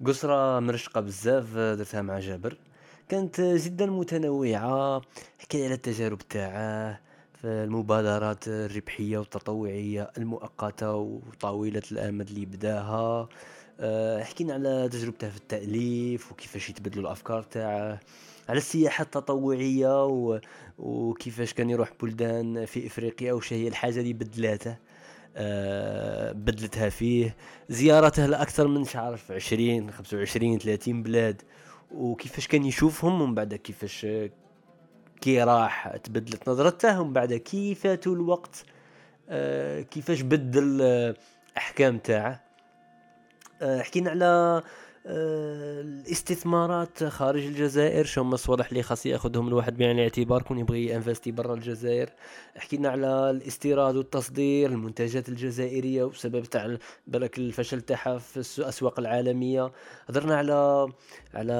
قُسرة مرشقة بزاف درتها مع جابر، كانت جدًا متنوعة، حكى على التجارب تاعه في المبادرات الربحية والتطوعية المؤقتة وطويلة الآمد اللي بداها، آآ حكينا على تجربته في التأليف وكيفاش يتبادلوا الأفكار تاعه، على السياحة التطوعية وكيفاش كان يروح بلدان في إفريقيا وش هي الحاجة اللي بدلاته. آه، بدلتها فيه. زيارته لأكثر من مش عارف 20 25 30 بلاد. وكيفاش كان يشوفهم ومن بعد كيفاش كي راح تبدلت نظرته ومن بعد كيف طول الوقت آه، كيفاش بدل أحكام تاعه. آه، حكينا على آه، الاستثمارات خارج الجزائر. شو هما الصوالح اللي خاص ياخذهم الواحد بعين الاعتبار كون يبغي انفستي برا الجزائر. حكينا على الاستيراد والتصدير المنتجات الجزائرية وسبب تاع بالك الفشل تاعها في الاسواق العالمية. هضرنا على على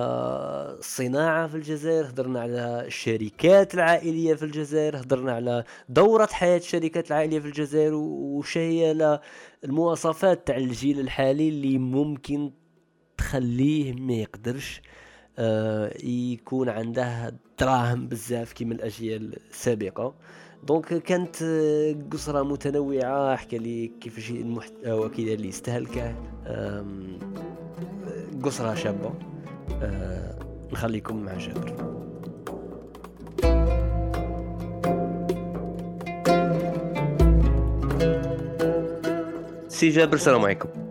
الصناعه في الجزائر هضرنا على الشركات العائلية في الجزائر هضرنا على دورة حياة الشركات العائلية في الجزائر. وش هي المواصفات تاع الجيل الحالي اللي ممكن تخليه ما يقدرش آه يكون عنده دراهم بزاف كيما الأجيال السابقة. donc كانت قصرة متنوعة حكى لي كيفاش المحتوى كذا اللي يستهلكه. قصرة شابة. آه نخليكم مع جابر. سي جابر السلام عليكم.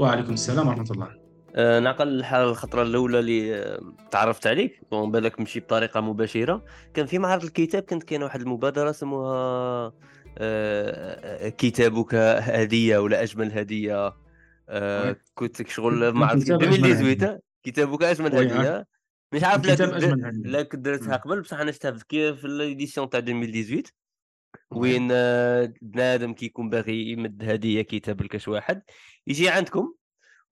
وعليكم السلام ورحمة الله. أه نعقل الحال الخطرة الأولى اللي آه، تعرفت عليك. bon بالك مشي بطريقة مباشرة. كان في معرض الكتاب كانت كاينة واحد المبادرة اسمها أه, كتابك هدية ولا أجمل هدية؟ أه كنت شغل معرض 2018 كتابك أجمل هدية. مش عارف لا كنت درتها قبل بصح أنا شفتها في l'édition تاع 2018 وين بنادم كيكون باغي يمد هدية كتاب لكاش واحد يجي عندكم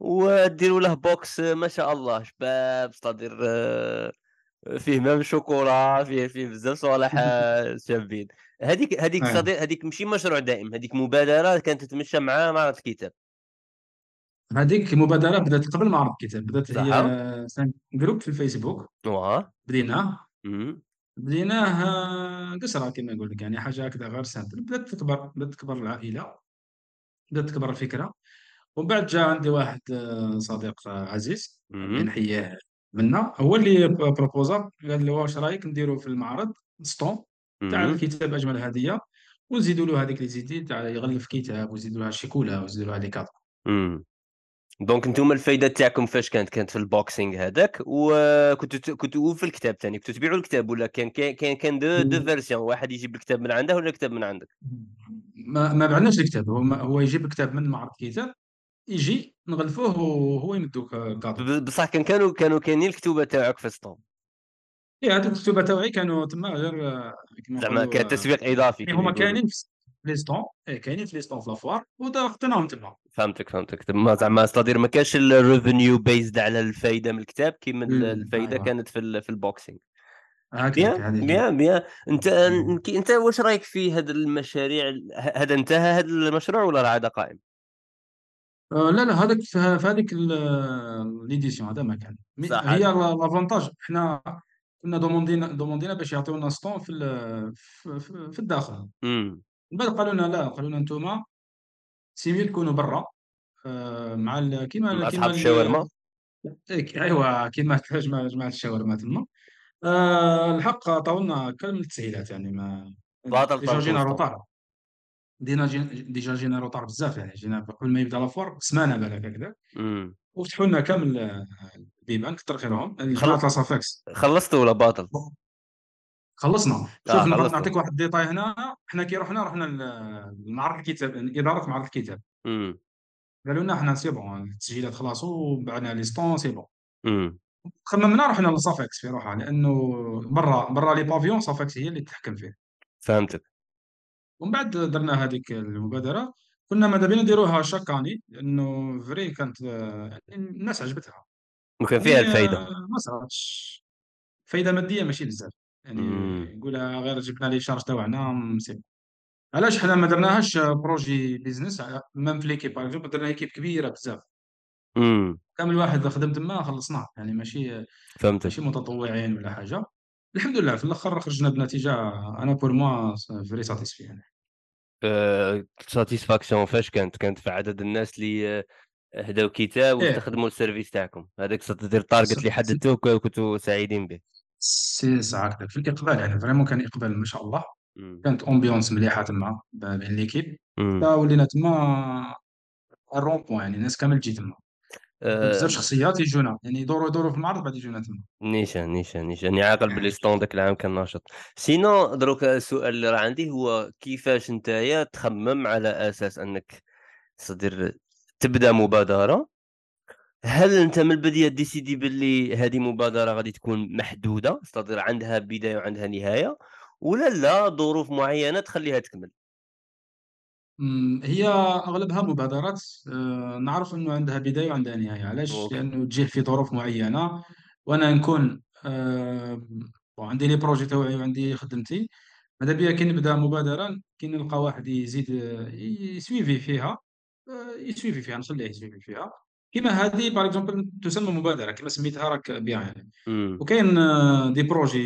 وديروا له box ما شاء الله شباب سا dire آه، فيه ميم شوكولا فيه فيه بزاف صوالح آه، شابين. هذيك هذيك أيوه. c'est-à-dire هذيك ماشي مشروع دائم هذيك مبادرة كانت تتمشى مع معرض الكتاب هذيك مبادرة بدات قبل معرض الكتاب بدات هي groupe في الفيسبوك. واه. بديناه بديناه قصرى كما نقول لك يعني حاجة هكذا غير simple بدات تكبر بدات تكبر العائلة بدات تكبر الفكرة. ومن بعد جاء عندي واحد آه، صديق عزيز نحييه منا. هو اللي proposa قال لي واش رأيك نديرو في المعرض؟ stand تاع الكتاب أجمل هدية. ونزيدوا له هذيك لي زيدي تاع يغلف كتاب ويزيدوا له الشيكولا ويزيدوا له les cadeaux donc أنتم الفايدة تاعكم فاش كانت؟ كانت في ال boxing هذاك وكنتوا كنتوا في الكتاب ثاني كنتوا تبيعوا الكتاب ولا كان كان كان deux deux versions واحد يجيب الكتاب من عنده ولا الكتاب من عندك؟ ما ما بعناش الكتاب هو هو يجيب الكتاب من معرض الكتاب يجي نغلفوه وهو يمدوك cadeau بصح كان كانوا كانوا كاينين الكتوبة تاعك في ال stand اي هذوك الكتوبة تاعي كانوا تما غير زعما كان تسويق إضافي هما كاينين les stands اي كاينين في les stands في la foire وخطيناهم تما. فهمتك فهمتك. تما زعما ما كانش ال revenu بيزد على الفايدة من الكتاب كيما الفايدة أيوة. كانت في في ال boxing bien bien bien انت انت واش رايك في هذه المشاريع؟ هذا انتهى هذا المشروع ولا عاد قائم؟ آه لا لا هذاك في هذيك l'édition هذا ما كان. هي l'avantage. حنا كنا دوموندينا دوموندينا باش يعطيونا stand في في, في الداخل. من بعد قالوا لنا لا قالوا لنا أنتم c'est mieux تكونوا برا. آه مع كيما كيما الشاورما. ايوا كيما جماعة الشاورما تما. آه الحق عطاونا كامل التسهيلات يعني ما باطل جينا retard. دينا déjà جينا retard بزاف يعني جينا قبل ما يبدأ la foire سمانه بالك هكذا. وفتحوا لنا كامل البيبان كثر خيرهم جماعة la SAFEX خلصتوا ولا باطل؟ خلصنا. آه، شوف نعطيك واحد ال détail هنا. حنا كي رحنا رحنا لمعرض الكتاب إدارة معرض الكتاب. قالوا لنا حنا c'est bon التسجيلات خلاص بعنا les stands c'est bon. خممنا رحنا ل SAFEX في روحها لأنه برا برا les pavillons SAFEX هي اللي تتحكم فيه. فهمتك. ومن بعد درنا هذيك المبادرة. كنا ماذا بينا نديروها chaque année لأنه vrai كانت يعني الناس عجبتها. وكان فيها الفايده ما صارتش. فايدة مادية ماشي بزاف. يعني نقولها غير جبنا les charges تاعنا علاش حنا ما درناهاش projet business؟ même في l'équipe باغ درنا équipe كبيرة بزاف. كامل واحد خدم تما خلصناه. يعني ماشي فهمتك. ماشي متطوعين ولا حاجة. الحمد لله في الأخر خرجنا بنتيجة أنا pour moi very satisfait يعني satisfaction فاش كانت؟ كانت في عدد الناس اللي آه، هداو كتاب إيه. واستخدموا ال service تاعكم. هذاك تدير ال target اللي حددتوه كنتوا سعيدين به. c'est هكذاك في الإقبال يعني vraiment كان اقبال ما شاء الله. مم. كانت ambiance مليحة تما بين l'équipe مم. فولينا تما ال rond-point يعني الناس كامل تجي تما. آه، بزاف شخصيات يجونا يعني يدوروا يدوروا في المعرض بعد يجونا تما. نيشان نيشان نيشان. يعني عاقل باللي stand داك العام كان ناشط. sinon دروك السؤال اللي راه عندي هو كيفاش نتايا تخمم على أساس أنك تصدر تبدأ مبادرة هل أنت من البدايه décidé باللي هذه مبادرة غادي تكون محدودة تصدر عندها بداية وعندها نهاية ولا لا ظروف معينة تخليها تكمل؟ هي أغلبها مبادرات آه، نعرف إنه عندها بداية وعندها نهاية. علاش؟ لأنه تجيه في ظروف معينة. وأنا نكون آه، bon، عندي les projets تاوعي وعندي خدمتي. ماذا بيا كي نبدأ مبادرة؟ كي نلقى واحد يزيد آه، يسويفي فيها آه، يسويفي فيها نخليه يسويفي فيها. كيما هذه par exemple تسمى مبادرة كما سميتها راك bien يعني وكاين آه، des projets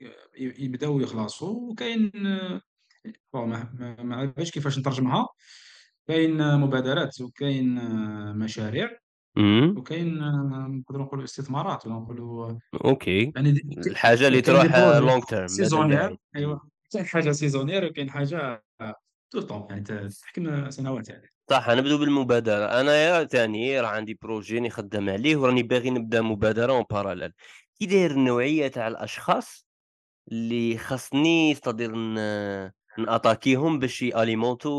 ي- يبداو ويخلصوا وكاين آه، ما عرفتش كيفاش نترجمها. كاين مبادرات وكاين آه، مشاريع. وكاين آه، نقدروا نقولوا استثمارات ولا نقولوا okay. يعني دي- الحاجة اللي تروح long term البعيد ايوا كاين حاجة saisonnière وكاين حاجة تو طون يعني تحكم سنوات يعني. صح نبدو بالمبادرة. أنايا تاني راه عندي projet راني خدام عليه وراني باغي نبدأ مبادرة en parallèle كي داير النوعية تاع الأشخاص اللي خاصني c'est-à-dire ن ناتاكيهم باش يأليمونتو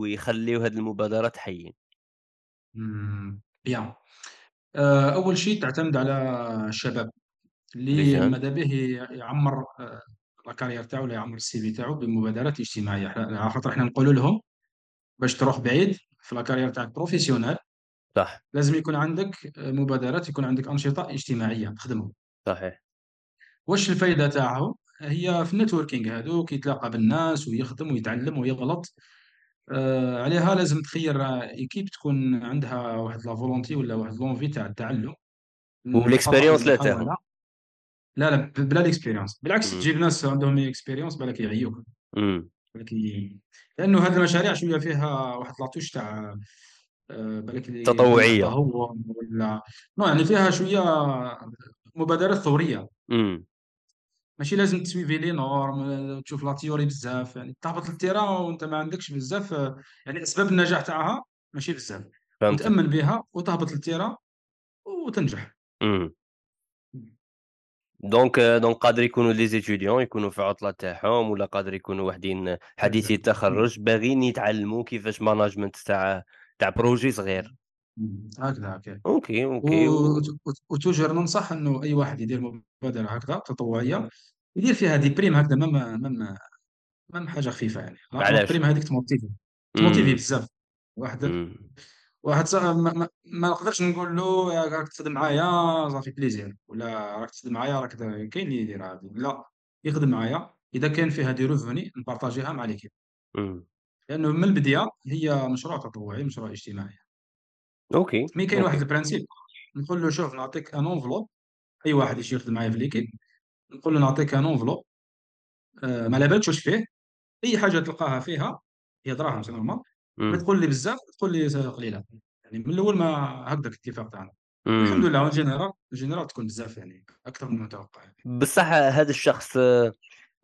ويخليو هاد المبادرات حيين. مم، bien. آه، أول شيء تعتمد على الشباب اللي ماذا به يعمر آه، la carrière تاعو ولا يعمر ال CV تاعو بمبادرات اجتماعية. خاطر إحنا نقولوا لهم باش تروح بعيد في la carrière تاعك professionnelle صح، لازم يكون عندك مبادرات يكون عندك أنشطة اجتماعية تخدمهم. صحيح. واش الفائده تاعهم؟ هي في ال networking هادو كيتلاقى بالناس ويخدم ويتعلم ويغلط. آه عليها لازم تخير équipe تكون عندها واحد la volonté ولا واحد l'envie تاع التعلم. الخطا وال expérience لا. والمحاوله لا لا بلا ال expérience بالعكس تجيب ناس عندهم expérience بالك يعيوك. بالك لأنه هذه المشاريع شوية فيها واحد la touche تاع آه، بالك تطوعية، تهور ولا non يعني فيها شوية مبادرات ثورية. إمم، ماشي لازم تسويفي les normes تشوف la théorie بزاف يعني تهبط لل terrain وانت ما عندكش بزاف آه، يعني أسباب النجاح تاعها ماشي بزاف. وتامن بها وتهبط لل terrain وتنجح. إمم. donc donc قادر يكونوا les étudiants يكونوا في عطلة تاعهم ولا قادر يكونوا وحدين حديثي. التخرُّج باغيين يتعلموا كيفاش management تاع تاع projet صغير. مم. هكذا okay و وت- و toujours ننصح إنه أي واحد يدير مبادرة هكذا تطوعية يدير فيها des primes هكذا même même même حاجة خفيفة يعني. لا لا علاش؟ prime هذيك تموتيفي. تموتيفي إمم، بزاف. واحد واحد صا- ما, ما, ما نقدرش نقول له يا راك تخدم معايا ça fait plaisir. ولا راك تخدم معايا راك كاين اللي يدير هذه لا يخدم معايا. إذا كان فيها des revenus نبارطاجيها مع l'équipe. لأنه من البداية هي مشروع تطوعي مشروع اجتماعي. OK, mais كاين واحد ال principe. نقول له شوف نعطيك une enveloppe أي واحد يجي يخدم معايا في l'équipe. نقول له نعطيك une enveloppe آه، ما على بالكش واش فيه. أي حاجة تلقاها فيها هي دراهم c'est normal ما تقول لي بزاف تقول لي قليلة يعني من الأول ما هكذاك الاتفاق تاعنا الحمد لله en général général تكون بزاف يعني أكثر من المتوقع يعني بصح هذا الشخص آه،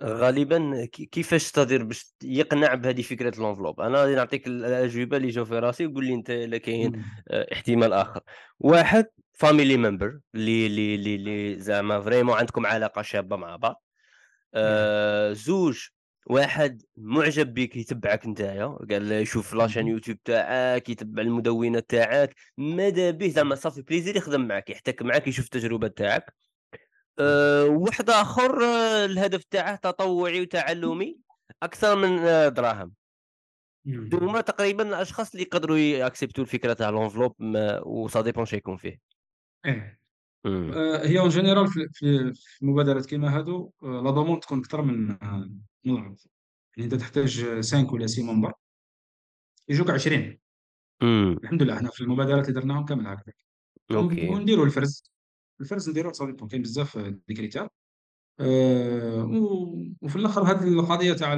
غالبًا كيفاش تدير باش يقنع بهذه ال enveloppe؟ أنا غادي نعطيك ال الأجوبة اللي جاوا في راسي وقُل لي أنت إلا كاين. آآ احتمال آخر. واحد family member اللي اللي اللي زعما vraiment عندكم علاقة شابة مع بعض. آآ زوج واحد معجب بيك يتبعك نتايا، قال يشوف لا شين مهم. يوتيوب تاعك، يتبع المدونة تاعك، ماذا به زعما ça fait plaisir يخدم معاك، يحتك معاك، يشوف التجربة تاعك. آآ واحد آخر آه، الهدف تاعه تطوعي وتعلمي أكثر من آه، دراهم. هُما تقريبًا الأشخاص اللي يقدروا ياكسبتيو الفكرة تاع و ça dépend اش يكون فيه. آه، هي en général في في في مبادرات كيما هادو آه، la demande تكون أكثر من آه، من العرض. يعني أنت تحتاج 5 ولا 6 منبر يجوك 20 إمم، الحمد لله حنا في المبادرات اللي درناهم كامل هكذاك. ون OK، ونديروا الفرز، الفرز نديروه صافي bon كاين بزاف des critères و وفي الآخر هاد القضية تاع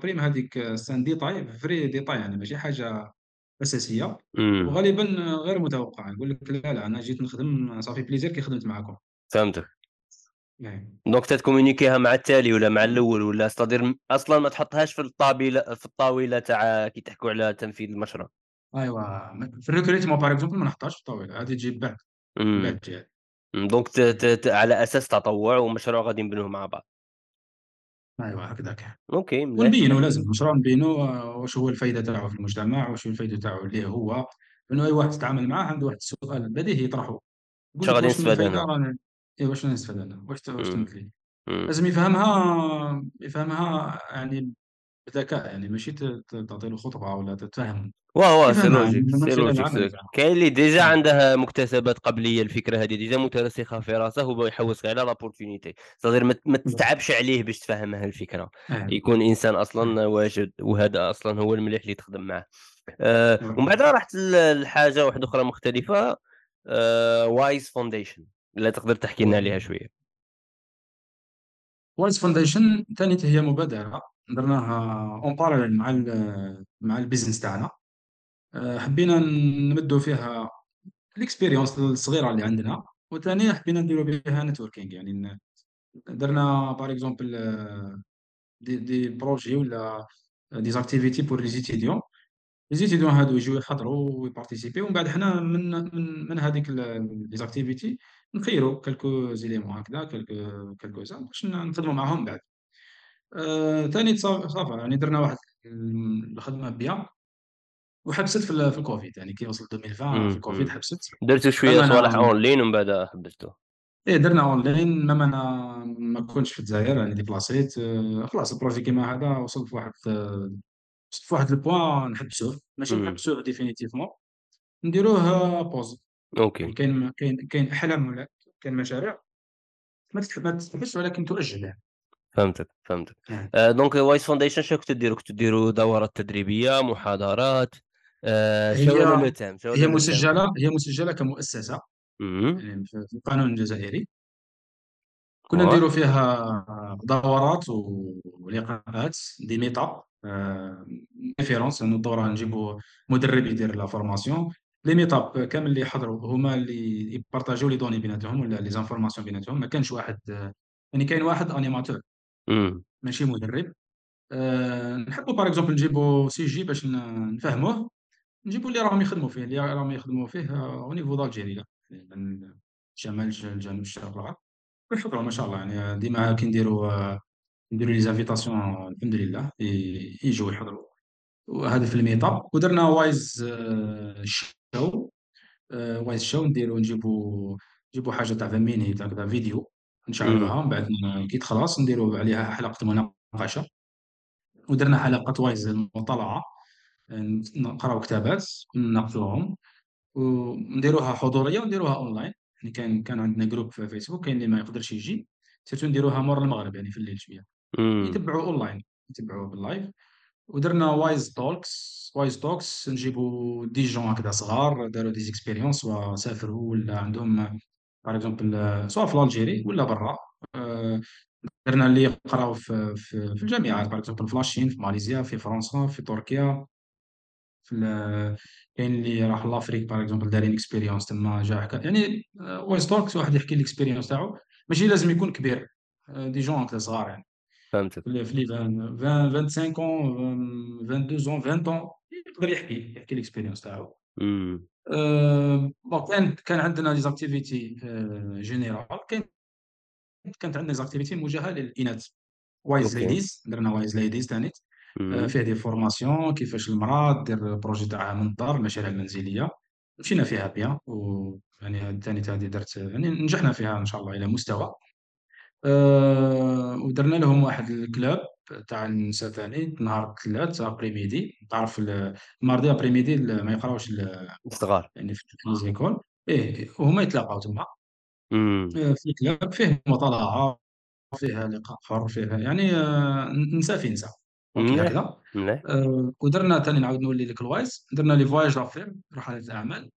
prime هاذيك c'est un détail vrai détail يعني ماشي حاجة إمم، وغالبًا غير متوقعة، يقول لك لا، لا أنا جيت نخدم ça fait plaisir كي خدمت معاكم. فهمتك. donc تتكومونيكيها مع التالي والّا مع الأول والّا c'est-à-dire م أصلًا ما تحطهاش في الطابلة في الطاولة تاع كي تحكوا على تنفيذ المشروع. أيوا م في ال recrutement par exemple ما نحطهاش في الطاولة، هذه تجي بعد، donc على أساس تطوع ومشروع غادي نبنوه مع بعض. أيوا هكذاك. OK، مليح، ونبينوا. لازم المشروع نبينوا واش هو الفايدة تاعو في المجتمع، واش هو الفايدة تاعو ليه هو، لأنه أي واحد تتعامل معاه عنده واحد السؤال بديهي يطرحه، يقول اش لك غادي واش من نستفاد الفايدة أنا؟ رانا إيه واش نستفاد أنا، واش ت واش إمم، تمثلي. إمم. لازم يفهمها يفهمها يعني بذكاء يعني ماشي ت ت تعطي له خطبة ولا تتفهمه، واه، واه c'est يفهمها logique، c'est logique العمل. كاين اللي déjà آه، عنده مكتسبات قبلية الفكرة هذه déjà مترسخة في راسه هو يحوس غير على l'opportunité. c'est-à-dire ما ما تتعبش عليه باش تفهمه الفكرة، آه، يكون إنسان آه، أصلًا واجد وهذا أصلًا هو المليح اللي تخدم معاه. آآ ومن آه. بعد رحت ل لحاجة واحدة أخرى مختلفة آآ Wise Foundation لا تقدر تحكي لنا عليها شوية؟ Wise Foundation ثاني هي مبادرة. درناها en parallèle مع ال مع ال business تاعنا. آه، حبينا نمدوا فيها ال expérience الصغيرة اللي عندنا وثاني حبينا نديروا بها networking يعني درنا par exemple des, des projets ولا des activités pour les étudiants les étudiants هادو يجيو يحضروا ويبارتيسيبي ومن بعد حنا من من من هذيك les activités نخيروا quelques éléments هكذا quelques quelques-uns باش نخدموا معاهم بعد. تاني تصا ça va يعني درنا واحد ال الخدمة bien وحبست في في الكوفيد، يعني كي وصل 2020 في الكوفيد. حبست، درتو même صوالح online ومن بعد حبستو. إيه درنا online même أنا ما كنتش في الجزائر راني ديبلاصيت آآ خلاص ال projet كيما هذا وصل في واحد وصلت في واحد ال point نحبسوه، ماشي نحبسوه définitivement نديروه pause. يعني OK كاين كاين كاين أحلام ولا كاين مشاريع. ما تتحبسش ولكن تؤجل يعني. فهمتك، فهمتك. آه. donc Wise Foundation شنو كنتو ديروا؟ كنتو ديروا دورات تدريبية، محاضرات، شنو هي هي؟ مسجلة هي مسجلة كمؤسسة اهم، يعني في القانون الجزائري. كنا نديروا فيها دورات ولقاءات des meetups différence لأنه الدورة نجيبوا مدرب يدير la formation les meetups كامل اللي يحضروا هما اللي يبارطاجيو les données بيناتهم ولا les informations بيناتهم ما كانش واحد يعني كاين واحد animateur ماشي مدرب. نحبوا par exemple نجيبوا sujet باش نفهموه. نجيبوا اللي راهم يخدموا فيه اللي راهم يخدموا فيه au niveau d'Algérie لا من شمال الجنوب الشرق الغرب يحضروا ما شاء الله يعني ديما كي نديروا نديروا les invitations الحمد لله يجوا يحضروا وهذا في ال meetup ودرنا Wise Show Wise Show نديروا نجيبوا نجيبوا حاجة تاع 20 minutes هكذا فيديو. نشعلوها من بعد كي تخلص نديروا عليها حلقة مناقشة. ودرنا حلقة Wise مطالعه نقرأو كتابات نناقشوهم ونديروها حضورية ونديروها أونلاين. يعني كان كان عندنا groupe في فيسبوك كاين اللي ما يقدرش يجي. surtout نديروها مور المغرب يعني في الليل شوية. يتبعوا أونلاين يتبعوا بال live ودرنا Wise Talks. Wise Talks نجيبوا des jeunes هكذا صغار داروا des expériences وسافروا ولا عندهم par exemple سواء في l'Algérie ولا برا آه، درنا اللي يقراو في في, في الجامعات. par exemple في la Chine في ماليزيا في فرنسا في تركيا. في كاين اللي راح l'Afrique par exemple دايرين expérience تما جا حكا يعني Wise Talks واحد يحكي ال expérience تاعو. ماشي لازم يكون كبير. آه، des jeunes هكذا صغار يعني. فهمتك، في لي في لي 20 20 25 ans 22 ans 20 ans يقدر يحكي يحكي ال expérience تاعو. bon كان كان عندنا les activités générales كان كانت عندنا activités موجهة للإناث. Wise Ladies درنا Wise Ladies ثاني أه اهم، فيه des formations كيفاش المرأة دير ال projet تاعها من الدار المشاريع المنزليه مشينا فيها bien و يعني الثاني هذه درت يعني نجحنا فيها إن شاء الله إلى مستوى. آه، ودرنا لهم واحد ال club. تاع النساء ثاني نهار الثلاث après-midi تعرف ال- ال mardi après-midi ما يقراوش ال- صغار، يعني في les écoles إيه وهما يتلاقاو تما. آه، في club فيه مطالعة فيها لقاء حر فيها يعني آه، نساء في مليح، هكذا. آه، ودرنا ثاني نعاود نولي لك ال Wise درنا les voyages d'affaires رحلات الأعمال.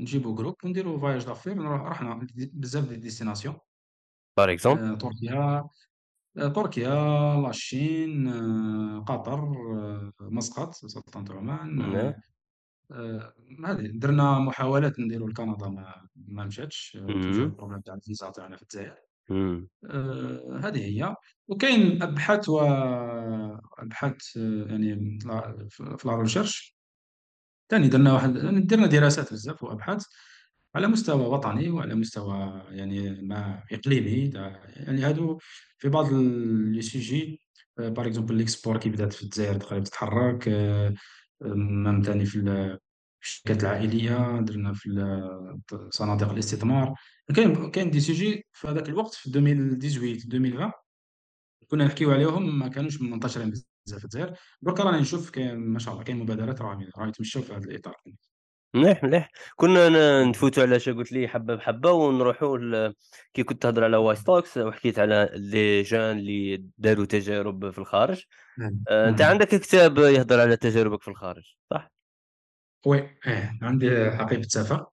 نجيبوا groupe ونديروا voyages d'affaires رحنا بزاف des destinations par exemple؟ تركيا. تركيا la Chine آه، قطر آه، مسقط سلطنة عمان. آه، آه، هذه درنا محاولات نديروا لكندا ما ما مشاتش toujours اهم. ال problème تاع الفيزا تاعنا في الجزائر إمم. هذه هي وكاين أبحاث وابحاث يعني في la في la recherche ثاني درنا واحد يعني درنا دراسات بزاف وأبحاث على مستوى وطني وعلى مستوى يعني ما إقليمي يعني هادو في بعض les sujets par exemple l'export كي بدات في الجزائر دخلت تتحرك آه، même ثاني في ال- في الشركات العائلية درنا في صناديق الاستثمار. كاين كاين des sujets في هذاك الوقت في 2018 2020 كنا نحكيو عليهم ما كانوش منتشرين بزاف في الجزائر. درك راني نشوف كاين ما شاء الله كاين مبادرات راهم راهم يتمشوا في هذا الإطار. مليح، مليح. كنا نفوتوا على اش قلت لي حبة بحبة ونروحوا ل كي كنت تهضر على Wise Talks وحكيت على les gens اللي داروا تجارب في الخارج. أنت نعم. عندك كتاب يهضر على تجاربك في الخارج، صح؟ oui آه عندي حقيبة سفر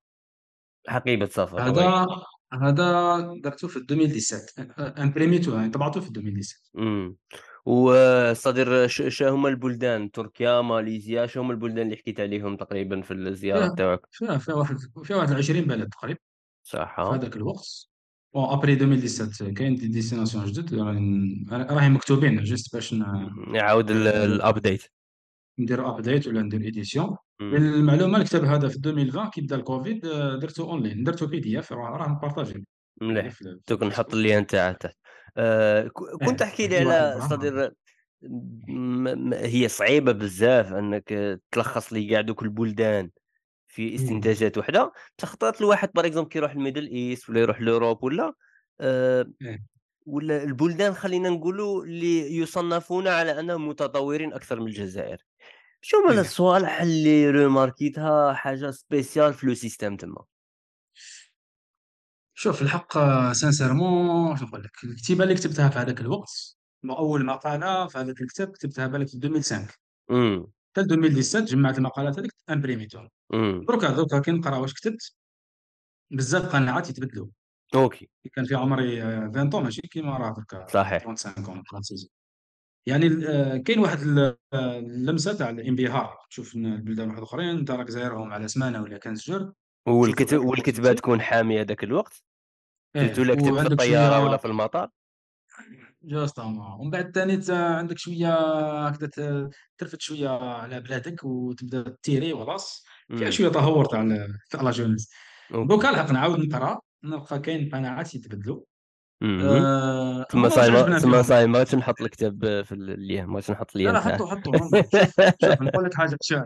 حقيبة سفر. هذا هذا درته في 2017 امبريميتو يعني طبعته في 2017 إمم. وصدير ش شاهما البلدان تركيا، ماليزيا، شهما البلدان اللي حكيت عليهم تقريبًا في الزيارة فيها تاعك؟ فيها فيها واحد فيها واحد 20 بلد تقريبا صح، في. هذاك الوقت bon après 2017 كاين des destinations جدد راهي راهي مكتوبين juste باش ن- إمم. يعاود ال آه، ال update. ندير update ولا ندير édition إمم. للمعلومه الكتاب هذا في 2020 كي بدأ الكوفيد آه، درته اونلاين درته PDF راه مبارطاجي مليح. دوك نحط ال lien تاعه تحت. آآ ك كنت أحكي لي على صدير هي صعيبة بزاف أنك تلخّص لي كاع دوك البلدان في. استنتاجات وحدة، بصح خطرات الواحد par exemple كيروح لmiddle east ولا يروح لأوروب ولا آآ آه ولا البلدان خلّينا نقولوا اللي يصنفون على أنهم متطورين أكثر من الجزائر. شنو هُما آه الصوالح اللي ريماركيتها حاجة spécial في le système تما؟ شوف الحق سانسيرمون شنو نقول لك الكتيبة اللي كتبتها في هذاك الوقت أول مقاله في هذاك الكتاب كتبتها بالك في 2005 إمم، حتى 2017 جمعت المقالات هذيك امبريميتهم دروكا دروكا كي نقرا واش كتبت؟ بزاف قناعات يتبدلوا. OK، كي كان في عمري آه، 20 طون ماشي؟ كيما راه دركا صحيح، 35 36 يعني آه، كاين واحد آه، اللمسة تاع الانبهار. تشوف البلدان واحد أخرين انت راك زايرهم على سمانه ولا 15 jours تشوفوا والكت ذاك والكتبة ال potentiel تكون حامية ذاك الوقت؟ إيه إلا كتبت في شوية ولا في المطار؟ جوستومون ومن بعد ثاني عندك شوية هكذا ترفد شوية على بلادك وتبدأ تيري وخلاص فيها شوية تهور تاع تاع لا جونيس. دوكا الحق نعاود نقرأ نلقى كاين قناعات يتبدلوا. تما صايمة عجبنا تما فيهم صايمة ما غاديش نحط الكتاب في ال الlien ما غاديش نحط لا الlien لا. حطوا حطوا نورمال شوف شوف نقول لك حاجة شوف.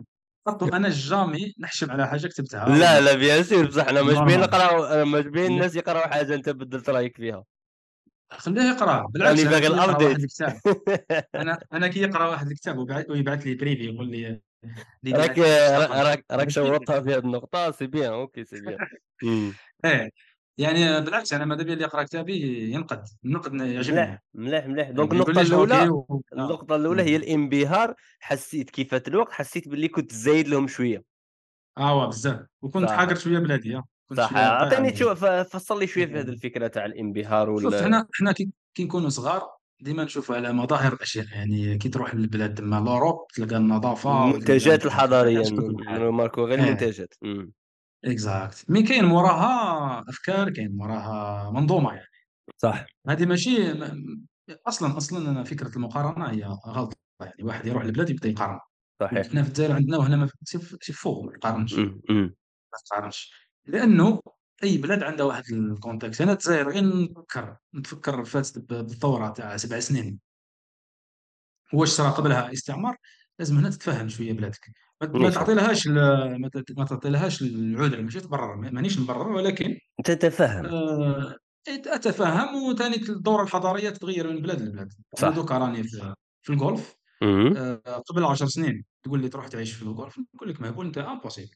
حطوا أنا جامي نحشم على حاجة كتبتها لا، لا bien sûr بصح ماجبين نورمال نقراو ماجبين الناس يقراو حاجة أنت بدلت رأيك فيها. خليه يقرأ بالعكس راني أنا باغي. الكتاب أنا أنا كي يقرأ واحد الكتاب ويبعث لي privé يقول لي راك راك راك شوّطتها في هذه النقطة c'est bien OK c'est bien. إيه يعني بالعكس أنا ماذا بيا اللي يقرأ كتابي ينقد النقد يعجبني مليح، مليح، مليح. يعني donc الأولى و... آه. النقطة الأولى هي. الانبهار، حسيت كي فات الوقت حسيت باللي كنت زايد لهم شوية. آه بزاف وكنت حاقر شوية بلادي آه. صح. شوية طايح عطيني بلادي تشو ف فصّل لي شوية في هذه الفكرة تاع الانبهار شوف وال حنا حنا كي كي نكونوا صغار ديما نشوفوا على مظاهر الأشياء يعني كي تروح للبلاد تما l'Europe تلقى النظافة المنتجات حاجة نرماركو غير آه المنتجات. exact. mais كاين موراها؟ أفكار كاين موراها؟ منظومة يعني. صح، هذه ماشي أصلا أصلا أنا فكرة المقارنة هي غلط يعني. واحد يروح لبلاد يبدأ يقارن. صحيح. حنا في الجزائر عندنا وهنا mais c'est c'est faux ما تقارنش. ما تقارنش. لأنه أي بلاد عندها واحد ال contexte أنا الجزائر غير نتفكر نتفكر فاتت بالثورة تاع سبع سنين. واش صرا قبلها؟ استعمار. لازم هنا تتفهم شوية بلادك. ما ما. تعطي لهاش ما ما تعطي لهاش العذر ماشي؟ تبرر مانيش نبرر ولكن تتفهم. آه، أتفهم وثاني الدورة الحضارية تتغير من بلاد لبلاد. صح. دوكا راني في في ال Golfe آه، قبل 10 سنين تقول لي تروح تعيش في الجولف نقول لك مهبول أنت impossible.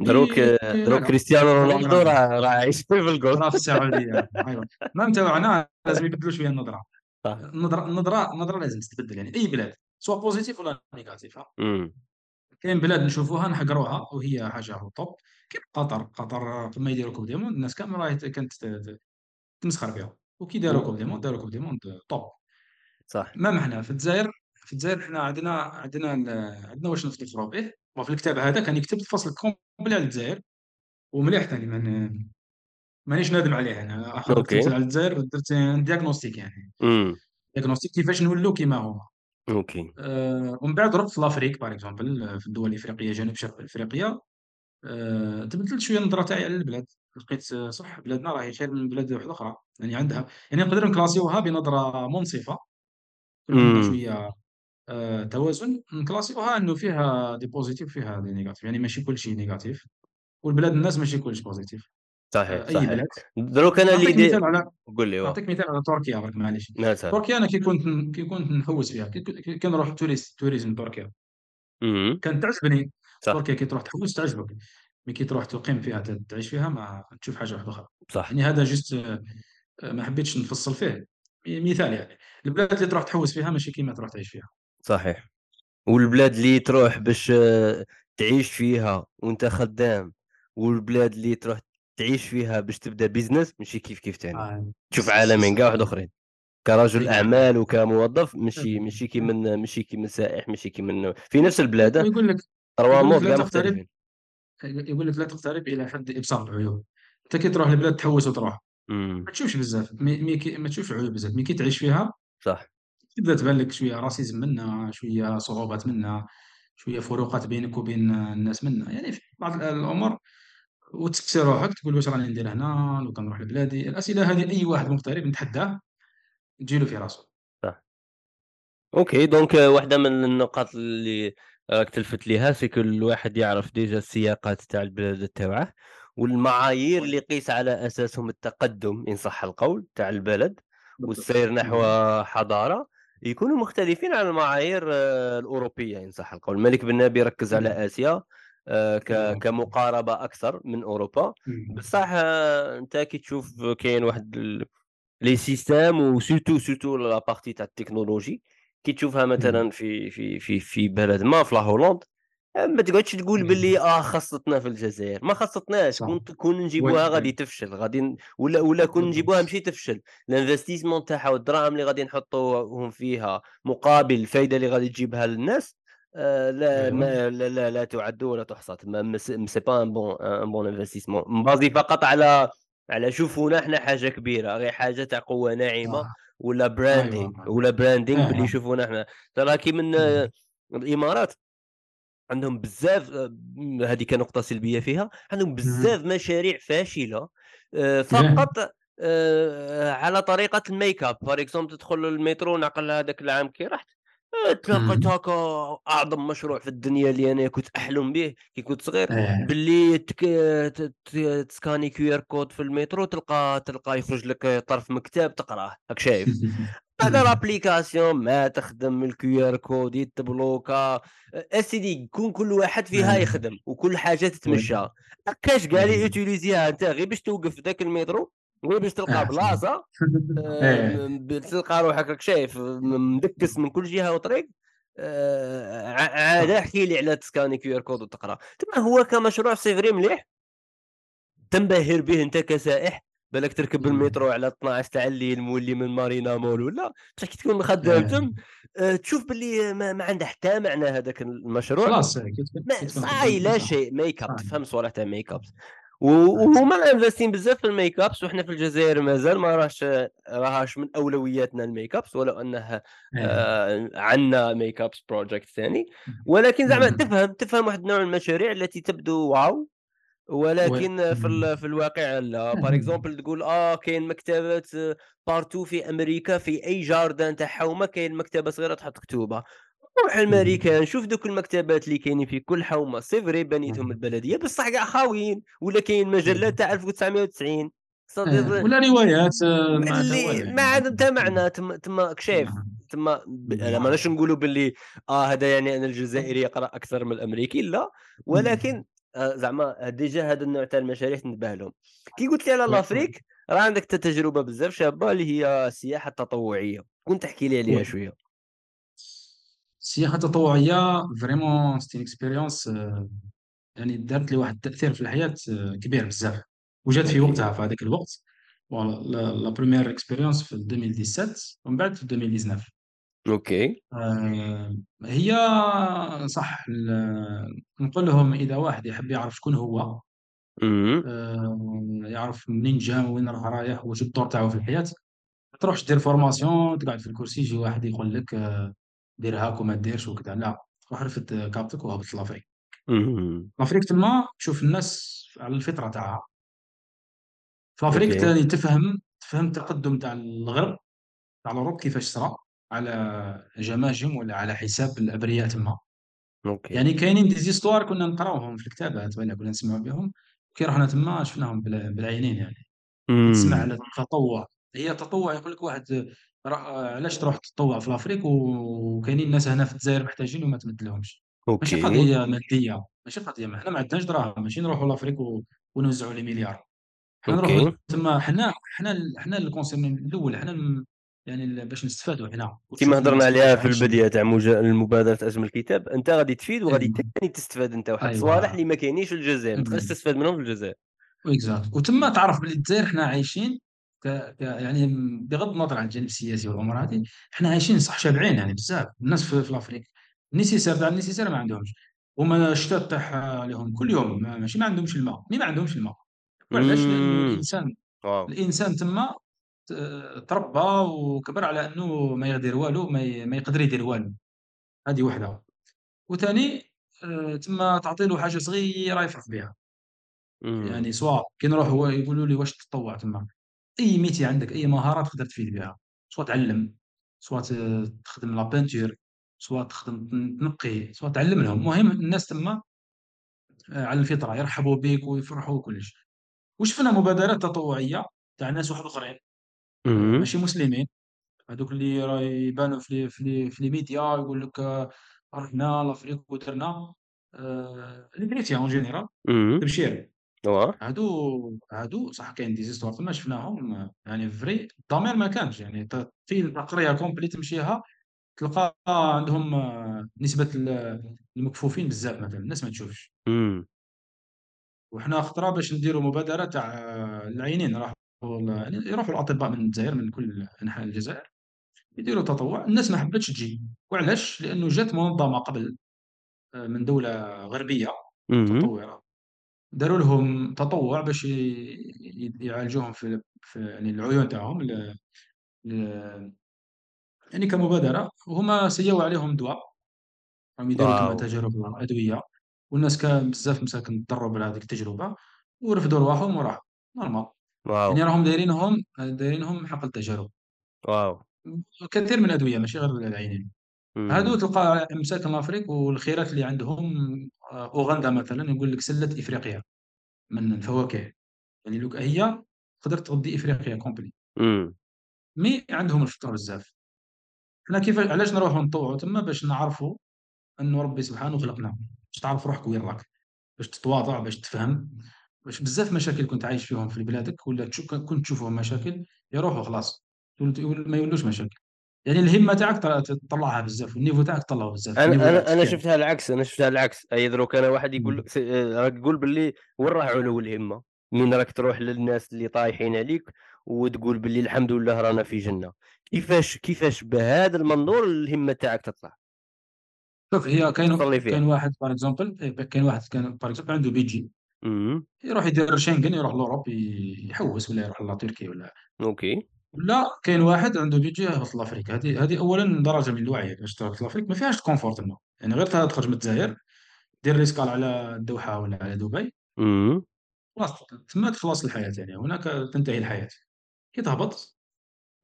دروك دروك هكا كريستيانو دروك رونالدو راه عايش في الجول. راه في السعودية. ايوا ما لازم يبدلوا شوية النظرة. النظره النظره النظرة لازم تتبدل يعني. أي بلاد. سواء positif ولا négatif كاين بلاد نشوفوها نحقروها وهي حاجة top كاين قطر قطر قبل يديروا coupe du monde الناس كامل راهي كانت تمسخر بها. وكي داروا coupe du monde داروا coupe du monde top صح. ما حنا في الجزائر في الجزائر حنا عندنا عندنا عندنا واش نفتخروا به وفي الكتاب هذا كان يكتب فصل complet على الجزائر ومليح ثاني من مانيش نادم عليه أنا. OK. على الجزائر درت diagnostic يعني. diagnostic كيفاش نولوا كيما هما. OK. آه ومن بعد رحت في l'Afrique par exemple في الدول الإفريقية جنوب شرق إفريقيا. آه تبدلت شوية النظره تاعي على البلاد. لقيت آه، صح بلادنا راهي خير من بلاد واحدة أخرى. يعني عندها يعني نقدر نكلاسيوها بنظرة منصفة. كل عندنا شوية آه توازن. نكلاسيوها إنه فيها des positifs فيها des négatifs. يعني ماشي كل شيء négatif. والبلاد الناس ماشي كلش positif. صحيح آه، أي صحيح. بلاد دروك أنا اللي مثال على قول لي نعطيك مثال على تركيا برك معليش. تركيا أنا كي كنت كي كنت نحوس فيها. كي كنروح touriste tourisme تركيا. كانت تعجبني. تركيا كي تروح تحوس تعجبك. mais كي تروح تقيم فيها تعيش فيها ما تشوف حاجة واحدة أخرى. صح. يعني هذا juste آه، ما حبيتش نفصل فيه. مثال يعني. البلاد اللي تروح تحوس فيها ماشي كيما تروح تعيش فيها. صحيح. والبلاد اللي تروح باش آه، تعيش فيها وانت خدام والبلاد اللي تروح تعيش فيها باش تبدأ business ماشي كيف كيف ثاني آه. تشوف عالمين كاع واحد آخرين. كرجل أعمال وكموظف ماشي ماشي كي من ماشي كي من سائح ماشي كي من في نفس البلاد يقول لك trois mondes كاع مختلفين. يقول لك لا تقترب إلى حد إبصار العيوب. أنت كي تروح لبلاد تحوس وتروح. ما تشوفش بزاف. mais ما تشوفش عيوب بزاف. mais كي تعيش فيها صح. تبدأ تبان لك شوية racisme منا شوية صعوبات منا شوية فروقات بينك وبين الناس منا يعني في بعض الأمور وتسكسي روحك تقول واش راني ندير هنا لو كان نروح لبلادي. الأسئلة هذه أي واحد مغترب نتحداه تجيله في راسه صح. OK donc واحدة من النقاط اللي راك تلفت ليها في كل واحد يعرف déjà السياقات تاع البلاد تاعه والمعايير اللي يقيس على أساسهم التقدم إن صح القول تاع البلد والسير نحو حضارة يكونوا مختلفين عن المعايير آه، الأوروبية إن صح القول. مالك بن نبي ركز على آسيا كمقاربة أكثر من أوروبا. بصح آه، أنت كي تشوف كاين واحد les systèmes و surtout surtout la partie تاع التكنولوجي كي تشوفها مثلا في في في في بلد ما في هولندا ما تقعدش تقول باللي آه خصتنا في الجزائر. ما خصتناش. كون كون نجيبوها غادي تفشل. غادي ولا ولا كون نجيبوها ماشي تفشل. ال investissement تاعها والدراهم اللي غادي نحطوهم فيها مقابل الفائده اللي غادي تجيبها للناس آه لا, ما لا لا لا تعد ولا تحصى c'est pas un bon un bon investissement mais basé فقط على على شوفونا إحنا حاجة كبيرة. غير حاجة تاع قوة ناعمة آه. ولا branding أيوة. ولا branding باللي يشوفونا إحنا ترى كي من الإمارات عندهم بزاف آه، هذه كنقطه سلبية فيها. عندهم بزاف مشاريع فاشلة آه، فقط آه، على طريقة ال make up par exemple تدخل المترو نعقل هذاك العام كي رحت. تلاقيت هكا أعظم مشروع في الدنيا اللي أنا كنت أحلم به كي كنت صغير إيه. باللي تسكاني QR code في المترو تلقى تلقى يخرج لك طرف مكتب تقرأه راك شايف. هذا l'application ما تخدم ال QR code يتبلوكا. اسيدي يكون كل واحد فيها إيه. يخدم وكل حاجة تتمشى. كاش كاع لي يوتيليزيها أنت غير باش توقف ذاك المترو؟ غير باش تلقى بلاصة آه، تلقى روحك راك شايف مدكس من كل جهة وطريق. آه، عاد احكي لي على تسكاني كيو آر كود وتقرأ. تما هو كمشروع سي مليح تنبهر به انت كسائح بالك تركب المترو على 12 تاع الليل مولي من مارينا مول ولا بصح كي تكون خدام تم آه، تشوف باللي ما, ما عنده حتى معنى هذاك المشروع. خلاص صاي لا شيء make up تفهم صوالح تاع make up وهما انفستين بزاف في ال make ups وحنا في الجزائر مازال ما راهش راهاش من أولوياتنا ال make ups ولو انها إيه. آه عندنا make ups project ثاني ولكن زعما تفهم تفهم واحد النوع من المشاريع التي تبدو wow ولكن في في الواقع لا. par exemple تقول آه كاين مكتبات partout في أمريكا في أي jardin تاع حومه كاين مكتبة صغيرة تحط كتوبه روح الامريكان شوف دوك المكتبات اللي كاينين في كل حومة c'est vrai بنيتهم البلدية بصح كاع خاويين ولا كاين مجلات تاع 1990 إيه، ولا روايات آه، اللي ما عندهم حتى معنى تما تما راك شايف تما أنا ماناش نقولوا باللي آه هذا يعني أن الجزائري يقرأ أكثر من الأمريكي لا. ولكن آه زعما déjà هذا النوع تاع المشاريع تنتبه لهم كي قلت لي على l'Afrique راه عندك تجربة بزاف شابة اللي هي السياحة التطوعية. كنت تحكي لي عليها oui شوية. السياحة التطوعية vraiment c'était expérience يعني دارت لي واحد التأثير في الحياة آه، كبير بزاف وجات في وقتها في هذاك الوقت voilà la la première expérience في 2017 ومن بعد في 2019 OK. آه، هي صح ال- نقول لهم إذا واحد يحب يعرف شكون هو آه، يعرف منين جا وين راه رايح واش الدور تاعو في الحياة ما تروحش دير formation تقعد في الكرسي يجي واحد يقول لك آه، دير هاك وما ديرش وكذا. لا روح رفد كابتك وهبط l'Afrique l'Afrique تما تشوف الناس على الفطرة تاعها. في Afrique OK، تاني تفهم تفهم التقدم تاع الغرب تاع ال Europe كيفاش صرا على جماجم ولا على حساب الأبرياء تما. OK. يعني كاينين des histoires كنا نقراوهم في الكتابات ولا كنا نسمعوا بهم. كي رحنا تما شفناهم بال- بالعينين يعني. تسمع على التطوع. هي التطوع يقول لك واحد علاش تروح تتطوع في l'Afrique وكاينين ناس هنا في الجزائر محتاجين وما تمدلهمش. ماشي OK، قضية مادية ماشي قضية ما حنا ما عندناش دراهم ماشي نروحوا l'Afrique و- ونوزعوا لي مليار. حنا نروحوا. تما حنا حنا حنا ال concerné الأول حنا يعني باش نستفادوا كيما وتشوف هضرنا عليها في البداية تاع مجا المبادرة أجمل الكتاب، أنت غادي تفيد وغادي ايوا تاني تستفاد أنت واحد الصوالح ايوا اللي ما كاينينش في الجزائر، ما تقدرش تستفاد منهم في الجزائر. exact وتما تعرف بلي الجزائر حنا عايشين ك... ك... يعني بغض النظر عن الجانب السياسي والامور هذه حنا عايشين صح شابعين يعني بزاف الناس في, في ال Afrique ال nécessaire تاع ال nécessaire ما عندهمش. هما الشتاء تاعها لهم كل يوم ما- ماشي ما عندهمش الماء mais ما عندهمش الماء. لأنه إمم، الإنسان واو! الإنسان تما تربى وكبر على أنه ما يقدر والو ما, ي... ما يقدر يدير والو. هذه وحده. وثاني آه، تما تعطي له حاجة صغيرة يفرح بها يعني سواء كي نروح هو يقولوا لي واش تطوع تما؟ أي métier عندك أي مهاره تقدر تفيد بها. سواء تعلم سواء تخدم la peinture سواء تخدم تنقي سواء تعلم لهم. المهم الناس تما آه، على الفطرة يرحبوا بك ويفرحوا وكلش وشفنا مبادرات تطوعية تاع ناس واحد آخرين. ماشي مسلمين. هذوك اللي راه يبانوا في لي في لي في لي ميديا يقول لك آه، رحنا l'Afrique ودرنا آه، les chrétiens en général تبشير. واه، هادو هادو صح كاين des histoires تما شفناهم يعني vrai الضمير ما كانش يعني في القريه complète تمشيها تلقى عندهم آه، نسبة ال- المكفوفين بزاف مثلا الناس ما تشوفش. وحنا خطرة باش نديروا مبادرة تاع آه، العينين راحوا يعني يروحوا الأطباء من الجزائر من كل أنحاء الجزائر يديروا تطوع. الناس ما حبتش تجي. وعلاش؟ لأنه جات منظمة قبل آه، من دولة غربية اهم، متطورة. داروا لهم تطوع باش ي- ي- يعالجوهم في في يعني العيون تاعهم ل- ل- يعني كمبادرة. وهما سيوا عليهم دواء راهم يديروا واو! تجارب أدوية. والناس كان بزاف مساكن تضروا هذيك التجربة. ورفدوا رواحهم وراحوا normal. واو! يعني راهم دايرينهم دايرينهم حقل تجارب واو! كثير من الأدوية ماشي غير العينين. هادو إمم، تلقى مساكن ال Afrique والخيرات اللي عندهم آه، أوغندا مثلا يقول لك سلة إفريقيا. من الفواكه. يعني لو هي تقدر تغذي إفريقيا complète mais عندهم الفطور بزاف. حنا كيف علاش نروحوا نطوعوا تما باش نعرفوا أنه ربي سبحانه خلقنا. باش تعرف روحك وين راك. باش تتواضع باش تفهم. باش بزاف مشاكل كنت عايش فيهم في بلادك ولا كنت تشوفهم مشاكل يروحوا خلاص. ما يولوش مشاكل. يعني الهمة تاعك تطلعها بزاف والنيفو تاعك تطلعه بزاف أنا تاع أنا شفتها العكس، أنا شفتها العكس، أي دروك أنا واحد يقول. لك آآ راك تقول باللي وين راه علو الهمة، من راك تروح للناس اللي طايحين عليك وتقول باللي الحمد لله رانا في جنة، كيفاش كيفاش بهذا المنظور الهمة تاعك تطلع؟ شوف هي كاين كاين. واحد par exemple كاين واحد كان par exemple عنده budget يروح يدير Schengen يروح l'Europe يحوس ولا يروح لتركيا ولا OK، لا كاين واحد عنده budget يهبط l'Afrique هذه هذه اولا درجة من الوعي. باش تهبط l'Afrique ما فيهاش ال confort تما يعني غير تخرج من الجزائر دير escale على الدوحة ولا على دبي. خلاص تما تخلص الحياة يعني. هناك تنتهي الحياة. كي تهبط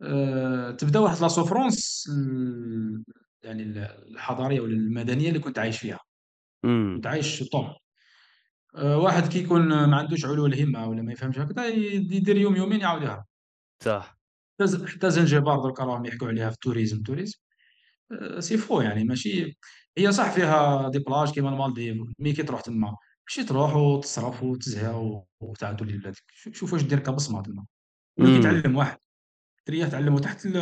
آه، تبدأ واحد la souffrance ال- يعني ال- الحضارية ولا المدنية اللي كنت عايش فيها. كنت عايش طون آه، واحد كي يكون ما عندوش علو الهمة ولا ما يفهمش هكذا يدير يوم يومين يعاود يهرب. صح، حتى زنجبار درك راهم يحكوا عليها في ال tourisme. tourisme آه، c'est faux يعني ماشي. هي صح فيها des plages كيما المالديف mais كي تروح تما. ماشي تروح وتصرف وتزهى وتعاود تولي لبلادك شوف واش دير كبصمة تما. كي تعلم واحد الدريات تعلموا تحت ال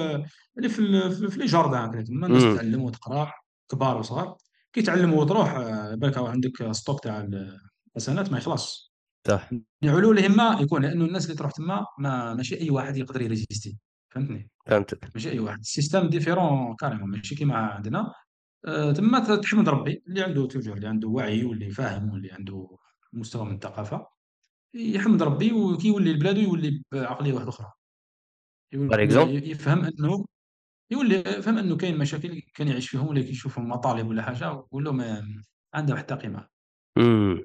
يعني في ال في les jardins هكذا تما. الناس تتعلم وتقرا كبار وصغار، كيتعلموا وتروح آه، بالك عندك stock تاع الحسنات ما يخلصش، صح، يعني علو الهمة يكون لأنه الناس اللي تروح تما ما ماشي أي واحد يقدر ي résister فهمتني؟ فهمتك، ماشي أي واحد، ال système différent carrément ماشي كيما عندنا، آآ تما تحمد ربي اللي عنده toujours اللي عنده وعي واللي فاهم واللي عنده مستوى من الثقافة، يحمد ربي وكيولي لبلادو يولي يولي exemple ي يفهم أنه يولي يفهم أنه كاين مشاكل كان يعيش فيهم ولا كيشوفهم مطالب ولا حاجة ويقول لهم آه، عندها واحد القيمة. إمم،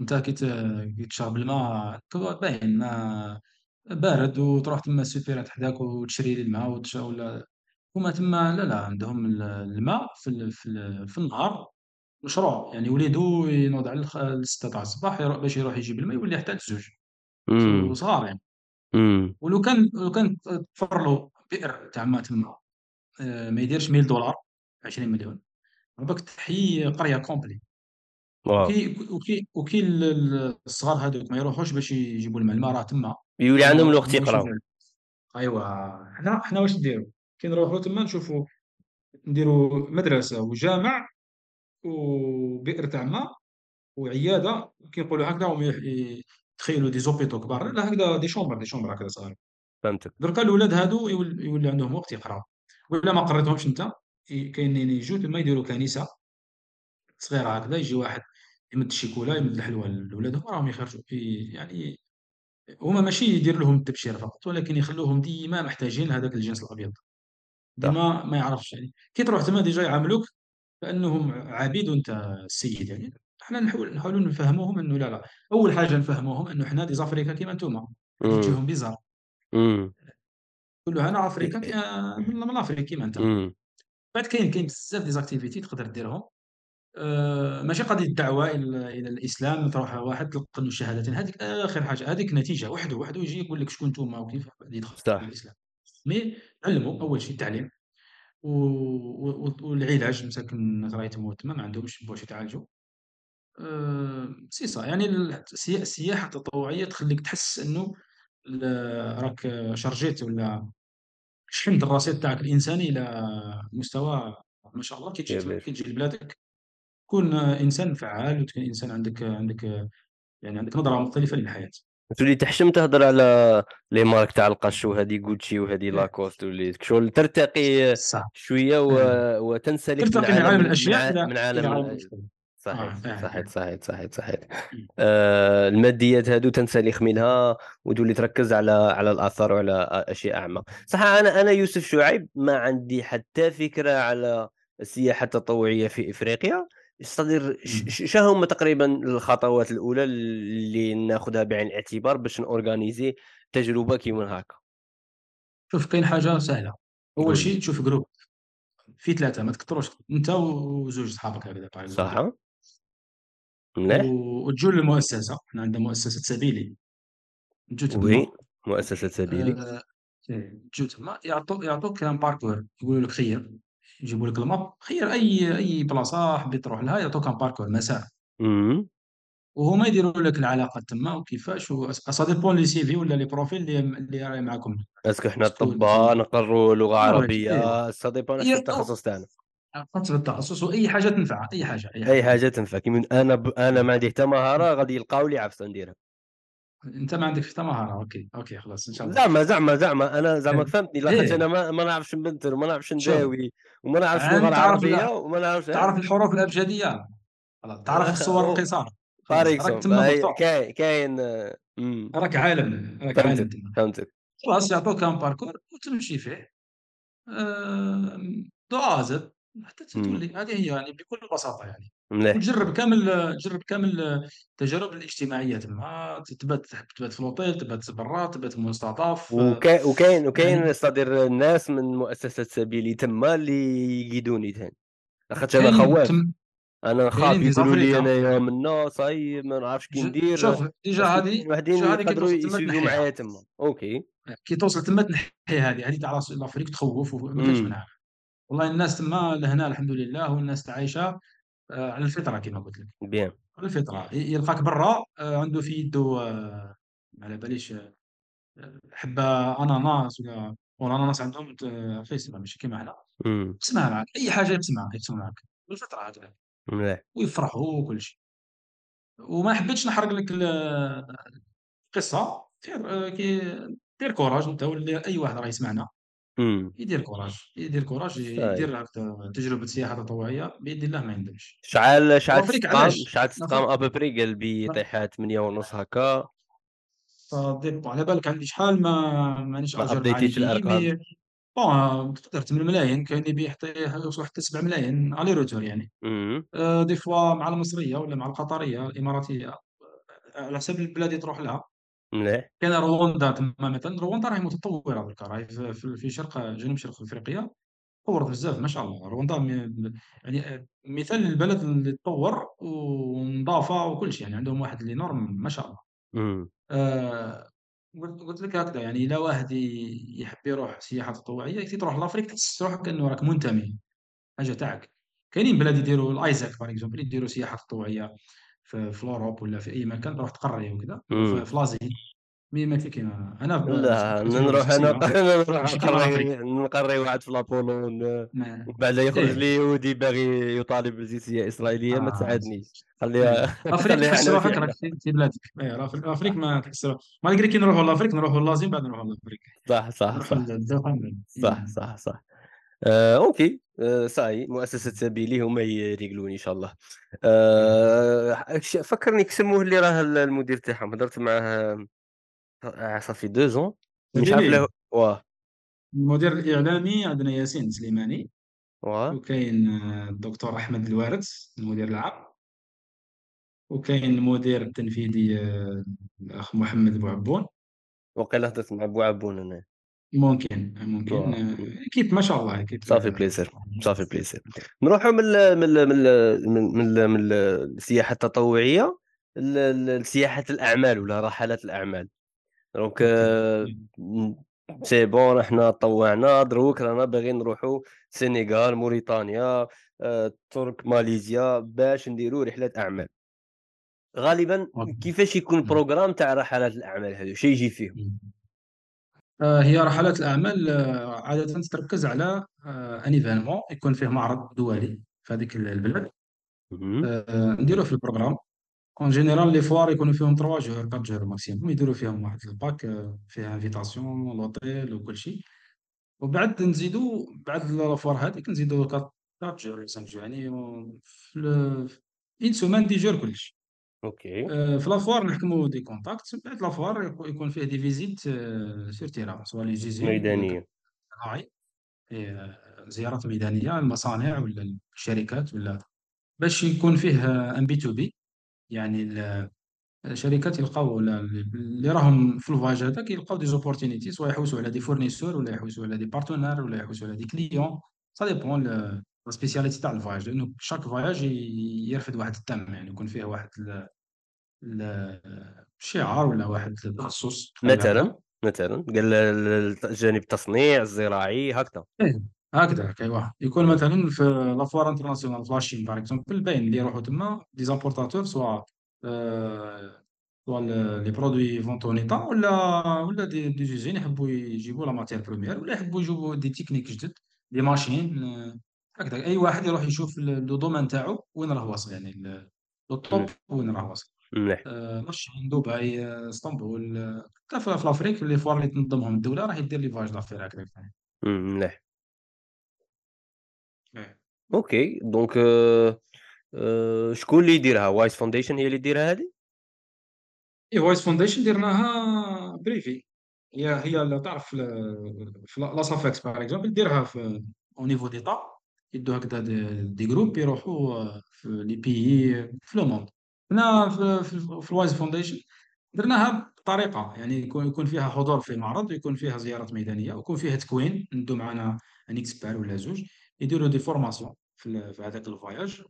أنت كي ت كي تشرب الماء باين ما بارد وتروح تما السوبيرات حداك وتشري لي الماء وتش ولا هُما تما لا، لا عندهم ال الماء في ال في ال في النهار مشروع، يعني وليدو ينوض على الخ ل6 تاع الصباح يرو باش يروح يجيب الماء يولي يحتاج الزوج إمم، وصغار يعني، إمم، ولو كان لو كان ت توفر له بئر تاع ماء تما آآ ما يديرش 1000$ 20.000.000 عقبالك تحيي قرية complète. واو! وكي وكي وكي ال ال الصغار هاذوك ما يروحوش باش يجيبوا الماء، الماء راه تما، يولي هُما عندهم الوقت هُما يقراو، أيوا حنا حنا واش نديروا، كي نروحوا تما نشوفوا نديروا مدرسة وجامع وبئر تاع ماء وعيادة كيقولوا هكذا هُم يح ي يتخيلوا des hôpitaux كبار، لا هكذا des chambres des chambres هكذا صغار، فهمتك، دركا الولاد هادو يول يولي عندهم وقت يقراو، وإلا ما قريتهمش أنت ي كاينين يجوا تما يديروا كنيسة صغيرة هكذا، يجي واحد يمد الشيكولا يمد الحلوى لولادهم راهم يخرجوا. يعني هُم ماشي يدير لهم التبشير فقط، ولكن يخلّوهم ديما محتاجين هذاك الجنس الأبيض، صح، ديما ما يعرفش يعني. كي تروح تما ديجا يعاملوك كأنهم عبيد وأنت السيد يعني، حنا نحاول نحاولوا نفهموهم إنه لا، لا، أول حاجة نفهموهم إنه حنا des Africains كيما نتوما، غادي إمم، تجيهم bizarre، إمم، تقول له أنا أ أفريقيا ك أ من أفريق كيما إمم، بعد كاين كاين بزاف des activités تقدر ديرهم، آآ ماشي. قضية دعوة إلى إلى الإسلام تروح واحد تلقّن له الشهادتين هذيك آخر حاجة، هذيك نتيجة وحده، وحده يجي يقول لك شكون نتوما وكيف بعد يدخل في صح، الإسلام، mais علّموا أول شي التعليم. و و والعلاج مساكن الناس يتموا تما ما عندهمش باش يتعالجوا. آآ سي سا. يعني ال السيا السياحة التطوعية تخلّيك تحس ال راك chargé ت والّا شحنت الرصيد تاعك الإنساني إلى مستوى ما شاء الله. كي تجي كبير. كي تجي لبلادك تكون إنسان فعّال وتكون إنسان عندك عندك يعني عندك نظرة مختلفة للحياة. تولي تحشم تهضر على les مارك تاع القش وهذه Gucci وهذه إيه Lacoste ولي شغل ترتقي صح. شوية و آه. وتنسلخ من ترتقي من عالم عالم من عالم آه، آه، صحيت، آه. صحيت، صحيت، صحيت. إمم. آآ الماديات هادو تنسلخ منها وتولي تركّز على على الآثار وعلى أ أشياء أعمق. صح أنا أنا يوسف شعيب ما عندي حتى فكرة على السياحة التطوعية في إفريقيا، صدر ش إمم. ش شهُما تقريبًا الخطوات الأولى اللي ناخذها بعين الاعتبار باش n'organiser تجربة كيما هاكا؟ شوف كاين حاجة سهلة، أول قُل لي. شي تشوف groupe فيه 3 ما تكتروش، أنت وزوج صحابك هكذا exemple صح، مليح، وتجوا للمؤسسة، حنا عندنا مؤسسة سبيلي، تجوا oui، تما مؤسسة سبيلي. آآ إيه، تجوا تما يعطو يعطوك un parcours يقولوا لك خيّر، يجيبوا لك la map خيّر أي أي بلاصة حبيت تروح لها يعطوك un parcours مسار،. وهُما يديروا لك العلاقات تما وكيفاش ça ça dépend les CV ولا les profils اللي اللي راهي معاكم، parce que حنا أطباء نقروا آه ولكن إيه، حسب أو التخصص تاعنا. حسب التخصص وأي حاجة تنفع، أي حاجة، أي أي حاجة تنفع. كيما أنا ب إمم. ما عندي حتى مهارة غادي يلقاو لي عفسة نديرها. أنت ما عندكش حتى مهارة، OK، OK خلاص إن شاء الله. زعما، زعما، زعما. أنا زعما إيه، فهمتني لاخاطش إيه، أنا ما ما نعرفش نبنتر وما نعرفش نداوي وما نعرفش اللغة أنت تعرف العربية ال وما نعرفش تعرف آه. الحروف الأبجدية، خلاص تعرف الصور القصار، راك كاين راك عالم، راك عالم. فهمتك،. خلاص يعطوك un parcours وتمشي فيه. à Z حتى تولي هذه هي يعني بكل بساطة يعني، مليح. وتجرب كامل تجرب كامل التجارب الاجتماعية تما، تبات تبات في l'hôtel، تبات برا، تبات مستضاف، وكا وكاين وكاين صدير الناس من مؤسسة سبيلي تما اللي يقيدوني تاني، لاخاطش خواف. تم أنا نخاف يقولوا لي أنايا منا صايب ما نعرفش كي ندير، شوف déjà هذه وحدين يقدروا تنحيها، معايا تما، OK، كي توصل تما تنحي هذه، هذه تاع لاس l'Afrique تخوّف وما كانش منها، والله الناس تما لهنا الحمد لله والناس عايشة آآ على الفطرة كما قلت لك، bien، على الفطرة. ي يلقاك برا آآ عنده في يدو ما على باليش حبة أناناس ولا والاناناس عندهم فيسبا ماشي كيما حنا يقسمها معاك أي حاجة يقسمها يقسمها معاك. بالفطره هكذا مليح. ويفرحوا وكل شيء. وما حبيتش نحرق لك ال- القصة. دير آه، كي دير courage أنت ولا أي واحد راه يسمعنا. امم يدير courage يدير courage ça y est يدير هكذا تجربة سياحة تطوعيه باذن الله ما يندمش. شحال شحال و l'Afrique تستقام شحال تستقام à peu près قال بي يطيح 8 ونص هكا. dépend على بالك عندي شحال ما مانيش ما ابديتيش بيّ الأرقام. bon تقدر 8 ملايين كاين اللي بيعطيه يوصل حتى 7 ملايين aller-retour يعني. آه، des fois مع المصرية ولا مع القطرية الإماراتية على حسب البلاد اللي تروح لها. مليح. كاين رواندا تما مثلا رواندا راهي متطورة درك راهي في شرق جنوب شرق أفريقيا تطورت بزاف ما شاء الله. رواندا يعني مثال للبلد اللي تطور ونظافه وكل شيء يعني عندهم واحد لي نورم ما شاء الله. آه، قلت لك هكذا يعني إلا واحد يحب يروح سياحه تطوعيه يكفي تروح لافريك تحس روحك كأنه راك منتمي حاجة تاعك. كاينين بلاد يديروا الآيزاك باغ إكزومبل يديروا سياحه تطوعيه في, اوروب ولا في أي مكان تروح تقري وكذا. ولا في, لازي مي ما كيما أنا لا نروح أنا نروح نقري نقري واحد في لابولو ما بعد يخرج إيه. لي يهودي باغي يطالب بالجنسيه الاسرائيليه ما آه تساعدنيش خليها افريك خليها تحس روحك راك في بلادك. في افريك ما تحس روحك مالغري كي نروحوا لافريك نروحوا لازي بعد نروحوا لافريك صح صح صح. صح صح. آه، أوكي. آه، صاي مؤسسة سبيلي هما يريقلون إن شاء الله. آه، فكرني كسموه اللي راه المدير تاعهم. هضرت معاه صافي دو زون مش عارف له واه. المدير الإعلامي عندنا ياسين سليماني. واه. وكاين آه، الدكتور أحمد الوارث المدير العام. وكاين المدير التنفيذي آه، الأخ محمد بوعبون. وقيلا هضرت مع بوعبون أنا. ممكن ممكن. كيب ما شاء الله كيب. صافي بليزير صافي بليزير نروحوا من ال من ال من ال من ال من ال- السياحة التطوعية ل- ل- لسياحة الأعمال ولا رحلات الأعمال. donc c'est bon إحنا طوعنا دروك رانا باغيين نروحوا السنغال موريتانيا آه، تركيا ماليزيا باش نديروا رحلة أعمال. غالبا. كيفاش يكون le programme تاع رحلات الأعمال هذو شي يجي فيهم. هي رحلات الأعمال آه، عادة تركز على un événement يكون فيه معرض دولي في هذيك البلاد. مهم. آه، نديرو في le programme. en général les foires يكونوا فيهم 3 jours 4 jours maximum يديروا فيهم واحد le pack آه، فيها invitation l'hôtel وكل شيء. وبعد نزيدو بعد la foire هذيك نزيدو 4 jours ولا 5 jours يعني في une semaine dix jours كلشي OK آه، في la foire نحكموا des contacts. بعد la foire يكو- يكون فيه des visites sur terrain سواء لي ولا ميدانية. كراعي إيه، زيارات ميدانية المصانع ولا الشركات ولا باش يكون فيه un B to B يعني ال- الشركات يلقاو اللي راهم في ال voyage هذاك يلقاو des opportunités سواء يحوسوا على des fournisseurs ولا يحوسوا على des partenaires ولا يحوسوا على des clients ça dépend la spécialité تاع ال voyage لأنه chaque voyage يرفد واحد ال thème يعني يكون فيه واحد ال- ال- الشعار ولا واحد التخصص مثلا مثلا قال ال- الجانب التصنيع الزراعي هكذا. إيه، هكذا ايوا يكون مثلا في la foire internationale في la Chine par exemple باين اللي يروحوا تما des importateurs soit soit les produits فون تون ايطا ولا ولا دي des usines يحبوا يجيبوا la matière première ولا يحبوا يجيبوا des techniques جدد des machines هكذا. أي واحد يروح يشوف le domaine تاعو وين راه واصل يعني le top وين راه واصل. مليح آه، la Chine دبي آه، اسطنبول آه، حتى في l'Afrique les foires اللي تنظمهم الدولة راه يدير les voyages d'affaires هكذا مليح. إيه. OK donc شكون اللي يديرها؟ Wise Foundation هي اللي ديرها هذه؟ إيه Wise Foundation درناها privé. هي هي اللي تعرف في la Safex par exemple ديرها في au niveau d'État يدو هكذا des, des groupes يروحوا في les pays في le monde هنا في, في, في ال Wise Foundation درناها بطريقة يعني يكون يكون فيها حضور في معرض ويكون فيها زيارات ميدانية ويكون فيها تكوين ندو معنا un expert ولا زوج يديروا des formations في, هذاك ال voyage.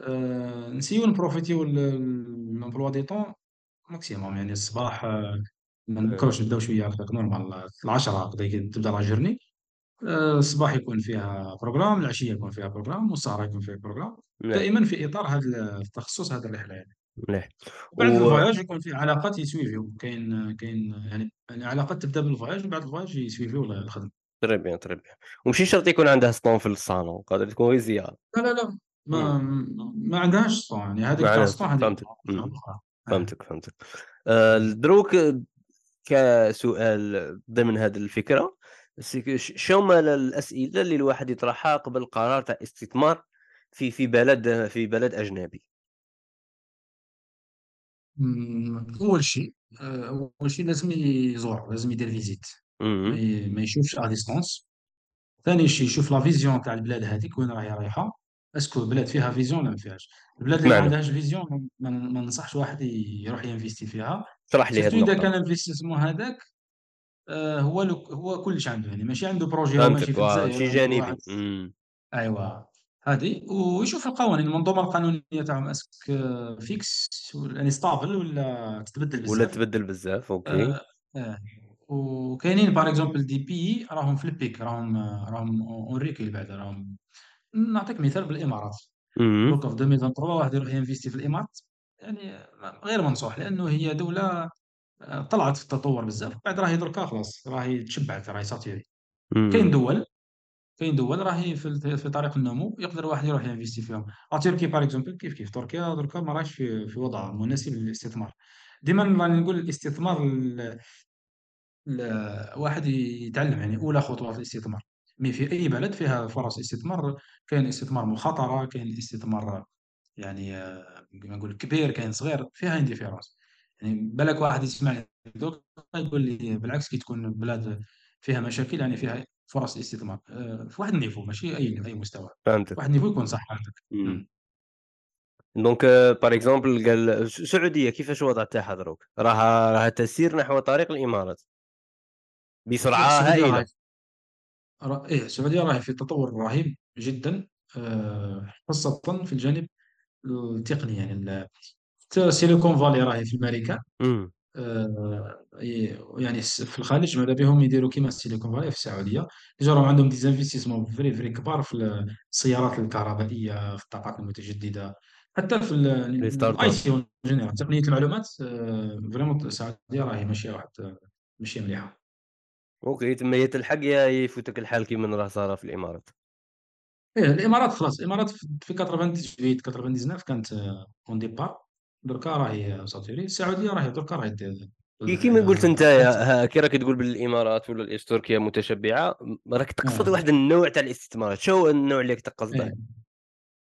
أه نسيو نبروفيتيو l'emploi du temps maximum يعني الصباح آه، ما آه، نبكروش نبداو شوية normal هكذا كي تبدا la journée آه، الصباح يكون فيها programme العشية يكون فيها programme والسهرة يكون فيها programme. مليح دائما في إطار هذا التخصص هذه الرحلة يعني. مليح وبعد و ال voyage يكون فيه علاقات يسويفيو كاين كاين يعني يعني علاقات تبدأ بال voyage وبعد ال voyage يسويفيو الخدمة. très bien très bien وماشي شرط يكون عندها stand في الصالون قادر تكون غير زيارة. لا لا لا. ما ما عندهاش stand يعني. هذيك تاع هذيك فهمتك. فهمتك فهمتك. آه. دروك كسؤال ضمن هذه الفكرة. c'est ش شهما ال الأسئلة اللي الواحد يطرحها قبل قرار تاع استثمار في في بلد في بلد أجنبي؟ إمم، أول شيء آآ، أول شيء لازم يزور، لازم يدير visite ما يشوفش à distance. ثاني شيء يشوف la vision تاع البلاد هذيك وين راهي رايحة، est-ce que البلاد فيها vision والّا ما فيهاش؟ البلاد اللي ما بمعنى؟ عندهاش vision ما ننصحش واحد يروح ينفيستي فيها، لي هذه النقطة. كان ال investissement هذاك هو لو هو كلش عنده يعني ماشي عنده projet هو ماشي في شي جانبي. أيوا هذه، ويشوف القوانين المنظومة القانونية تاعهم est-ce que fixe يعني stable والّا تتبدل ولا بزاف. تبدل بزاف OK. آآ آه، وكاينين par exemple des pays راهم في ال pic راهم راهم en recul بعدا راهم نعطيك مثال بالإمارات، اهم. دوكا في 2023 واحد يروح ينفيستي في الإمارات يعني غير منصوح لأنه هي دولة آآ طلعت في التطور بزاف، بعد راهي دركا خلاص راهي تشبعت راهي saturée. كاين. دول كاين دول راهي في في طريق النمو يقدر واحد يروح ينفيستي فيهم، آه تركيا par exemple كيف كيف؟ تركيا دركا ما راهيش في في وضع مناسب للاستثمار، ديما راني نقول الاستثمار ال ال واحد يتعلم يعني أولى خطوات الاستثمار، mais في أي بلد فيها فرص استثمار، كاين استثمار مخاطرة، كاين استثمار يعني آه، كيما نقول كبير، كاين صغير، فيها différence يعني بالك واحد يسمعني دوك يقول لي بالعكس كي تكون بلاد فيها مشاكل يعني فيها فرص استثمار، آآ في واحد ال niveau ماشي أي أي مستوى، فهمتك. واحد ال niveau يكون صح. إمم. donc par exemple قال الس السعودية كيفاش الوضع تاعها دروك؟ راها راها تسير نحو طريق الإمارات لا بسرعة السعودية راهي هائلة. ر إيه السعودية راهي في تطور رهيب جدًا آآ خاصةً في الجانب التقني يعني Silicon Valley راهي في. آآ ي يعني في الخليج ماذا بيهم يديروا كيما Silicon Valley في السعودية، déjà راهم عندهم investissements vrai vrai كبار في ال السيارات الكهربائية، في الطاقات المتجددة، حتى في les ال start-up. ال IT en général تقنية المعلومات vraiment السعودية راهي ماشية واحد ماشية مليحة. OK تما يا تلحق يا يفوتك الحال كيما راه صار في الإمارات. إيه الإمارات خلاص الإمارات في في 98 99 كانت en départ دركا راهي saturée، السعودية راهي دركا راهي كيما قلت بدات ها كي راك تقول بلي الإمارات ولا تركيا متشبعة م راك تقصد آه، واحد النوع تاع الاستثمارات، هو النوع اللي تقصده؟ إيه.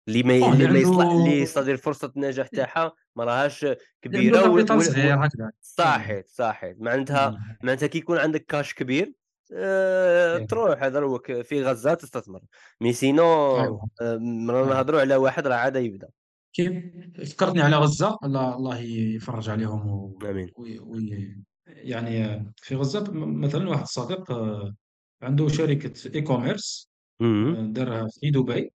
اللي ما اللي ما يصلح اللي c'est-à-dire فرصة النجاح تاعها ما راهاش اللي عنده كبيرة و كابيتال و و صغير هكذا، إيه، صحيت، صحيت، معناتها إمم، معناتها كي يكون عندك كاش كبير إيه، تروح هذا في غزة تستثمر، مي سينون أيوه، آمم، رانا أيوه. نهضروا على واحد راه عاد يبدأ، كيف فكّرتني على غزة الله الله يفرّج عليهم و آمين. oui oui يعني في غزة مثلًا واحد الصديق آه، عنده شركة e-commerce اهم، آآ دارها في دبي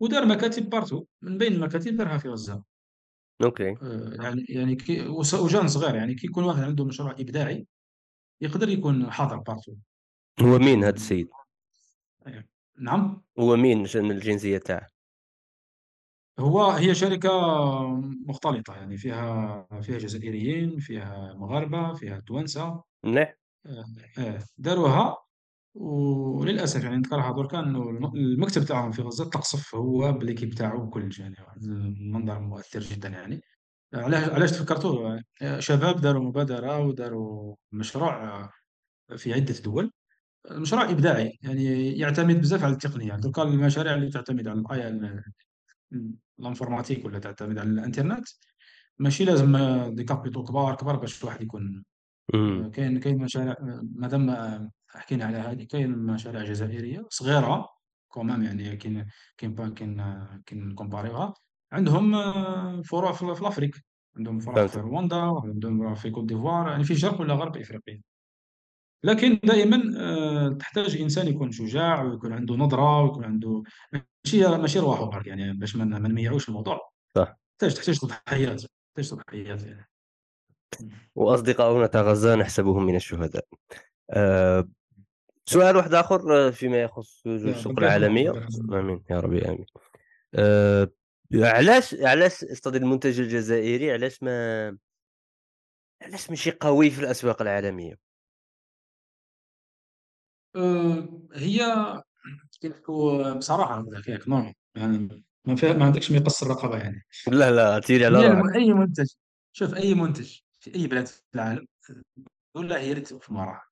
ودار مكاتب partout من بين المكاتب دارها في غزة. OK، آآ يعني يعني كي وجان صغير، يعني كي يكون واحد عنده مشروع إبداعي يقدر يكون حاضر partout هو مين هذا السيد؟ نعم، هو مين الجنسية تاعه؟ هو هي شركة مختلطة، يعني فيها فيها جزائريين، فيها مغاربة، فيها توانسة، مليح، آآ آه، داروها وللأسف يعني نذكرها دركا إنه الم المكتب تاعهم في غزة تقصف هو بالéquipe تاعو بكلش يعني المنظر مؤثر جدًا يعني. علاش تفكرتوه؟ آآ شباب داروا مبادرة وداروا مشروع آه، في عدة دول. مشروع إبداعي، يعني يعتمد بزاف على التقنية، يعني دركا المشاريع اللي تعتمد على الأي ال informatique ولا تعتمد على الإنترنت، ماشي لازم des capitaux كبار، كبار باش الواحد يكون آآ كاين كاين مشاريع آآ مادام آه، حكينا على هذه، كاين مشاريع صغيرة quand même يعني كاين كاين با كاين آه، كاين نكومباريوها، عندهم آه، فروع في في l'Afrique، عندهم فروع في فهمتك، رواندا، عندهم فروع في كوت ديفوار، يعني في شرق ولا غرب إفريقيا. لكن دائمًا تحتاج إنسان يكون شجاع ويكون عنده نظرة ويكون عنده ماشي ماشي رواحه برك يعني باش ما نميّعوش الموضوع، صح، تحتاج تحتاج تضحيات، تحتاج تضحيات يعني. تاع غزة نحسبهم من الشهداء. آآ سؤال واحد آخر آه، فيما يخص السوق يرحمهم. آمين يا ربي آمين. آآ علاش علاش à ce stade المنتج الجزائري علاش ما علاش ماشي قوي في الأسواق العالمية؟ آآ هي كي نحكوا بصراحة نقولها ياك normal يعني ما فيها ما عندكش ما يقص الرقبة يعني. لا، لا تيري على روحك. أي منتج شوف أي منتج في أي بلاد في العالم الدولة هي اللي توقف من وراها،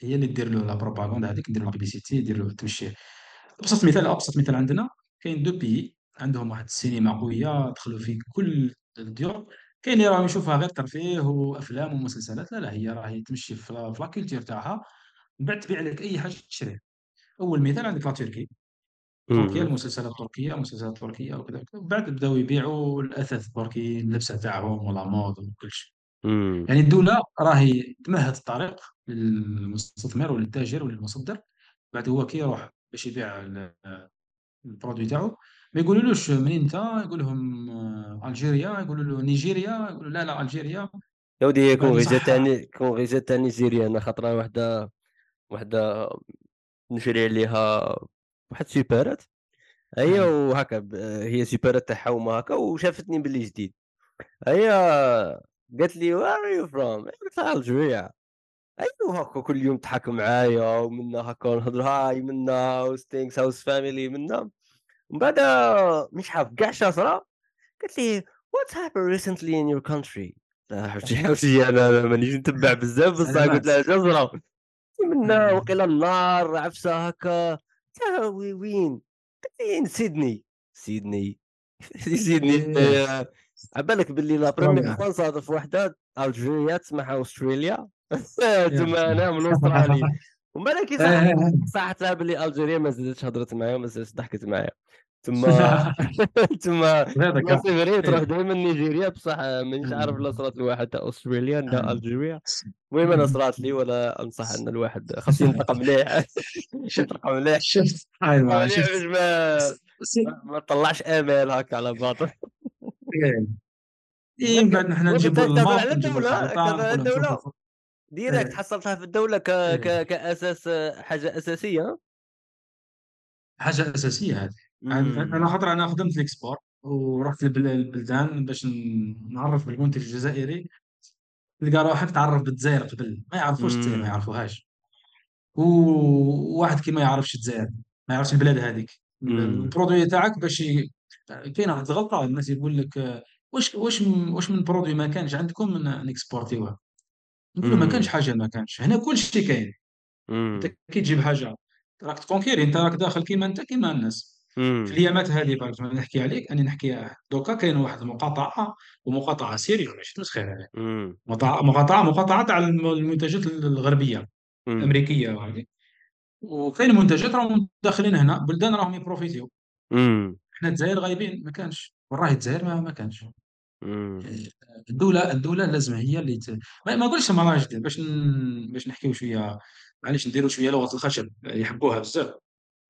هي اللي دير له la propagande هذيك دير له publicité دير له تمشيه. أبسط مثال أبسط مثال عندنا كاين 2 pays عندهم واحد السينما قوية دخلوا في كل الديور، كاين اللي راهم يشوفوها غير ترفيه وأفلام ومسلسلات، لا، لا هي راهي تمشي في لا في la culture تاعها، من بعد تبيع لك أي حاجة تشريها. أول مثال عندك la Turquie، تركيا المسلسلات التركية مسلسلات تركية وكذا، بعد بداو يبيعوا الأثاث التركي، اللبسة تاعهم و la mode وكل شي. إمم، يعني الدولة راهي تمهد الطريق للمستثمر وللتاجر وللمصدر، بعد هو كي يروح باش يبيع ال البرودوي تاعو. ما يقولولوش منين أنت، يقول لهم آه، ألجيريا، يقولوا له نيجيريا، يقولوا لا، لا ألجيريا، يا ودي كون تاع كون تاع نيجيريا أنا خطرة وحدة وحدة نشري عليها واحد سيبارات هي وهاكا ب هي سيبارات تاعها هما هاكا وشافتني بلي جديد، هي قالت لي "Where are you from؟" قلت لها "Algeria." أيوه هاكا كل يوم تضحك معايا ومنها هاكا نهضر هاي منا things how's family منا، ومن بعدها مش عارف كاع شاطرة قالت لي "What happened recently in your country؟" آه، حوتي حوتي أنا أنا مانيش نتبع بزاف بصح قلت لها "شاطرة." منا وقيلا النار قلت لها "و وين؟" "In Sydney." سيدني. سيدني. إيه. عبالك باللي لا أستراليا فوا نصادف وحدة؟ ألجيريا تسمعها أستراليا؟ يا تما أنا من أسترالي ومن بعد كي صح. صحّت لها باللي ألجيريا ما زادتش هضرت معايا وما زادتش ضحكت معايا، تما تما سي فري تروح دايمًا نيجيريا بصح مانيش عارف لا صرات لواحد تاع أستراليا لا. ألجيريا، المهم أنا صرات لي ولا أنصح أن الواحد خاص ينطق مليح. شُفت ينطق مليح شُفت. باش ما ما تطلّعش آمال هاكا على باطل. إيه، إيه من بعد نجيبوا شوفوا الدولة. ف directe إيه، حصّلتها في الدولة ك إيه، ك كأساس حاجة أساسية؟ حاجة أساسية هذه. إمم، خاطر أنا خدمت ال export ورُحت لبل البلدان باش نعرّف بالمنتج الجزائري، تلقى روحك تعرّف بالجزاير قبل، ما يعرفوش الجزاير ما يعرفوهاش. وواحد كي ما يعرفش الجزائر، ما يعرفش البلاد هذيك، ال produit تاعك باش ي كاينة واحد الغلطة الناس يقول لك واش واش واش من produit ما كانش عندكم نكسبورتيوه، نقول ما كانش حاجة ما كانش، هنا كلشي كاين، أنت إمم، كي تجيب حاجة راك تكونكيري. أنت راك داخل كيما أنت كيما الناس، في إمم، الأيامات هذه نحكي عليك أني نحكي دوكا كاين واحد المقاطعة ومقاطعة sérieux ماشي مقاطعة مقاطعة مقاطعة تاع الم المنتجات ال الغربية إمم، الأمريكية وهذه. وكاين منتجات راهم داخلين هنا بلدان راهم يبروفيتيو. حنا الجزائر غايبين ما كانش. والله الجزائر ما, ما كانش. الدولة الدولة لازم هي اللي ت... ما ما نقولش مراجل باش ن... باش نحكيو شوية معليش نديروا شوية لغة الخشب يحبوها بزاف.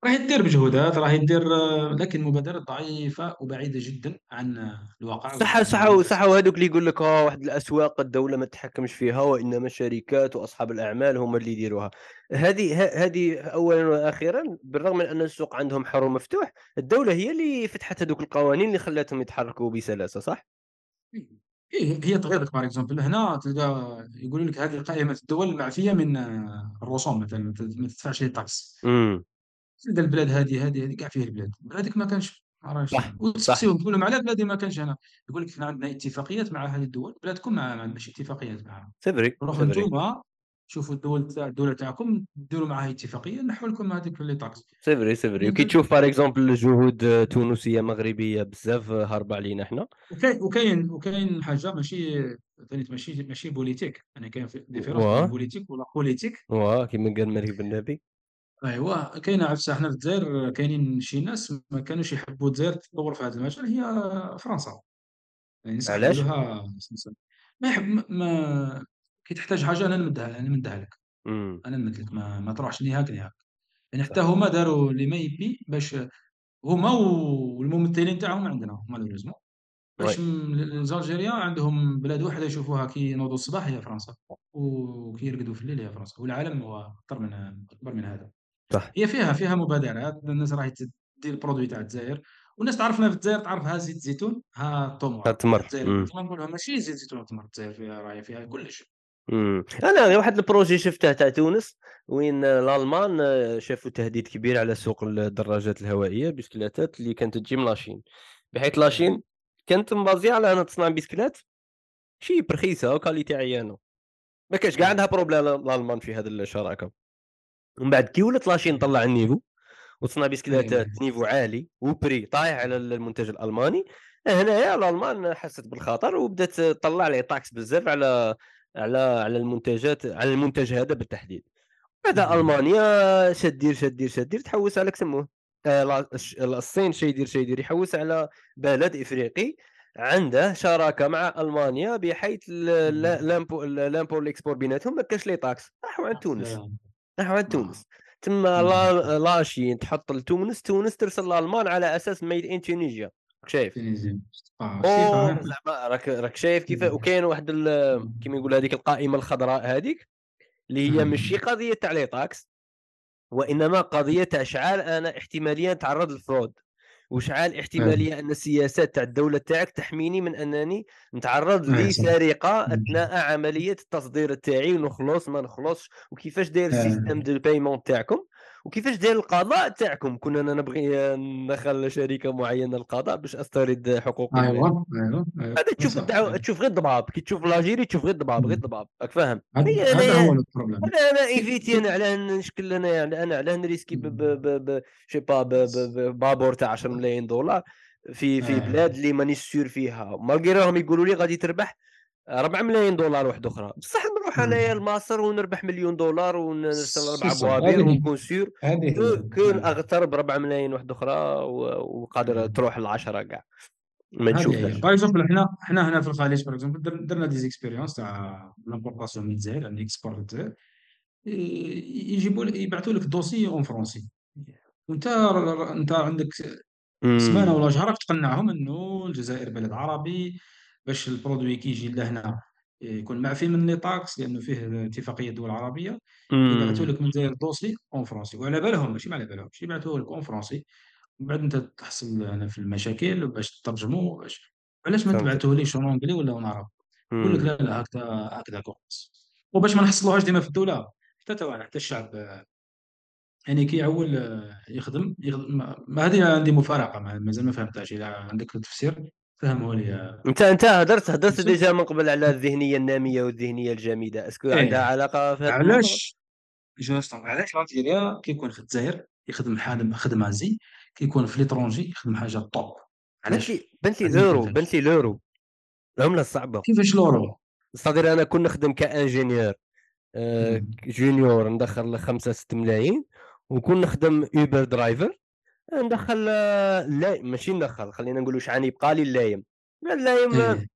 راهي دير مجهودات راهي دير آه، لكن مبادرات ضعيفة وبعيدة جدا عن الواقع صح صح صح. وهادوك اللي يقول لك آه واحد الأسواق الدولة ما تتحكمش فيها وإنما الشركات وأصحاب الأعمال هم اللي يديروها، هذه هذه أولًا وأخيرًا بالرغم من أن السوق عندهم حر ومفتوح، الدولة هي اللي فتحت هذوك القوانين اللي خلاتهم يتحركوا بسلاسة صح؟ إيه هي تغير لك par exemple هنا تلقى يقولوا لك هذه قائمة الدول المعفية من آه، الرسوم مثلا ما تدفعش les taxes تلقى البلاد هذه هذه هذه كاع فيها البلاد، بلادك ما كانش صح، وتسقسيهم تقول لهم على بلادي ما كانش هنا، يقول لك حنا عندنا اتفاقيات مع هذه الدول، بلادكم ما عندناش اتفاقيات c'est vrai، روحوا c'est vrai. نتوما شوفوا الدول تاع الدولة تاعكم ديروا معاها اتفاقية نحوا لكم هذيك les C'est vrai، c'est vrai من وكي تشوف par exemple جهود تونسية مغربية بزاف هاربة علينا حنا. وكاين وكاين حاجة ماشي ماشي ماشي politique، يعني كاين différence بين ال politique و la politique واه كيما قال مالك بن نبي. أيوا كاينة عفسة حنا في الجزائر كاينين شي ناس ما كانوش يحبوا الجزائر تطور في هذا المجال هي فرنسا. يعني علاش؟ لها. ما يحب ما ما كي تحتاج حاجة أنا نمدها أنا نمدها لك، إمم، أنا نمد لك ما ما تروحش نيهاك نيهاك، يعني حتى هُما داروا les maypi باش هُما والممثلين تاعهم عندنا malheureusement ouais باش م الجزائريين عندهم بلاد واحدة يشوفوها كي ينوضوا الصباح هي فرنسا، وكي يرقدوا في الليل هي فرنسا، والعالم هو أكثر من أكبر من هذا. صح، هي فيها فيها مبادرات الناس راهي ت دير ال produit تاع الجزائر، والناس تعرفنا في الجزائر تعرف ها زيت زيتون ها تمر. التمر الجزائر إمم. نقول لهم ماشي زيت زيتون وتمر الجزائر فيها راهي فيها كلش. إمم. أنا غير واحد ال projet شفته تاع تونس وين الألمان شافوا تهديد كبير على سوق الدراجات الهوائية بسكليتات اللي كانت تجي من la Chine. بحيث la Chine كانت مبازية على أنها تصنع بسكلات cheap رخيصة و qualité عيانة. ما كانش كاع عندها problème الألمان في هذه الشراكة. ومن بعد كي ولات la Chine طلع ال niveau وتصنع بسكليتات niveau عالي و prix طايح على المنتج الألماني. هنايا الألمان حست بالخطر وبدات تطلع les taxes بزاف على على على المنتجات على المنتج هذا بالتحديد. بعد ألمانيا شدير شدير شدير تحوس على كسموه آه، الصين شي يدير شي يدير يحوس على بلد إفريقي عنده شراكة مع ألمانيا بحيث l'import l'import l'export بيناتهم ما كاش les taxes. راحوا عند تونس. آه. راحوا عند تونس. تما la Chine تحط لتونس تونس ترسل لالمان على أساس made in Tunisia شايف؟ زعما راك راك شايف كيف؟ وكاين واحد كيما يقول هذيك القائمة الخضراء هذيك اللي هي ماشي قضية تاع les taxes وإنما قضية تاع شحال أنا احتماليه نتعرض لل fraude وشحال احتمالية أن السياسات تاع الدولة تاعك تحميني من أنني نتعرض لسرقة أثناء عملية التصدير تاعي ونخلص ما نخلصش وكيفاش داير ال système de paiement تاعكم؟ وكيفاش داير القضاء تاعكم؟ كنا أنا نبغي ندخل شركه معينة القضاء باش استرد حقوقي. أيوه, أيوة. هذا تشوف تشوف غير الضباب. كي تشوف l'Algérie تشوف غير الضباب غير الضباب. راك فاهم؟ هذا هو ال problème أنا أنا éviter أنا علاه نشكل أنا يعني أنا علاه نريسكي ب ب شي با بابور تاع 10 ملايين دولار في في بلاد اللي مانيش sûr فيها. malgré راهم يقولوا لي غادي تربح 4 ملايين دولار واحدة أخرى. بصح نروح انايا لمصر ونربح مليون دولار ونرسل أربع بوابير ونكون sûr. كون أغترب 4 ملايين واحدة أخرى وقادر تروح ل 10 كاع. ما نشوفهاش par exemple حنا حنا هنا في الخليج par exemple درنا des expériences تاع l'importation من الجزائر يعني export للجزائر يجيبوا يبعثوا لك dossier en français وانت انت عندك سمانة ولا شهر راك تقنعهم إنه الجزائر بلد عربي باش ال produit كي يجي لهنا يكون معفي من les taxes لأنه فيه اتفاقية دول عربيه يبعثوا لك من الجزائر dossier en français. وعلى بالهم ماشي ما على بالهمش يبعثوه لك en français. من بعد أنت تحصل أنا في المشاكل باش تترجموا باش علاش ما تبعثوه ليش en anglais ولا en عربي يقول لك لا لا هكذا هكذا كويس وباش ما نحصلوهاش ديما في الدولة. حتى تو حتى الشعب يعني كي يعول يخدم, يخدم. ما هذه عندي مفارقة مازال ما فهمتهاش. إذا عندك تفسير؟ فهمه لي. انت انت هدرت هدرت déjà من قبل على الذهنية النامية والذهنية الجامده est-ce que إيه. عندها علاقة في هذا علاش؟ justement علاش l'Algérien كيكون في الجزائر يخدم خدمه خدمه زي كيكون في l'étranger يخدم حاجة top علاش؟ بنت لي لورو بنت لي l'euro العملة الصعبة. كيفاش l'euro؟ c'est-à-dire أنا كون نخدم ك ingénieur آه junior ندخل 5 6 ملايين. وكون نخدم Uber driver ندخل لا ماشي ندخل خلينا نقولوا شحال يبقى لي اللايم. اللايم إيه.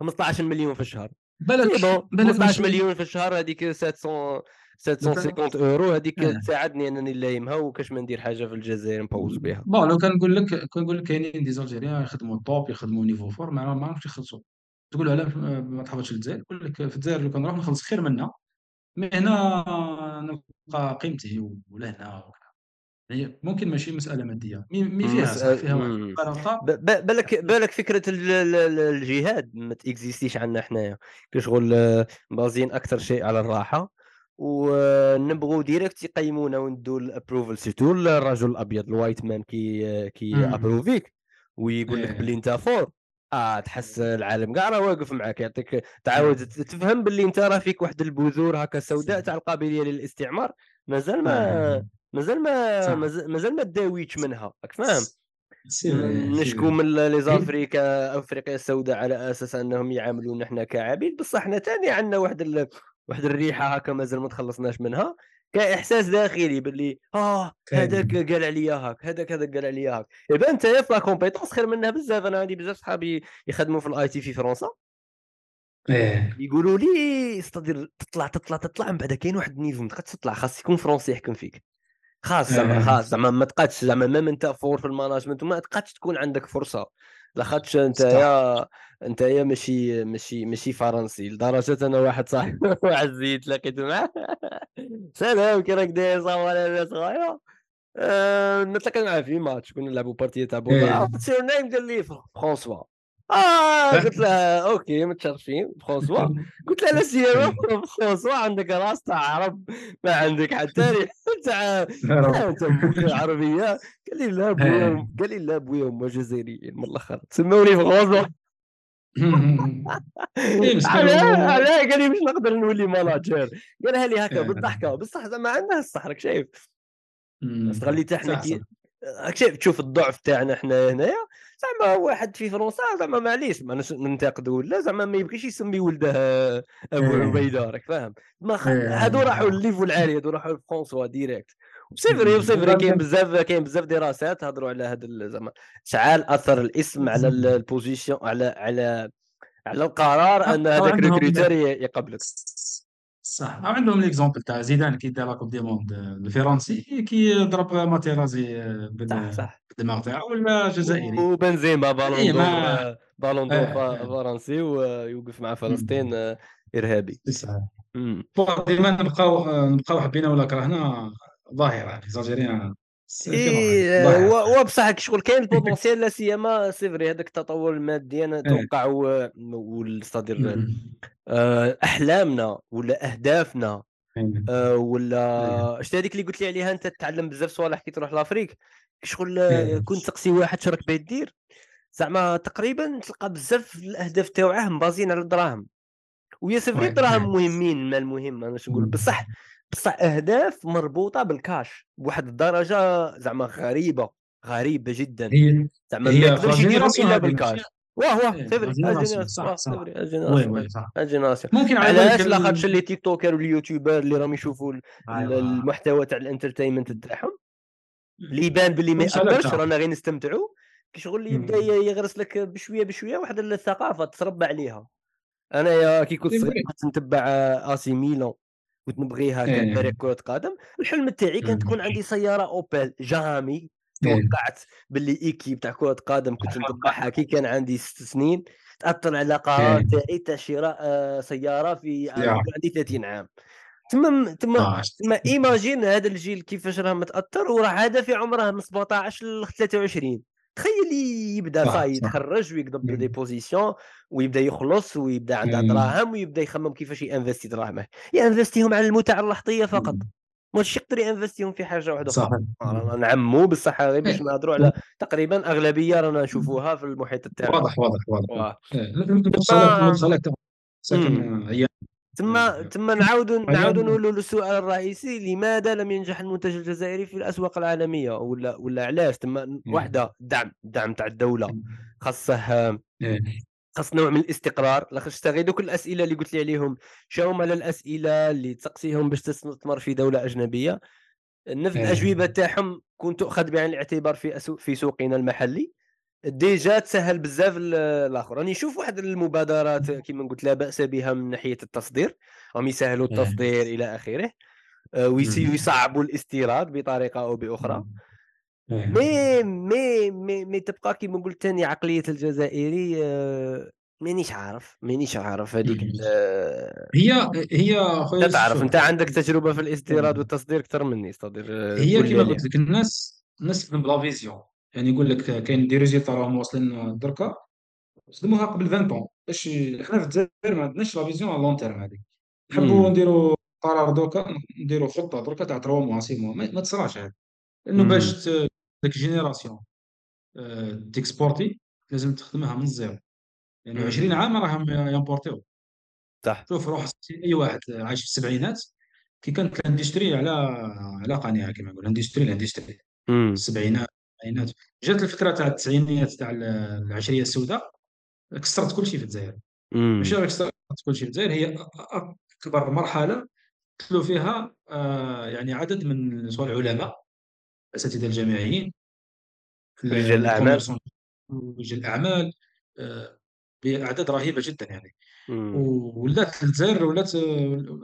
15 مليون في الشهر. بالك بالك 15 مليون في الشهر هذيك 700 750 إورو هذيك آه. تساعدني أنني نلايمها وكاش ما ندير حاجة في الجزائر نبوز بها. bon لو كنقول لك كنقول لك كاينين des Algériens يخدموا top يخدموا niveau fort ما عرفتش يخلصوا. تقول علاش ما تحبطش للجزائر يقول لك في الجزائر لو كنروح نخلص خير منا mais هنا نلقى قيمتي ولا هنا هي ممكن ماشي مسألة مادية. mais فيها صح فيها بالك بالك فكرة الجهاد ما تإكزيستيش عندنا حنايا. كشغل basés أكثر شيء على الراحة ونبغوا direct يقيمونا وندوا ال approval. surtout الرجل الأبيض ال white man كي كي أبروفيك ويقول لك إيه. بلي أنت fort. آه تحس العالم كاع راه واقف معك يعطيك تعاود. تفهم باللي أنت راه فيك واحد البذور هكا سوداء تاع القابلية للاستعمار. مازال ما. مازال ما مازال ما داويتش منها. راك فاهم؟ نشكو من les Africains أفريقيا السوداء على أساس أنهم يعاملونا إحنا كعبيد. بصح إحنا ثاني عندنا واحد ال... واحد الريحة هكا مازال ما تخلصناش منها. كإحساس داخلي باللي آه هذاك قال عليا هاك هذاك هذاك قال عليا هاك. يبقى انت في la compétence خير منها بزاف. أنا عندي بزاف صحابي يخدموا في ال IT في فرنسا. إيه. يقولوا لي c'est-à-dire تطلع تطلع تطلع من بعد كاين واحد ال niveau ما تقدرش تطلع خاص يكون français يحكم فيك. خاص زعما إيه. خاص زعما ما تقدش زعما ما انت فور في الماناجمنت وما تقدش تكون عندك فرصة. لاخاطش انت يا انت يا ماشي ماشي ماشي فرنسي لدرجة أنا واحد صاحبي واحد زيد لقيت معاه. سلام كي راك داير صوالح لاباس آه، نتلاقى معاه في ماتش كنا نلعبوا بارتيه تاع إيه. عرفت سير نايم قال لي فرونسوا آه قلت له أوكي متشرفين فرونسوا قلت له لا سيما فرونسوا عندك راس تاع عرب ما عندك حتى ريح تاع أنت عربية. قال لي لا بويا قال لي لا بويا هما جزائريين من الآخر سموني فرونسوا إيه، علاه قال لي مش نقدر نولي manager قالها لي هكا بالضحكة؟ بصح زعما عندها الصح راك شايف إحنا كي راك تشوف الضعف تاعنا إحنا هنايا زعما واحد في فرنسا زعما معليش ما ننتقدوا ولا زعما ما يبغيش يسمي ولده أبو إيه. عبيدة راك فاهم؟ ما إيه. هادو راحوا لل level العالي هادو راحوا لفرونسوا ديريكت وسيفري وسيفري كاين بزاف كاين بزاف دراسات هضروا على هذا زعما شحال أثر الاسم على ال position على على على القرار أن هذاك ال recruteur يقبلك صح. عندهم l'exemple تاع زيدان كي دار la Coupe du monde الفرنسي كي ضرب ماتيرازي صح صح. بالدماغ تاعو ولا جزائري. وبنزيما بالون إيه، d'Or ما- Ballon d'Or آه، آه. فرنسي ويوقف مع فلسطين آه، إرهابي. صح مم. بون ديما نبقاو نبقاو حبينا ولا كرهنا ظاهرة يعني زالجيريان اي وبصح شغل كاين البوتونسيال لا سيما سيفري هذاك التطور المادي. أنا أتوقع والصدر آه، أحلامنا ولا أهدافنا إيه. آه، ولا شتي هذيك اللي قلت لي عليها أنت تتعلم بزاف صوالح كي تروح لأفريك. شغل إيه. كنت تقسي واحد شرك باه دير زعما تقريبا تلقى بزاف الأهداف تاوعه مبازين على الدراهم. ويا c'est vrai الدراهم مهمين المال مهم أنا نقول بصح بصح اهداف مربوطة بالكاش بواحد الدرجة زعما غريبة غريبة جدا. زعما ما يقدرش يديرهم إلا بالكاش واه واه سيفري الجينيراسيون الجينيراسيون ممكن علاش؟ لاخاطش les TikTokers وال YouTuber اللي راهم يشوفوا المحتوى تاع ال entertainment تاعهم. اللي يبان باللي ما ياثرش رانا غير نستمتعوا كي شغل يبدا يغرس لك بشوية بشوية واحد الثقافة تربى عليها. انايا كي كنت صغير كنت نتبع آسي ميلان. كنت نبغيها كان فريق كره قدم الحلم تاعي كان تكون عندي سيارة اوبل jamais توقعت باللي équipe تاع كره قدم كنت نتبعها كي كان عندي ست سنين. تاثر على قرار تاعي تاع شراء آه، سيارة في عندي 30 عام. تما تما تما imagine هذا الجيل كيفاش راه متأثر وراه هذا في عمره من 17 ل 23 تخيل يبدا صاي يتخرج ويقدر des positions ويبدا يخلص ويبدا عنده دراهم ويبدا يخمم كيفاش ي investi دراهمه ي investi هم على المتع اللحظيه فقط ماشي يقدر ي investi هم في حاجة واحدة صح نعمو بصح غير باش نهضروا على تقريبا اغلبيه رانا نشوفوها في المحيط تاعنا واضح واضح واضح ساكن هي ثم ثم نعاودوا نعاودوا نقولوا السؤال الرئيسي لماذا لم ينجح المنتج الجزائري في الأسواق العالمية؟ ولا ولا علاش؟ ثم واحدة الدعم الدعم تاع الدولة. خاصه خاص نوع من الاستقرار. لاخاطش غير دوك الأسئلة اللي قلت لي عليهم. شاهم على الأسئلة اللي تسقسيهم باش تستثمر في دولة أجنبية. نفس الأجوبة تاعهم كنت تؤخذ بعين الاعتبار في أسو... في سوقنا المحلي. déjà تسهل بزاف الآخر. راني نشوف واحد المبادرات كما قلت لا بأس بها من ناحية التصدير. راهم يسهلوا التصدير إلى آخره آه، ويصعبوا الاستيراد بطريقة أو بأخرى. مي مي مي, مي تبقى كما قلت ثاني عقلية الجزائري آه، مانيش عارف مانيش عارف هذيك هي هي خويا تعرف أنت عندك تجربة في الاستيراد والتصدير أكثر مني أستاذ آه، هي كما قلت لك الناس الناس بلا vision. يعني يقول لك كاين des résultats راهم واصلين دركا خدموها قبل 20 طون باش حنا في الجزائر ما عندناش la vision على long terme هذيك. نحبوا نديروا قرار دوكا نديروا خطة دركا تاع 3 موا 6 موا ما تصراش هذا. لأنه باش ديك génération ت exporti لازم تخدمها من ال zéro. يعني 20 عام راهم ي importi و صح. شوف روح أي واحد عايش في السبعينات كي كانت ال industrie على على قناعة كما نقول ال industrie. ال industrie السبعينات. التسعينات. جات الفكرة تاع التسعينيات تاع العشرية السوداء كسرت كل شيء في الجزائر. ماشي غير كسرت كل شيء في الجزائر هي أكبر مرحلة دخلوا فيها آه يعني عدد من سواء العلماء الأساتذة الجامعيين رجال الأعمال. رجال الأعمال آه بأعداد رهيبة جدا يعني. ولات الجزائر ولات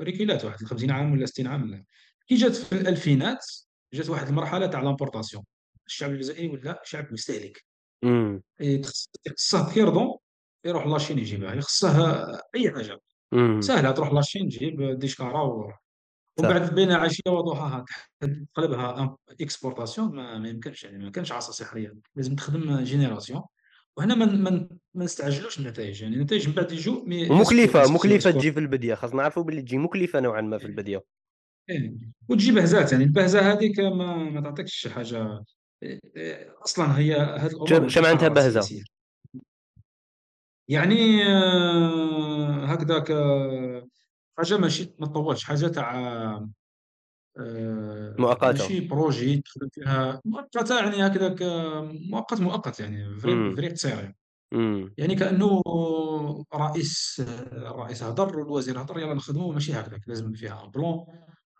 recul ات واحد 50 عام ولا 60 عام. كي جات في الألفينات جات واحد المرحلة تاع l'importation الشعب الجزائري ولا شعب مستهلك. إيه، خصه cure-dents يروح la Chine يجيبها خصه أي حاجة. سهلة تروح la Chine تجيب ديشكارا و ومن صح. بعد بين عشية وضحاها تقلبها exportation ما, ما يمكنش يعني ما كانش عصا سحريه لازم تخدم génération. وهنا ما ما ما نستعجلوش النتائج يعني النتائج من بعد يجوا mais ومكلفه مكلفه تجي في البديه خاصنا نعرفوا باللي تجي مكلفه نوعا ما في البديه إيه. وتجي بهزات يعني البهزة هذيك ما, ما تعطيكش حاجة. إيه، إيه، أصلا هي هذه الأمور شو معناتها بهزه يعني آه، هكذاك آه، حاجة ماشي ما تطولش حاجة تاع آه، مؤقتة. ماشي projet تخدم فيها. مؤقتة يعني هكذاك آه، مؤقت مؤقت يعني فري فري قصير يعني. يعني كأنه رئيس الرئيس هضر والوزير هضر يلا نخدموا ماشي هكذاك. لازم فيها plan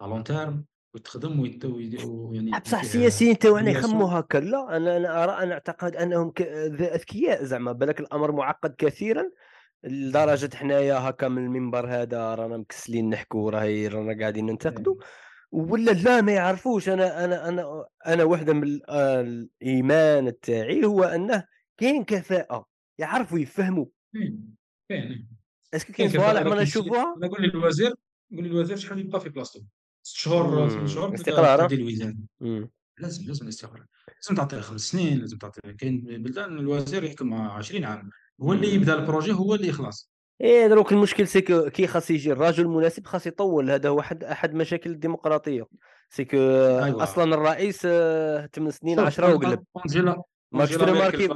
على long terme وتخدم ويت- ويعني بصح السياسيين تاعنا évaluation يخموا هكا. لا أنا أنا أرى أنا أعتقد أنهم ك- أذكياء زعما بالك الأمر معقد كثيرا. لدرجة حنايا هكا من المنبر هذا رانا مكسلين نحكوا راهي رانا قاعدين ننتقدوا ولا لا ما يعرفوش. أنا أنا أنا أنا واحدة من ال- الإيمان تاعي هو أنه كاين كفاءة. يعرفوا يفهموا. كاين كاين est-ce que كاين صوالح ما نشوفوها؟ أنا قول لي الوزير قول لي الوزير شحال يبقى في بلاصتو. ست شهور ثمان شهور بدا استقرار تعديل الوزان امم لازم لازم الاستقرار. لازم تعطيه خمس سنين لازم تعطيه كاين بلدان الوزير يحكم 20 عام. هو اللي يبدأ ال projet هو اللي يخلص. إيه دروك المشكل c'est que كي خاص يجي الرجل المناسب خاص يطول. هذا هو احد أحد مشاكل الديمقراطية. c'est que ايوا أصلا الرئيس آه، 8 سنين شوف 10 وقلب. ماكش ت remarqui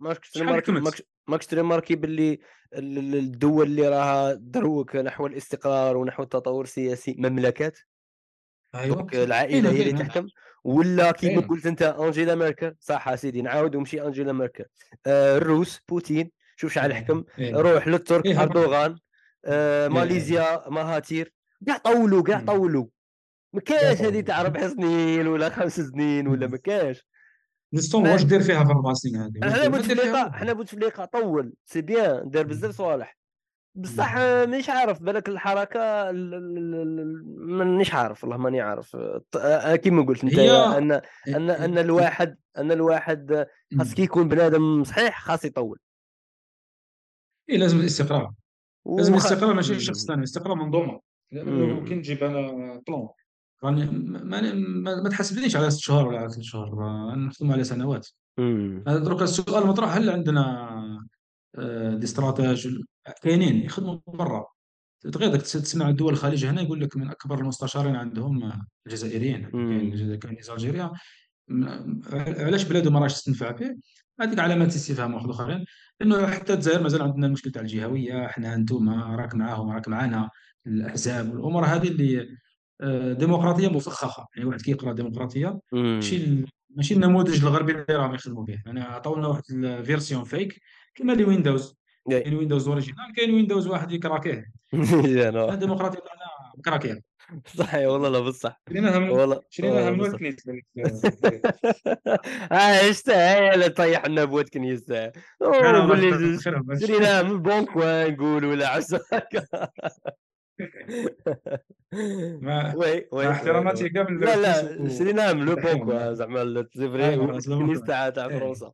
ماكش ت remarqui ماكش ت remarqui باللي ال- ال- الدول اللي راها دروك نحو الاستقرار ونحو التطور السياسي مملكات. ايوا donc العائلة كاينة هي اللي تحكم. ولا كيما كاينة قلت أنت أنجيلا ميركل صح سيدي نعاود ومشي أنجيلا ميركل. آه الروس بوتين شوف شحال إيه حكم روح للترك أردوغان آه ماليزيا مهاتير كاع طولوا كاع. طولوا ما كاش هذه تاع ربع سنين ولا خمس سنين ولا ما كاش نستون واش دير فيها في أربع سنين هذه. واش حنا دير ما دير فيها. بوتفليقه والو حنا بوتفليقه طول. سي بيان دار بزاف صوالح. بصح مانيش عارف بالك الحركة ال- ال- ال- مانيش عارف والله ماني عارف كيما قلت أنت أن أن أن الواحد أن الواحد خاص كي يكون بنادم صحيح خاص يطول إيه لازم الاستقرار لازم. الاستقرار ماشي. شخص ثاني الاستقرار منظومه لأنه كي. نجيب أنا بلون راني ما, ما, ما تحسبنيش على ست شهور ولا على ثلاث شهور نخدم على سنوات. هذا درك السؤال المطروح هل عندنا des stratèges كاينين يخدموا برا. تغير داك تسمع دول الخليج هنا يقول لك من أكبر المستشارين عندهم آه، الجزائريين. كاين كاين م- علاش بلادو ما راهش تنفع فيه؟ هذيك علامات استفهام واحد اخرين لأنه حتى الجزائر مازال عندنا المشكل تاع الجهوية حنا أنتم راك معاهم راك معنا الأحزاب والأمور هذه اللي آه، ديمقراطية مفخخة. يعني واحد كيقرأ ديمقراطية ماشي ماشي النموذج الغربي اللي راهم يخدموا به. يعني عطاونا واحد ال version fake كما اللي ويندوز. ياي. كاين ويندوز original كاين ويندوز واحد ي craquer ه حنا الديمقراطيه تاعنا م craquer ه صحيح والله لا بصح. شريناها من والله. شريناها من واتكنيس آه يستاهل طيح لنا بواتكن يستاهل أنا قول لي شريناها من بون كوان نقول ولا عساك. مع وي وي. احتراماتي. كامل لا لا شريناها من لو بون ونحيهم كوان زعما تاع إيه. فرنسا.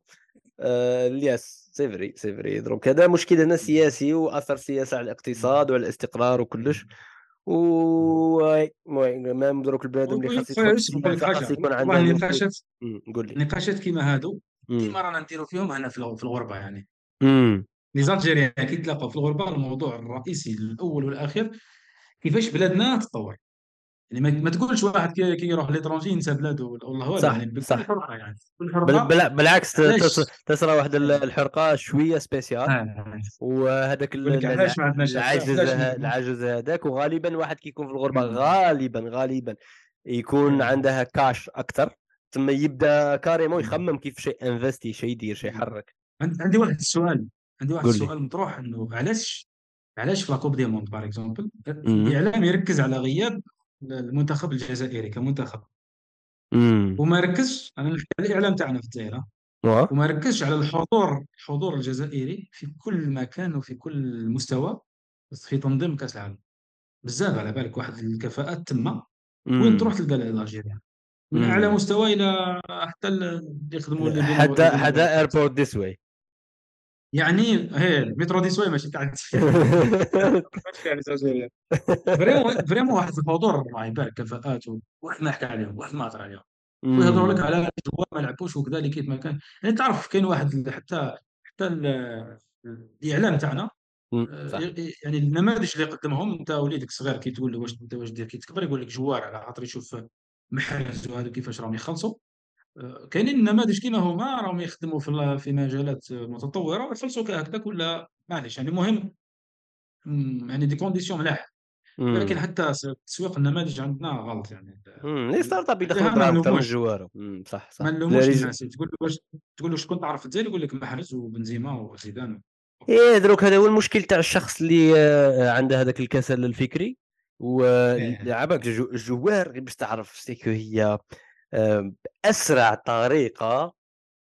آه، الياس. سي فري سي فري دونك هذا مشكل هنا سياسي وأثر سياسي على الاقتصاد وعلى الاستقرار وكلش. و ما دروك البنادم اللي خاص يكون عنده أمم، قول لي. نقاشات كيما هادو. ديما رانا نديرو فيهم هنا في الغ- في الغربة يعني. أمم. les Algériens كي تلاقوا في الغربة الموضوع الرئيسي الأول والأخير كيفاش بلادنا تطور. يعني ما, تقولش واحد كي يروح l'étranger ينسى بلاده. والله والو صح يعني صح. حرقه يعني. بكل بل حرقه بل بالعكس تسرى واحد ال- الحرقة شوية spéciale. آه، وهذاك العجز العجز هذاك. وغالبا واحد كيكون في الغربة. غالبا غالبا يكون. عندها كاش أكثر ثم يبدأ carrément مم. يخمم كيف شيء investit شيء يدير شيء يحرك. عند- عندي واحد السؤال. عندي واحد السؤال مطروح إنه علاش علاش في la Coupe du monde par exemple الإعلام يركز على غياب المنتخب الجزائري كمنتخب. امم وما ركزش أنا نحكي على الإعلام تاعنا في الجزائر. وما ركزش على الحضور الحضور الجزائري في كل مكان وفي كل مستوى في تنظيم كأس العالم. بزاف على بالك واحد الكفاءات تما. وين تروح تلقى الجزائر من أعلى مستوى إلى حتى اللي يخدموا حتى حتى ايربورت ذيس واي يعني هي المترو دي سوي ماشي قاعد فريمون فريمون واحد الحضور الله يبارك كفاءات واحد ما حكى عليهم واحد ما هضر عليهم. ويهضروا لك على الجوار ما لعبوش وكذا كيف ما كان. يعني تعرف كاين واحد حتى حتى الاعلام تاعنا آه، يعني النماذج اللي قدمهم أنت وليدك صغير كي تقول له واش أنت واش دير؟ كي تكبر يقول لك joueur على خاطر يشوف محرز وهذا كيفاش راهم يخلصوا. كاينين نماذج كيما هما راهم يخدموا في في مجالات متطورة ويخلصوا هكذاك ولا معليش يعني المهم يعني des conditions ملاح. لكن حتى تسويق النماذج عندنا غلط يعني. les start-up يدخلوا دراهم أكثر من ال joueur صح صح. ما نلوموش الناس. تقول له واش تقول له شكون تعرف الجزائر يقول لك محرز وبنزيما وزيدان. إيه دروك هذا هو المشكل تاع الشخص اللي آه، عنده هذاك الكسل الفكري. ولعبك إيه. الجوار باش تعرف سيكو هي. اسرع طريقة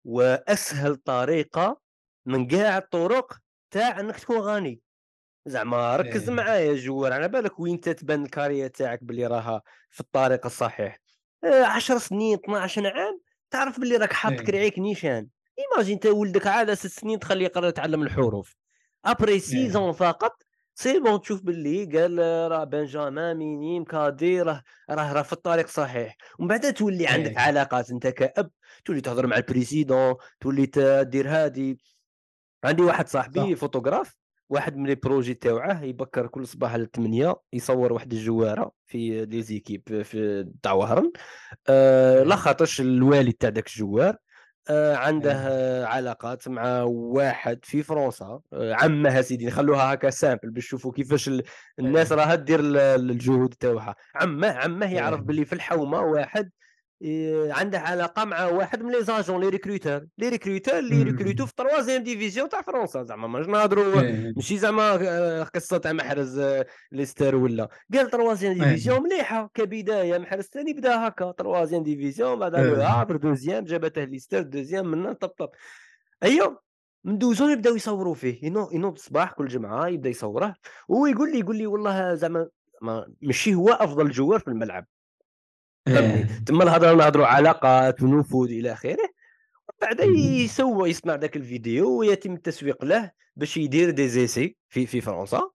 وأسهل طريقة من كاع الطرق تاع إنك تكون غني. زعما ركز إيه. معايا جوار على بالك وين تتبان الكارير تاعك باللي راها في الطريق الصحيح؟ 10 آه، سنين 12 عام تعرف باللي راك حاط إيه. كرعيك نيشان. إيماجين انت ولدك على ست سنين تخليه يقرا يتعلم الحروف. ابري سيزون فقط سي بون تشوف باللي قال راه بنجامين مينيم كادي راه راه راه في الطريق صحيح. ومن بعد تولي عندك إيه. علاقات أنت كأب تولي تهضر مع البريسيدون تولي تدير هادي. عندي واحد صاحبي صح. فوتوغراف واحد من لي بروجي تاوعه يبكر كل صباح على 8 يصور واحد الجوارة في لي زيكيب في تاع وهران آه لا خاطرش الوالد تاع داك ال joueur. عنده إيه. علاقات مع واحد في فرنسا آه، عمها سيدي نخلوها هكا simple باش تشوفوا كيفاش الناس إيه. راها دير الجهود تاعها عمه عمه يعرف إيه. باللي في الحومة واحد عنده علاقه مع واحد من les agents les recruteurs. les recruteurs اللي recrutent في troisième division تاع فرنسا زعما ماش نهضروا ماشي زعما آه، قصة تاع محرز آه، ليستر ولا. قال troisième division مليحة كبداية محرز ثاني بدا هكا troisième division بعد عابر deuxième جابته ليستر deuxième من طب طب. أيوه ندوزو يبداو يصوروا فيه. ينوض الصباح كل جمعة يبدأ يصوره وهو يقول لي يقول لي والله زعما ماشي هو أفضل joueur في الملعب. إيه. تما الهضره نهضروا علاقات ونفوذ إلى آخره بعد يسوى يصنع ذاك الفيديو ويتم التسويق له باش يدير دي زيسي في في فرنسا.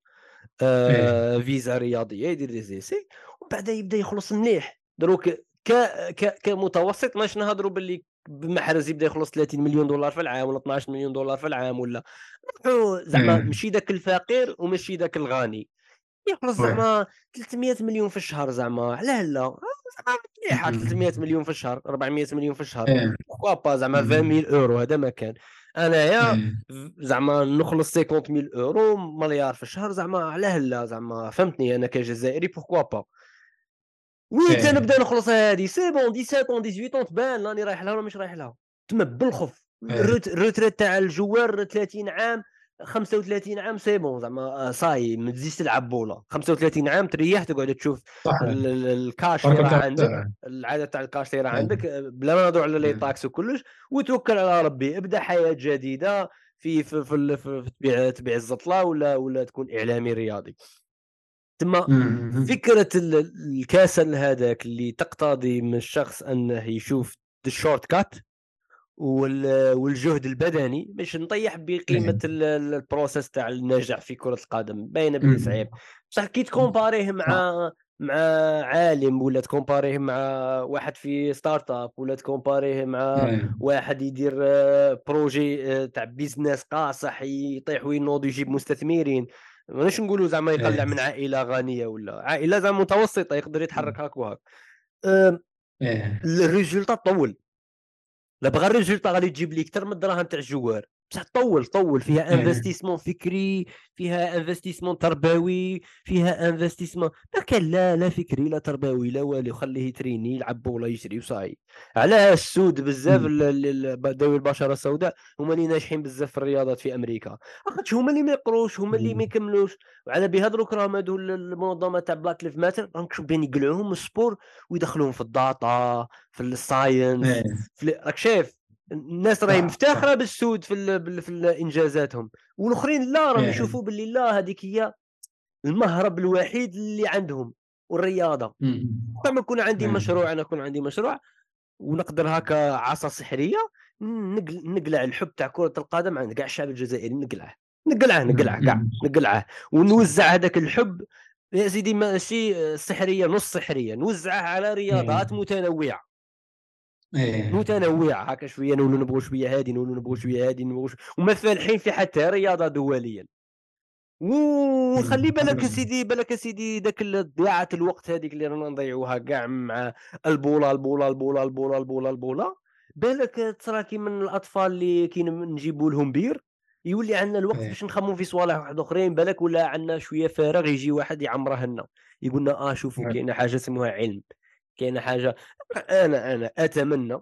آه إيه. فيزا رياضية يدير دي زيسي ومن بعد يبدأ يخلص مليح دروك ك ك كمتوسط ماش نهضروا باللي بمحرز يبدأ يخلص 30 مليون دولار في العام ولا 12 مليون دولار في العام ولا. زعما إيه. ماشي ذاك الفقير وماشي ذاك الغني. يخلص زعما 300 مليون في الشهر زعما علاه لا مليحة 300 مليون في الشهر 400 مليون في الشهر بوكوا با زعما 20000 اورو هذا ما كان. أنايا إيه. زعما نخلص 50000 اورو مليار في الشهر زعما علاه لا زعما فهمتني أنا كجزائري بوكوا با وين تنبدا نخلص هذه سي بون 17 18 تبان راني رايح لها ولا مش رايح لها. تما بالخف إيه. الروتريت تاع الجوار 30 عام. 35 عام سي بون زعما آه، صاي ما تزيدش تلعب بوله 35 عام تريح تقعد تشوف الكاش اللي راه عندك العدد تاع الكاش اللي راه عندك آه، بلا ما نهضروا على لي تاكس وكلش وتوكل على ربي. ابدا حياة جديدة في في في, في, في تبيع تبيع الزطلة ولا ولا تكون إعلامي رياضي. تما فكرة الكاسل هذاك اللي تقتضي من الشخص أنه يشوف الشورت كات والجهد البدني باش نطيح بقيمة البروسيس تاع النجاح في كرة القدم. باينة بلي صعيب. بصح كي تcomparer مع مع عالم ولا تcomparer مع واحد في startup ولا تcomparer مع واحد يدير projet آه، تاع business قاصح يطيح وينوض يجيب مستثمرين. ماناش نقولوا زعما يطلع من عائلة غنية ولا عائلة زعما متوسطة يقدر يتحرك هاك وهاك. ال résultat طول لا بغى ال résultat غادي تجيب لي أكثر من الدراهم تاع الجوار. بصح طول طول. فيها investissement فكري فيها investissement تربوي فيها investissement. ما كان لا لا فكري لا تربوي لا والو. خليه يentraîner يلعب ولا يجري وصاي علاه السود بزاف ذوي البشره السوداء هما اللي ناجحين بزاف في الرياضات في أمريكا. اخاطش هما اللي ما يقروش هما اللي ما يكملوش. وعلى بها دروك راهم هادو المنظمة تاع Black Lives Matter راهم بين يقلعوهم ال sport ويدخلوهم في ال data في ال science راك شايف؟ الناس راهي مفتخره بالسود في ال في انجازاتهم والآخرين لا راهم يشوفوا باللي لا هذيك هي المهرب الوحيد اللي عندهم والرياضة. لما يكون عندي مشروع أنا يكون عندي مشروع ونقدر هكا عصا سحرية نقلع الحب تاع كرة القدم عند كاع الشعب الجزائري نقلعه. نقلعه نقلعه كاع نقلعه. ونوزع هذاك الحب يا سيدي ماشي سحرية نص سحرية نوزعه على رياضات. متنوعة. متنوعة هكا شوية نولو نبغوا شوية هادي نولو نبغوا شوية هادي نبغوا وما فالحين في حتى رياضة دوليا وخلي بالك سيدي بالك سيدي ذاك ضياعة الوقت هذيك اللي رانا نضيعوها كاع مع البوله البوله البوله البوله البوله البوله بالك تصرا من الأطفال اللي كي نجيبوا لهم بير يولي عندنا الوقت إيه. باش نخمو في صوالح واحد أخرين بالك ولا عندنا شوية فراغ يجي واحد يعمره لنا يقول لنا آه شوفوا إيه. كاينة حاجة اسمها علم. كاينة حاجة. أنا أنا أتمنى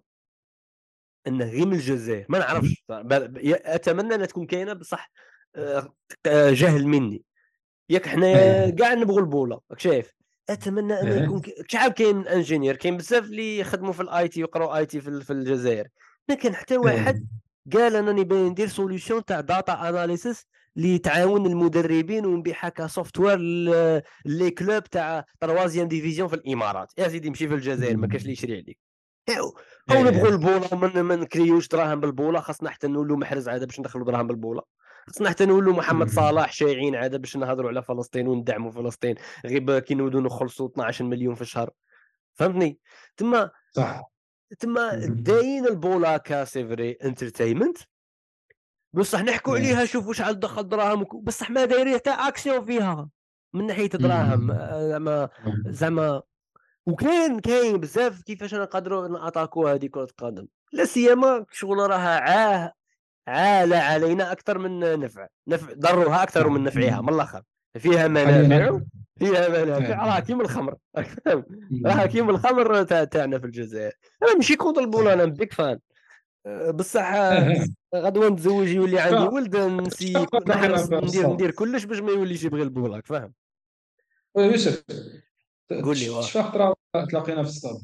انه غير من الجزائر ما نعرفش أتمنى إنها تكون كاينة بصح آه، جهل مني. ياك حنايا إيه. كاع نبغوا البولة راك شايف؟ أتمنى ان يكون شعب كاين ingénieur كاين بزاف اللي يخدموا في ال IT ويقراوا IT في الجزائر. ما كان حتى واحد قال أنا نبي ندير solution تاع data analysis اللي تعاون المدربين ونبيعها ك software les clubs تاع troisième division في الإمارات. يا سيدي مشي في الجزائر ما كاش اللي يشري عليك. أو نبغوا البوله ما نكريوش دراهم بالبوله خاصنا حتى نولوا محرز عاد باش ندخلوا دراهم بالبوله خصنا حتى نولوا محمد صلاح شايعين عاد باش نهضروا على فلسطين وندعموا فلسطين. غير كي نودوا نخلصوا 12 مليون في الشهر. فهمتني؟ تما صح. تما داين البولا ك c'est vrai entertainment بصح نحكوا عليها شوفوا شحال دخل دراهم بصح ما دايرين حتى أكسيون فيها. من ناحية دراهم زعما زعما. وكاين كاين بزاف كيفاش نقدروا نattaquer هذه كرة القدم. لا سيما شغل راها عاه عالة علينا أكثر من نفع. نفع ضرها أكثر من نفعها من الآخر. فيها منافع فيها منافع راه كيما الخمر. راه كيما الخمر تاعنا في الجزائر. أنا ماشي contre البول أنا big fan. بصح غدوة نتزوج يولي عندي ولد نسي ندير ندير كلش باش ما يوليش يبغي البول راك فاهم يوسف قول لي شفا خطره تلاقينا في الصاد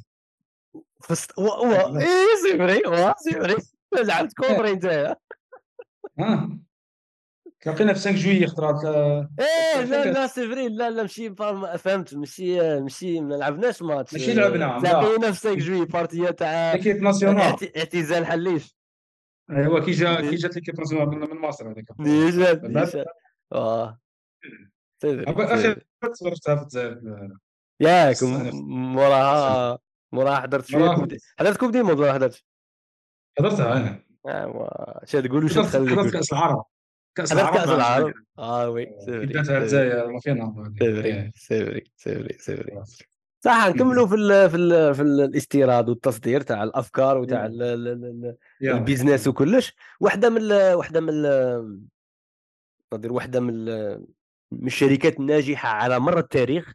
في الصاد اي سي فري سي فري لعبت كوبري انت. ها؟ تلاقينا في 5 جويي خطرات إيه لا لا سي فري لا لا ماشي فهمت ماشي ماشي ما لعبناش ماتش. ماشي لعبنا تلاقينا في 5 جويي بارتيه تاع ليكيب ناسيونال. اعتزال حليش. ايوا كي جا كي جات l'équipe nationale من مصر هذيك. جات آه. أخي تفرجتها في الجزائر ياك موراها موراها حضرت شوية حضرت coupe du monde حضرت. حضرتها أنا. أيوا اش تقول واش تخلي حضرت كأس العرب. كأس العرب كأس العرب. آه oui بداتها الجزائر ما فينا سيفري سيفري سيفري سيفري صح نكملوا في ال في ال في الاستيراد والتصدير تاع الأفكار وتاع ال business وكلش. واحدة من واحدة من نقدر واحدة من من الشركات الناجحة على مر التاريخ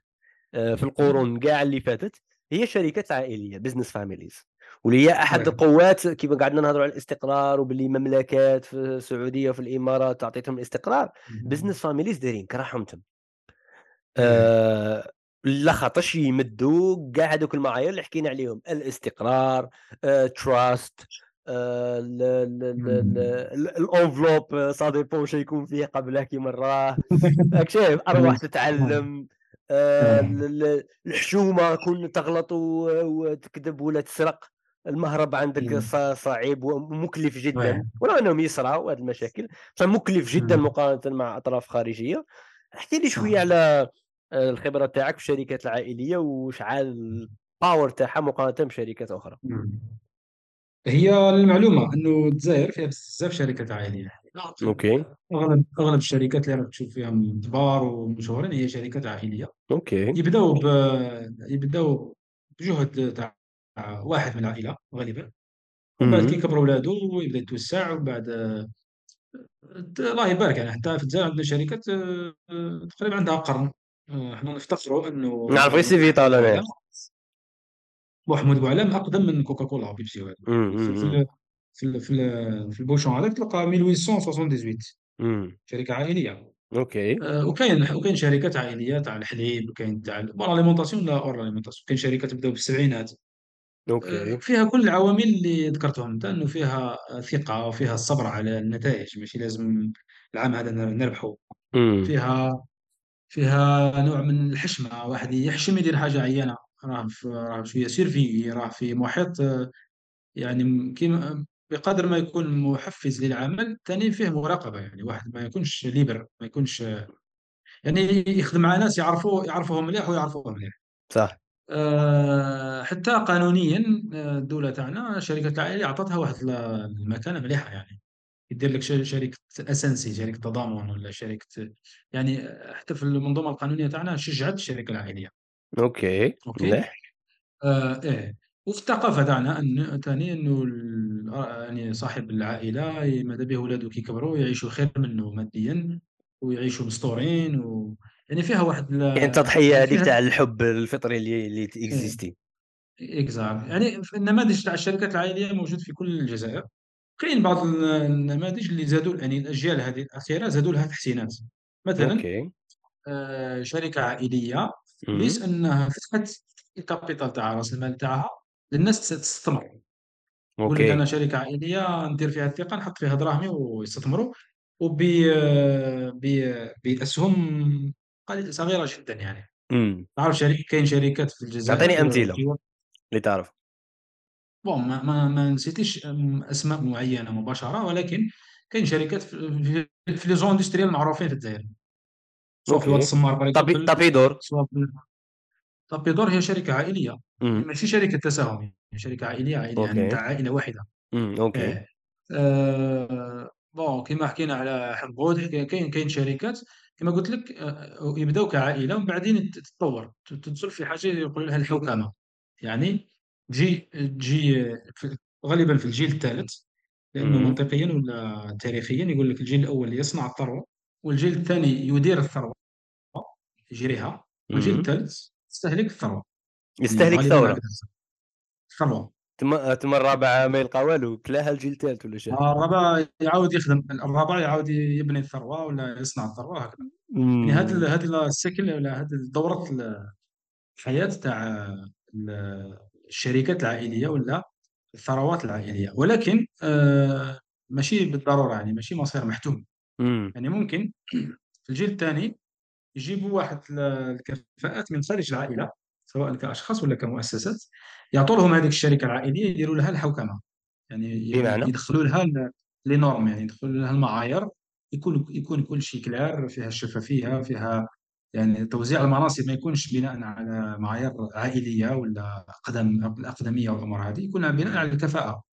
آه، في القرون كاع اللي فاتت هي شركات عائلية business families واللي هي أحد القوات كيف قعدنا نهضروا على الاستقرار وباللي مملكات في السعودية وفي الإمارات تعطيتهم الاستقرار. business families دايرين كراهم تم. آه لا خاطرش يمدوا كاع هذوك المعايير اللي حكينا عليهم. الاستقرار تراست الانفلوب سا ديبون شو يكون فيه قبله كيما راه راك شايف أرواح تتعلم. آه، الحشومة كون تغلط وتكذب ولا تسرق. المهرب عندك صعيب ومكلف جدا. ولو أنهم يسرعوا هذه المشاكل. فمكلف جدا مقارنة مع أطراف خارجية. احكي لي شوية على آه، الخبرة تاعك في الشركات العائلية وشعال ال power تاعها مقارنة بشركات أخرى. هي المعلومة أنه الجزائر فيها بزاف شركات عائلية. أوكي. أغلب أغلب الشركات اللي راك تشوف فيها كبار ومشهورين هي شركات عائلية. أوكي. يبداو ب... يبداو بجهد تاع واحد من العائلة غالبا. ومن بعد كيكبر ولادو ويبدأ يتوسع ومن بعد الله يبارك. يعني حتى في الجزائر عندنا شركات آه، تقريبا عندها قرن. آه، إحنا نفتخروا إنه نعرف سليفيتا ولا محمود بوعلام أقدم من كوكاكولا وبيبسي وهذا. في في في, ال bouchon هذاك تلقى 1878 شركة عائلية. أوكي. آه، وكاين وكاين شركات عائلية تاع الحليب وكاين تاع l'alimentation لا hors l'alimentation. كاين شركات بداو بالسبعينات. أوكي. آه، فيها كل العوامل اللي ذكرتهم أنت إنه فيها ثقة وفيها الصبر على النتائج ماشي لازم العام هذا نربحه. فيها فيها نوع من الحشمة واحد يحشم يدير حاجة عينة راه في راه شوية سيرفي راه في محيط يعني كيما بقدر ما يكون محفز للعمل ثاني فيه مراقبة يعني واحد ما يكونش libre ما يكونش يعني يخدم مع ناس يعرفوه يعرفوهم مليح ويعرفوه مليح. صح. حتى قانونيا آه، الدولة تاعنا شركة العائلة عطتها واحد المكانة مليحة يعني. يدير لك شركة SNC شركة تضامن ولا شركة يعني حتى في المنظومة القانونية تاعنا شجعت الشركة العائلية. OK OK؟ مليح. آه إيه. وفي الثقافة تاعنا ان ثاني أنه آه، يعني صاحب العائلة ماذا به اولاده كي يكبروا يعيشوا خير منه ماديا ويعيشوا مستورين و يعني فيها واحد يعني ال- التضحية يعني هذيك تاع الحب الفطري اللي اللي إيه existait exact. يعني النماذج تاع الشركات العائلية موجود في كل الجزائر. كاين بعض ال- النماذج اللي زادوا يعني الأجيال هذه الأخيرة زادوا لها تحسينات. مثلا OK. آه، شركة عائلية تونس أنها فتحت ال capital تاعها راس المال تاعها للناس تستثمر. OK. أنا شركة عائلية ندير فيها الثقة نحط فيها دراهمي ويستثمروا. وب ب- باسهم صغيرة جدا يعني. امم تعرف شركه كاين شركات في الجزائر أعطيني آه، أمثلة اللي تعرف. bon ما ما, ما نسيتش أسماء معينة مباشرة ولكن كاين شركات في, في, les zones industrielles معروفين في الجزائر. سواء في واد السمار par طابي exemple طابيدور سواء في طابيدور هي شركة عائلية. امم ماشي شركة تساهم هي شركة عائلية عائلية يعني نتاع عائلة واحدة. امم OK. إيه. آه، bon كما حكينا على حمود كاين كاين شركات كما قلت لك آه، يبداو كعائلة ومن بعدين تتطور تدخل في حاجة يقولوا لها الحوكمه يعني تجي تجي غالبا في الجيل الثالث لأنه منطقيا ولا تاريخيا يقول لك الجيل الأول يصنع الثروة والجيل الثاني يدير الثروة يجريها والجيل الثالث يستهلك الثروة. يعني يستهلك ثوره هكذا الثروة. تما تما الرابع ما يلقى والو كلاها الجيل الثالث ولا شيء؟ الرابع يعاود يخدم. الرابع يعاود يبني الثروة ولا يصنع الثروة هكذا. يعني امم هذه السيكل ولا هذه دورة الحياة تاع ال- الشركات العائلية ولا الثروات العائلية. ولكن آه، ماشي بالضرورة يعني ماشي مصير محتوم. امم يعني ممكن في الجيل الثاني يجيبوا واحد ال- الكفاءات من خارج العائلة سواء كأشخاص ولا كمؤسسات يعطوا لهم هذيك الشركة العائلية يديروا لها الحوكمة. يعني يعني بمعنى يدخلوا لها les normes يعني يدخلوا لها المعايير يكون يكون كل شيء clair فيها الشفافية فيها يعني توزيع المناصب ما يكونش بناء على معايير عائلية ولا قدم الأقدمية والأمور هذه يكون بناء على الكفاءة. OK.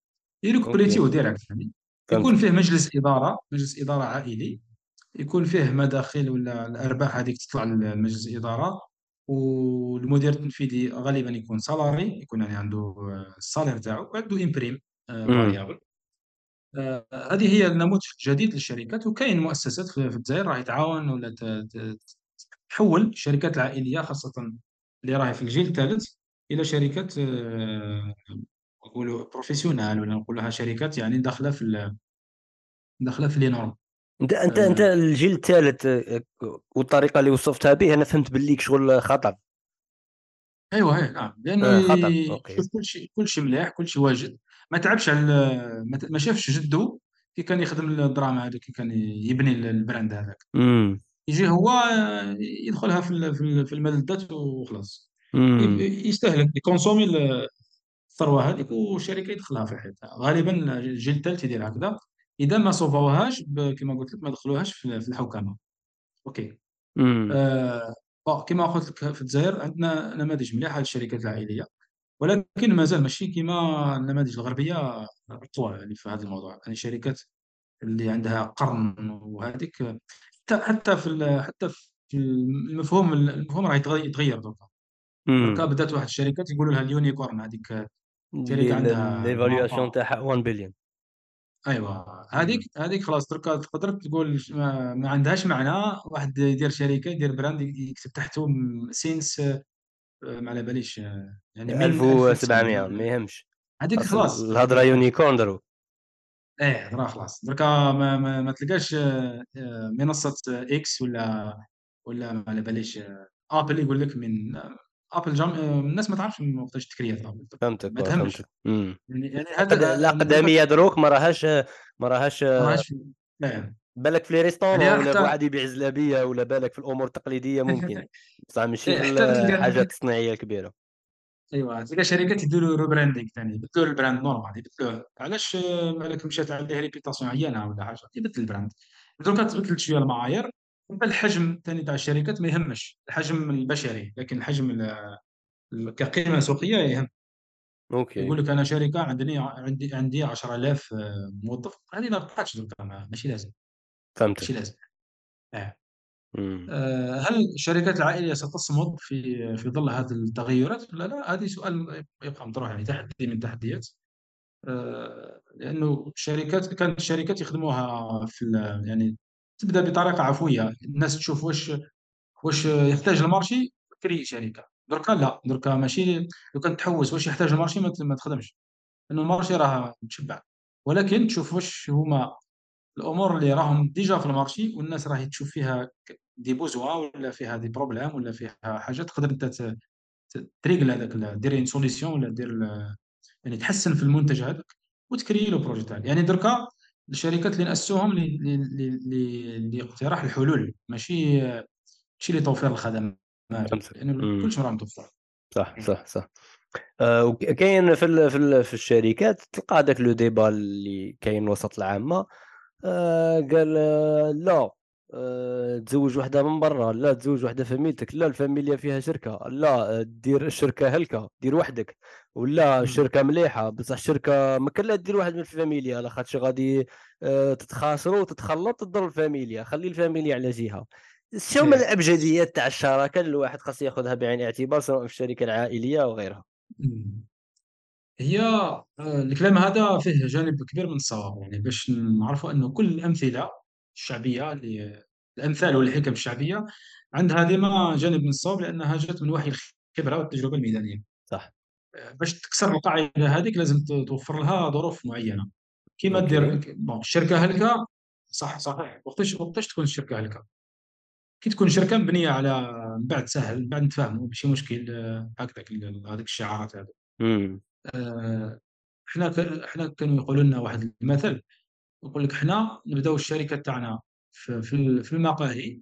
يريكروتيو direct يعني يكون فيه مجلس إدارة مجلس إدارة عائلي يكون فيه مداخل ولا الأرباح هذيك تطلع لمجلس الاداره والمدير التنفيذي غالبا يكون salarié يكون يعني عنده آه، ال salaire تاعو وعنده une prime امم variable هذه هي النموذج الجديد للشركات وكاين مؤسسات في الجزائر راهي تعاون ولا تحول الشركات العائليه خاصة اللي راهي في الجيل الثالث إلى شركات آه، نقولوا professionnelles ولا نقول لها شركات يعني داخلة في داخلة في les normes انت انت انت آه، الجيل الثالث آه، والطريقة اللي وصفتها به أنا فهمت باللي شغل خطر. أيوه إيه نعم. لأنه آه خطر يشوف OK كل شيء كل شيء مليح كل شيء واجد. ما تعبش على ما شافش جده كي كان يخدم الدراهم هذاك كي كان يبني ال brand هذاك. يجي هو آه، يدخلها في في ال- في الملذات وخلاص. يستهلك ي consommer الثروة هذيك والشركة يدخلها في حياتها. غالبا الجيل الثالث يدير هكذا. إذا ما sauvé وهاش كما قلت لك ما دخلوهاش في في الحوكمة. OK. آه كما قلت لك في الجزائر عندنا نماذج مليحة للشركات العائلية. ولكن مازال ماشي كما النماذج الغربية اقوى يعني في هذا الموضوع. يعني الشركات اللي عندها قرن وهذيك حتى حتى في ال- حتى في المفهوم المفهوم راه يتغير دركا امم بدات واحد الشركات يقولوا لها ال unicorn هذيك اللي شركه عندها l'évaluation تاعها 1 بليون أيوه. هذيك هذيك خلاص دركا تقدر تقول ما, ما عندهاش معنى. واحد يدير شركة يدير brand يكتب تحته since ما على باليش يعني من 1700 1900 ما يهمش. هذيك خلاص. الهضرة هذيك unicorn دروك إيه راه خلاص. دركا ما, ما, ما تلقاش آه، آه، منصة إكس ولا ولا ما على باليش آه، ابل يقول لك من آه، ابل جام آه، الناس ما تعرفش من وقتاش ت créé ات ابل فهمتك ما آه، تهمش. يعني يعني. هذا الاقدميه دروك ما راهاش ما راهاش راهش لا بالك في les restaurants يعني ولا حتى بواحد يبيع زلابيه ولا بالك في الأمور التقليدية ممكن. بصح ماشي الحاجات الصناعيه الكبيره ايوا تلقى شركات يديروا rebranding ثاني يبدلوا ال brand normal يبدلوه علاش آه، مالك مشات عليه réputation عيانه ولا حاجة يبدل ال brand. دروكا تبدل شوية المعايير الحجم ثاني تاع الشركات ما يهمش. الحجم البشري لكن الحجم ال- ال- كقيمة سوقية يهم. OK. يقول لك أنا شركة عندي عندي عندي 10000 آه، موظف هذه ما بقاتش ماشي لازم. ماشي فهمتك لازم. آه. آه، هل الشركات العائلية ستصمد في في ظل هذه التغيرات؟ ولا لا؟ هذه سؤال يبقى مطروح يعني تحدي من التحديات آه، لأنه الشركات كانت الشركات يخدموها في يعني تبدأ بطريقة عفوية. الناس تشوف واش واش يحتاج ال marché créer شركة. دركا لا دركا ماشي لو كان تحوس واش يحتاج المارشي ما تخدمش. لأنه ال marché راه متشبع. ولكن تشوف واش هما الأمور اللي راهم déjà في ال marché والناس راهي تشوف فيها des besoins ولا فيها des problèmes ولا فيها حاجة تقدر انت تريقل هذاك دير solution ولا دير يعني تحسن في المنتج هذاك وت créer له projet تاعك يعني دركا الشركات اللي ناسوهم لاقتراح الحلول. ماشي ماشي لتوفير الخدمات. فهمتك. لأنه امم كلش راه متوفر. صح صح صح. آه، كاين في ال- في ال- في الشركات تلقى هذاك le débat اللي كاين وسط العامة آه، قال آه، لا. تزوج وحده من برا لا تزوج وحده فاميلتك لا الفاميليا فيها شركة لا آه، دير الشركة هلكة دير وحدك ولا. الشركة مليحة بصح الشركة ما كان لا دير واحد من الفاميليا على خاطش غادي آه، تتخاصروا وتتخلط تضر الفاميليا خلي الفاميليا على جهه شو من. الأبجديات تاع الشراكه اللي الواحد خاص ياخذها بعين الاعتبار سواء في الشركة العائلية أو غيرها مم. هي آه، الكلام هذا فيه جانب كبير من الصواب يعني باش نعرفوا أنه كل الامثله الشعبية اللي الأمثال والحكم الشعبية. عندها ديما جانب من الصواب لأنها جات من وحي الخبرة والتجربة الميدانية. صح. آه، باش تكسر القاعدة هذيك لازم توفر لها ظروف معينة. كيما دير bon الشركة هلكة صح صحيح. وقتاش وقتاش تكون الشركة هلكة؟ كي تكون شركة مبنية على من بعد سهل من بعد نتفاهموا ماشي مشكل آه، هكذاك هذيك الشعارات هذه آه، ك- إحنا كانوا يقولوا لنا واحد المثل يقول لك إحنا نبداو الشركة تاعنا في في المقاهي.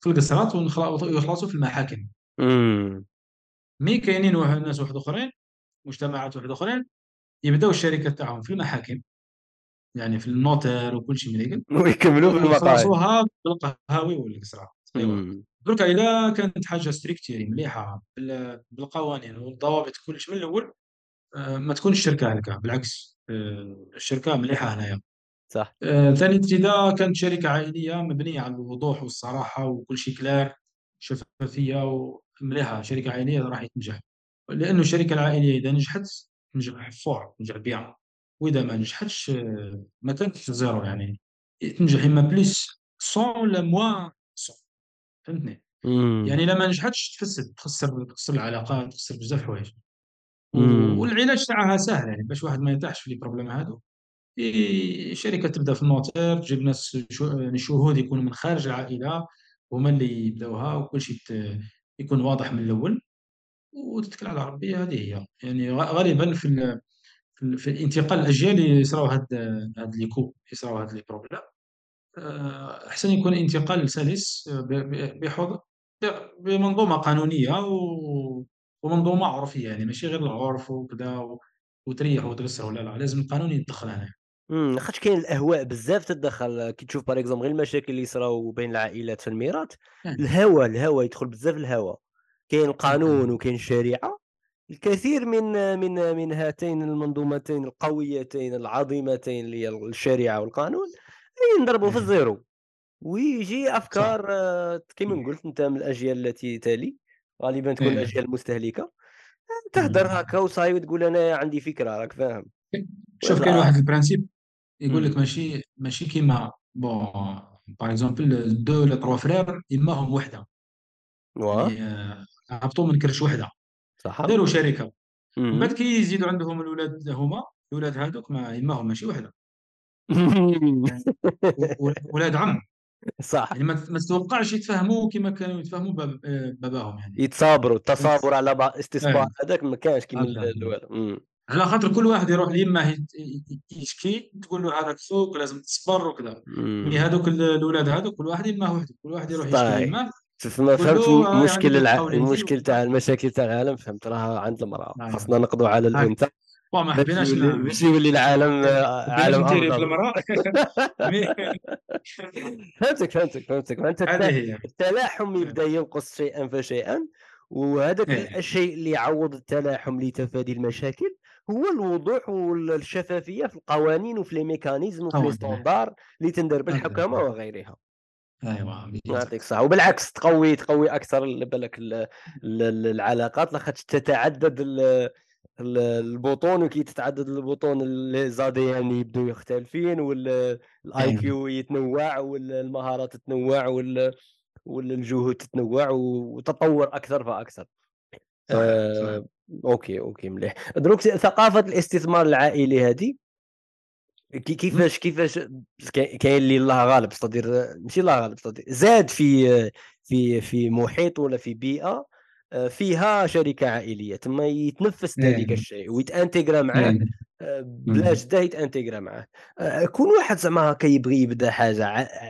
في القصرات ويخلصوا في المحاكم. mais كاينين واحد ناس واحد آخرين مجتمعات واحد آخرين يبداو الشركة تاعهم في المحاكم. يعني في ال notaire وكل شيء légal ويكملوا في المقاهي. ويخلصوها بالقهاوي والقصرات امم درك اذا كانت حاجة structurée مليحة بال- بالقوانين والضوابط كلش من الأول آه، ما تكونش الشركة هلكة. بالعكس آه، الشركة مليحة هنايا. صح. آه، ثاني ابتداء كانت شركة عائلية مبنية على الوضوح والصراحة وكل شيء كلار شفافية ومليحة شركة عائلية راح تنجح. لأنه الشركة العائلية إذا نجحت تنجح fort تنجح bien وإذا ما نجحتش آه، ما كانتش zéro يعني. تنجح إما plus 100 ولا moins 100 فهمتني؟ يعني لما نجحتش تفسد تخسر تخسر العلاقات تخسر بزاف حوايج. والعلاج تاعها سهل يعني باش واحد ما يطيحش في les problèmes هادو. شركة تبدأ في ال notaire تجيب ناس يعني شهود يكونوا من خارج العائلة هما اللي يبدأوها وكل شيء يكون واضح من الأول. وتتكل على ربي هذه هي. يعني غالبا في في, ال- في انتقال الأجيال يصراو هاد هاد les coups يصراو هاد les problèmes. آه، أحسن يكون انتقال سلس آه، ب- ب- بحض ب- بمنظومة قانونية و- ومنظومة عرفية يعني ماشي غير العرف وكذا وتريح وتقصر ولا لا لازم القانون يتدخل هنا. امم خاطش كاين الأهواء بزاف تتدخل كي تشوف par exemple غير المشاكل اللي يصراو بين العائلات في الميراث الهوى الهوى يدخل بزاف الهوى كاين القانون وكاين الشريعة الكثير من من من هاتين المنظومتين القويتين العظيمتين اللي هي الشريعة والقانون ينضربوا في ال zéro. ويجي أفكار آه، كيما قلت أنت من الأجيال التي تلي غالبا تكون. الأجيال المستهلكة. تهدر مم. هكا وصاي وتقول أنا عندي فكرة راك فاهم. شوف كاين واحد ال principe. يقول لك ماشي ماشي كيما bon par exemple deux ولا trois frères إما هم وحدة. وا يعني آه، هبطوا من كرش وحدة. صح. داروا شركة. من بعد. كي يزيدوا عندهم الأولاد هما الأولاد هذوك ما إما هم ماشي وحدة. ولاد عم. صح، يعني ما تتوقعش يتفاهموا كما كانوا يتفاهموا باب- آه، باباهم يعني. يتصابروا، التصابر على بعض استصبار آه هذاك ما كانش كيما ال هكذا الوالد، إمم، على خاطر كل واحد يروح ي- يشكي تقول له هذاك خوك لازم تصبر وكذا. مي إمم، هذوك ال- الاولاد هذوك كل واحد يماه وحده كل واحد يروح يشكي صاي ليماه تسمى فهمت كله الم- آه، يعني المشكل الع... المشكل تاع المشاكل تاع العالم فهمت راها عند المرأة. أيوه خاصنا نقضوا على الأنثى. بون ما حبيناش باش يولي العالم آه، عالم مي فهمتك فهمتك فهمتك. فانت التلاحم يبدأ ينقص شيئا فشيئا وهذاك إيه. الشيء اللي يعوض التلاحم لتفادي المشاكل هو الوضوح والشفافيه في القوانين وفي les mécanismes وفي les. standards اللي تندر هو. وغيرها ايوا يعطيك الصحة وبالعكس تقوي تقوي أكثر ال- بالك ال- ال- العلاقات لاخاطش تتعدد ال- ال- البطون وكي تتعدد البطون اللي زاد يعني يبدو يختلفين وال I أيوة. Q يتنوع والمهارات تتنوع وال- والجهود تتنوع وتطور أكثر فأكثر صحيح آه صحيح OK OK مليح. دروك ثقافة الاستثمار العائلي هذه؟ كي- كيفاش كيفاش كاين اللي الله غالب صدير ماشي الله غالب صدير زاد في في في محيط ولا في بيئة آه، فيها شركة عائلية تما يتنفس ذلك إيه. الشيء ويت intégrer معاه. إيه. آه، بلا جده يت intégrer معاه. آه، كون واحد زعما هكا يبغي يبدا حاجة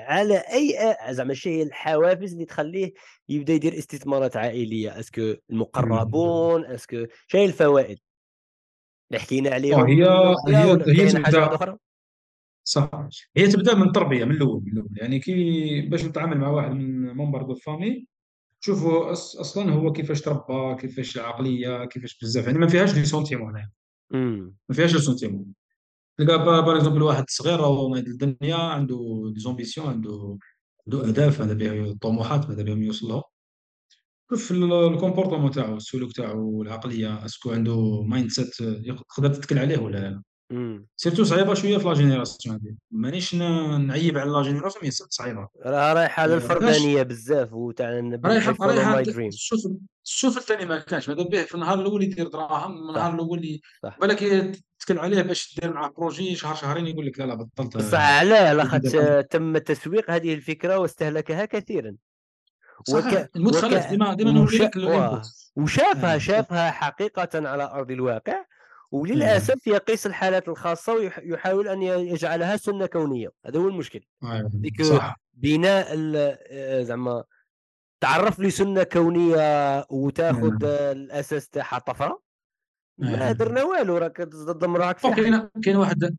على أي زعما شي هي الحوافز اللي تخليه يبدا يدير استثمارات عائلية. est-ce que المقربون est-ce que شاي الفوائد. اللي حكينا عليهم هي الأولى هي هي حاجة تبدا صح. هي تبدأ من التربية من الأول من الأول. يعني كي باش نتعامل مع واحد من membre de famille شوفوا أصلا هو كيفاش تربى كيفاش العقليه كيفاش بزاف. يعني ما فيهاش les sentiments هنايا ما فيهاش les sentiments تلقى par exemple واحد صغير راهو نايض الدنيا عنده des ambitions عنده عنده أهداف ماذا به طموحات ماذا بهم يوصل لها شوف ال- ال comportement تاعو السلوك تاعو العقلية est-ce que عنده mindset تقدر تتكل عليه ولا لا؟ surtout صعيبة شوية في la génération هذه. مانيش ن- نعيب على la génération mais صعيبة. راه رايحة على علاش؟ الفردانيه بزاف وتاع د- دراهم شوف شوف الثاني ما كانش. ماذا به في النهار الأول يدير دراهم من النهار صح. الأول ي- صح. بالك تتكل عليه باش دير معاه projet شهر شهرين يقول لك لا لا بطلت. بصح علاه لاخاطش يدير تم تسويق هذه الفكرة واستهلكها كثيرا. وك المدخلات وك ديما ديما وش... لك. الانبوت وشافها آه. شافها حقيقة على أرض الواقع وللأسف يقيس الحالات الخاصة ويحاول أن يجعلها سنة كونية هذا هو المشكل. ديك صح بناء آه، زعما تعرف لي سنه كونيه وتاخذ. الأساس تاعها طفرة ما آه. درنا والو راك تضم راك في كاين كاين واحد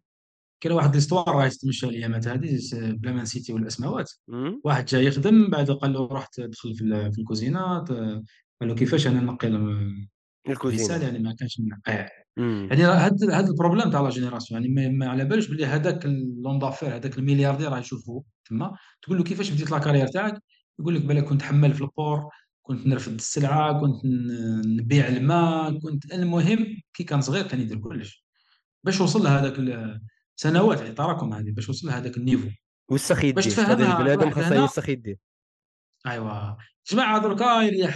كاين واحد l'histoire راه تمشى الايامات هذه بلا ما ن citer الاسماوات مم. واحد جا يخدم بعد قال له روح تدخل في ال- في الكوزينة قال له كيفاش أنا نقي الكوزينه الكوزينه يعني ما كانش. يعني هذا هذا ال problème تاع la génération يعني ما, على بالش بلي هذاك l'homme d'affaires هذاك الملياردير راه يشوفه تما تقول له كيفاش بديت la carrière تاعك؟ يقول لك بالك كنت حمال في ال port كنت نرفد السلعة كنت نبيع الماء كنت المهم كي كان صغير كان يدير كلش. باش وصل لهذاك سنوات يعني تراكم هذه باش وصل لهذاك ال niveau. وسخ باش يديه هذا تفهمها البنادم خاصه يوسخ يديه. ايوا جماعة دركا يريح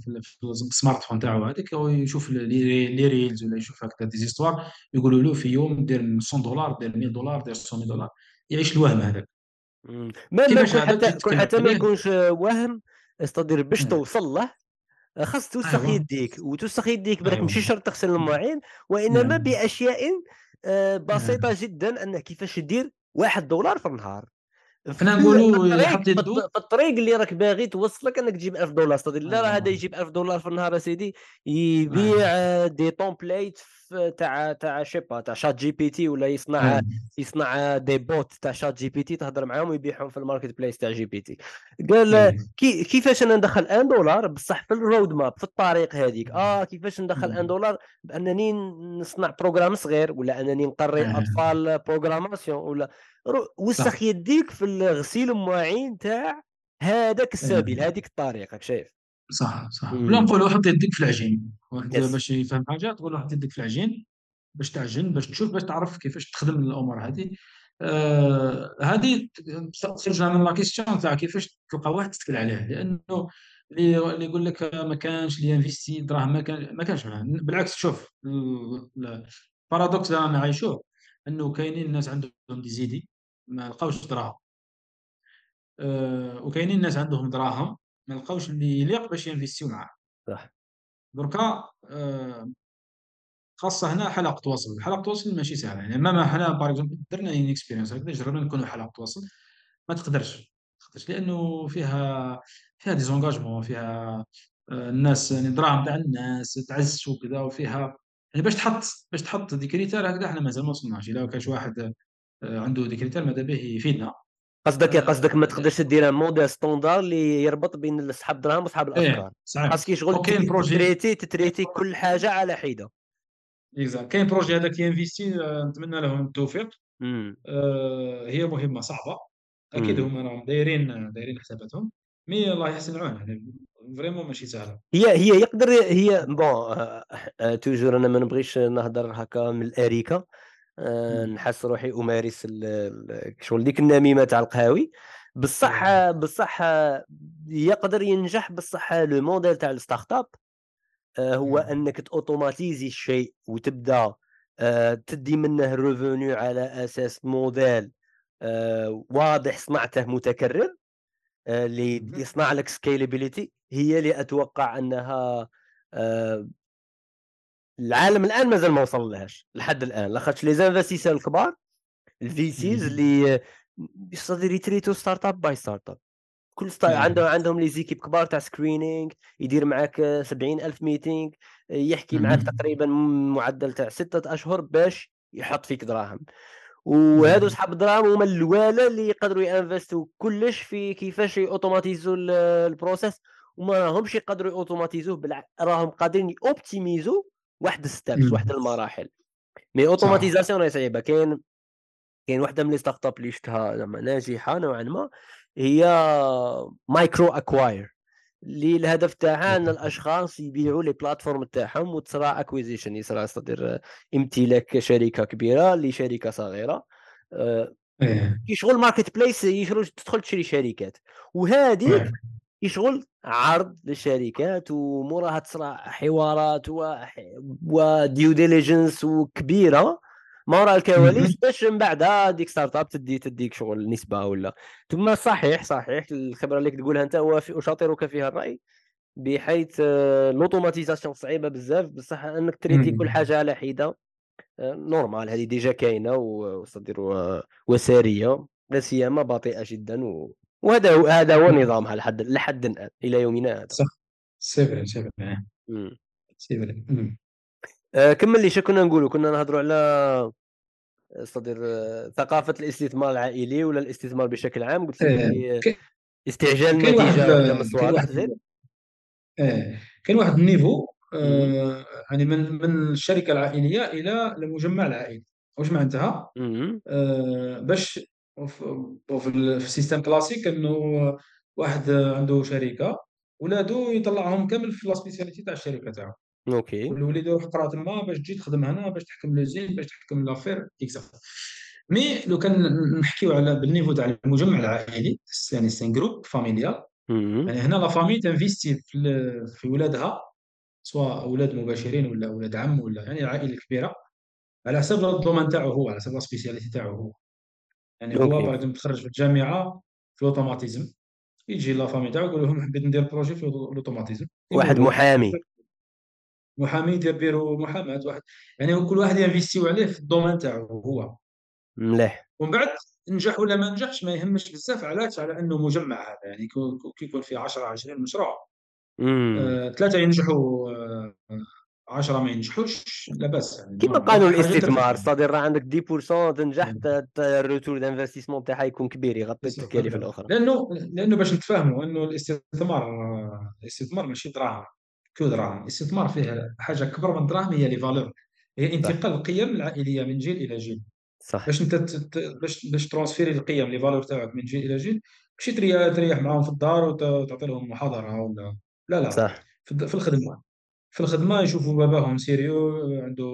في ال smartphone تاعو هذاك ويشوف لي reels ولا يشوف هكذا des histoires يقولوا له في يوم دير 100 دولار دير 100 دولار دير 600 دولار يعيش الوهم هذاك. ما حتى كون حتى ما يكونش وهم استدير باش. توصل له خاص توسخ ايوا يديك. وتوسخ يديك بالك ايوا ماشي شرط تغسل المواعين وإنما نعم. بأشياء آه، نعم. بسيطه جدا أنه كيفاش دير واحد دولار في النهار. في نقولوا يحط يدو الطريق اللي راك باغي توصلك انك تجيب 1000 دولار. صدق لا راه هذا يجيب 1000 دولار في النهار يا سيدي ايوا يبيع آه، des templates تاع تاع شيبا تاع ChatGPT ولا يصنع ايوا يصنع des bots تاع ChatGPT تهضر معاهم ويبيعهم في ال marketplace تاع GPT. قال إيه كي كيفاش أنا ندخل 1 دولار؟ بصح في ال roadmap في الطريق هذيك. آه. كيفاش ندخل 1 دولار؟ بأنني نصنع programme صغير ولا أنني نقري الاطفال programmation ولا وسخ يديك في غسيل المواعين تاع هذاك السبيل إيه هذيك الطريق راك شايف؟ صح صح. ولا نقولوا حط يدك في العجين. واحد باش يفهم حاجة تقول له حط يدك في العجين باش تعجن باش تشوف باش تعرف كيفاش تخدم الأمور هذه. آه هذه تخرجنا من la question تاع كيفاش تلقى واحد تتكل عليه لأنه اللي يقول لك ما كانش اللي investi دراهم ما كان ما كانش معاه. بالعكس شوف ال- ال- ال paradoxe اللي رانا عايشوه أنه كاينين الناس عندهم des idées ما لقاوش دراهم. آه وكاينين الناس عندهم دراهم ما لقاوش اللي يليق باش ي investi و معاه صح. دركا آه خاصة هنا حلقة وصل. حلقة وصل ماشي سهلة. يعني مهما حنا par exemple درنا une expérience هكذا جربنا نكونوا حلقة وصل. ما تقدرش لحقاش لأنه فيها فيها des engagements فيها آه، الناس يعني دراهم تاع الناس تعز وكذا وفيها يعني باش تحط باش تحط des critères هكذا إحنا مازال ما وصلناش. إلا كان شي واحد عنده des critères ماذا به يفيدنا. قصدك قصدك ما آه، تقدرش دير modèle standard اللي يربط بين اصحاب الدراهم واصحاب إيه الأفكار. صحيح. خاصك شغل projet. ت traiter ت traiter كل حاجة على حدة. exact. كاين projet هذاك ي investi آه، نتمنى لهم التوفيق. آه، هي مهمة صعبة. أكيد هما راهم دايرين دايرين حساباتهم. mais الله يحسن العون يعني vraiment ماشي سهله هي هي يقدر هي bon آه، آه، toujours أنا ما نبغيش نهضر هكا من الأريكة. آه،. نحس روحي أمارس شغل ديك النميمة تاع القهاوي بصح بصح يقدر ينجح بصح le modèle تاع ال startup آه، هو. أنك ت automatiser الشيء وتبدأ آه، تدي منه ال revenu على أساس موديل واضح صنعته متكرر اللي. يصنع لك scalability هي اللي أتوقع أنها العالم الآن مازال ما وصل لهاش لحد الآن لاخاطش les investisseurs الكبار ال VCs. اللي يصدر ي traiter و startup by startup كل startup. عندهم عندهم les équipes كبار تاع screening يدير معاك 70 ألف meeting يحكي معاك. تقريبا معدل تاع ستة أشهر باش يحط فيك دراهم وهادو. صحاب الدراهم هما الوالا اللي يقدروا ي invest وا كلش في كيفاش automatiser و ال process وما راهمش يقدروا automatiser وه بالع... راهم قادرين optimiser و واحد steps. واحد المراحل. mais automatisation راهي صعيبة كاين كاين واحدة من les startups اللي شفتها زعما ناجحة نوعا ما هي MicroAcquire. اللي الهدف تاعها إن الأشخاص يبيعوا les plateformes تاعهم وتصرى acquisition يصرى صدر امتلاك شركة كبيرة لشركه صغيرة. آه، إيه. كي شغل marketplace يشغل تدخل تشري شركات. وهذيك واه. يشغل عرض للشركات وموراها تصرى حوارات. و due diligence وكبيرة ما وراء الكواليس. باش من بعدها ديك startup تدي تديك شغل نسبة ولا ثم صحيح صحيح الخبرة اللي تقولها أنت واشاطرك فيها الرأي بحيث آه، ال automatisation صعيبة بزاف بصح أنك traiter كل. حاجة على حدة آه، normal هذه déjà كاينة وصدر و- وساريه لا سيما بطيئة جدا و... وهذا هو هذا هو. نظامها لحد لحد الآن إلى يومنا هذا صح c'est vrai c'est vrai مم. c'est vrai مم. آه، كمل لي شو كنا نقولوا كنا نهضروا على صدر آه، ثقافة الاستثمار العائلي ولا الاستثمار بشكل عام قلت إيه. لي آه، كاين استعجال النتيجه واحدة من كاين الصوالح واحد زين إيه. كاين واحد ال niveau. آه، يعني من من الشركة العائلية إلى المجمع العائلي واش معناتها. آه، باش وفي ال- في ال système classique إنه واحد عنده شركه ولادو يطلعهم كامل في la spécialité تاع الشركة تاعو. OK. والوليد يروح قرا تما باش تجي تخدم هنا باش تحكم l'usine باش تحكم l'affaire et cetera mais لو كان نحكيو على بال niveau تاع المجمع العائلي يعني c'est groupe familial. يعني هنا لا famille ت investi في في ولادها سواء أولاد مباشرين ولا أولاد عم ولا يعني العائله الكبيره على حسب ال domaine تاعو هو على حسب la spécialité تاعو هو. يعني هو par exemple تخرج في الجامعة في الـ automatisme. يجي la famille تاعو يقول لهم حبيت ندير projet في الـ automatisme. واحد محامي. محامي يدير بيرو محاماه واحد يعني كل واحد ينفيستيو عليه في الـ domaine تاعو هو. مليح. ومن بعد نجح ولا ما نجحش ما يهمش بزاف علاش؟ على أنه مجمع هذا يعني كي يكون فيه 10 20 مشروع. آه، ثلاثة ينجحوا آه، 10 ما ينجحوش لا بأس يعني. كيما قانون الاستثمار صادر راه عندك 10% تنجح ت- الروتور دانفستيسمون تاعها يكون كبير يغطي التكاليف الأخرى. لأنه لأنه باش نتفاهموا إنه الاستثمار الاستثمار ماشي دراهم كو دراهم. الاستثمار فيه حاجة كبر من الدراهم هي les valeurs. هي انتقال القيم العائلية من جيل إلى جيل. صح. باش أنت باش باش transférer القيم les valeurs تاعك من جيل إلى جيل ماشي تريح معاهم في الدار وتعطي لهم محاضرة ولا لا لا. صح. في الخدمه في الخدمة يشوفوا باباهم sérieux عنده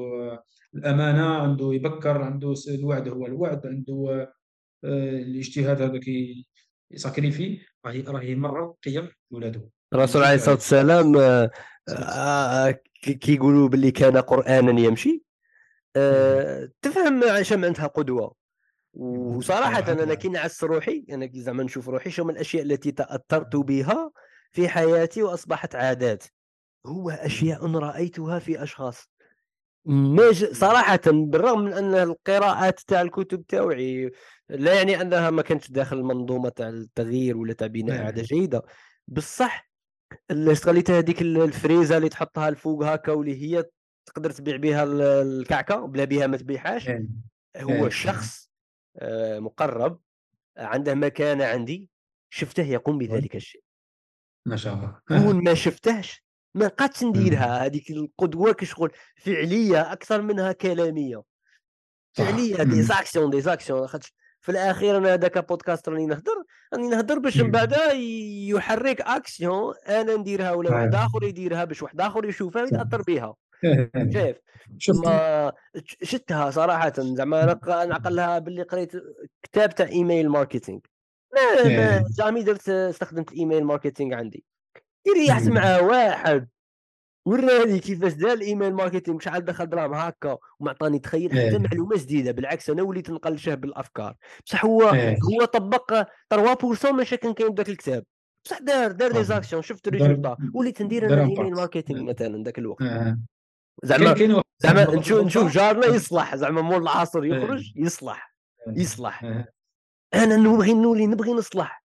الأمانة عنده يبكر عنده الوعد هو الوعد عنده آه، الاجتهاد هذا كي ي sacrifier راه راه يمرر قيم ولادو الرسول عليه الصلاة والسلام آه، آه، كي- كيقولوا باللي كان قرآنا يمشي تفهم عشان معناتها قدوة. وصراحة أيوة، أنا هكذا. كي نعس روحي أنا كي زعما نشوف روحي شو من الأشياء التي تأثرت بها في حياتي وأصبحت عادات. هو أشياء رأيتها في أشخاص ناجح صراحة بالرغم من أن القراءات تاع الكتب تاوعي لا يعني أنها ما كانتش داخل المنظومة تاع التغيير ولا تاع بناء عادة إيه. جيدة بصح اللي استغليت هذيك الفريزة اللي تحطها الفوق هكا واللي هي تقدر تبيع بها الكعكة بلا بها ما تبيعهاش إيه. هو. الشخص آه، مقرب عنده مكانة عندي شفته يقوم بذلك الشيء ما شاء الله كون ما شفتهش ما قادش نديرها هذيك القدوة كشغل فعلية أكثر منها كلامية. فعلية des actions des actions خاطش في الأخير أنا هذاك بودكاست راني نهضر راني نهضر باش من بعد يحرك اكسيون أنا نديرها ولا واحد آخر يديرها باش واحد آخر يشوفها ويتأثر بها شايف؟ ما شفتها صراحة زعما نعقلها باللي قريت كتاب تاع email marketing ما jamais درت استخدمت الـ email marketing عندي. يريحت مع واحد. وراني كيفاش دار الـ email marketing؟ شحال دخل دراهم هكا ومعطاني تخيل حتى إيه. معلومة جديدة. بالعكس أنا وليت نقلشه بالأفكار. بصح هو إيه. هو طبق 3% ماشي كان كاين ذاك الكتاب. بصح دار دار les actions شفت الـ résultat وليت ندير أنا الـ email marketing مثلا ذاك الوقت. إيه. زعما زعما نشوف نشوف جارنا يصلح. زعما مول العصر يخرج يصلح. يصلح. أنا نبغي نولي نبغي نصلح.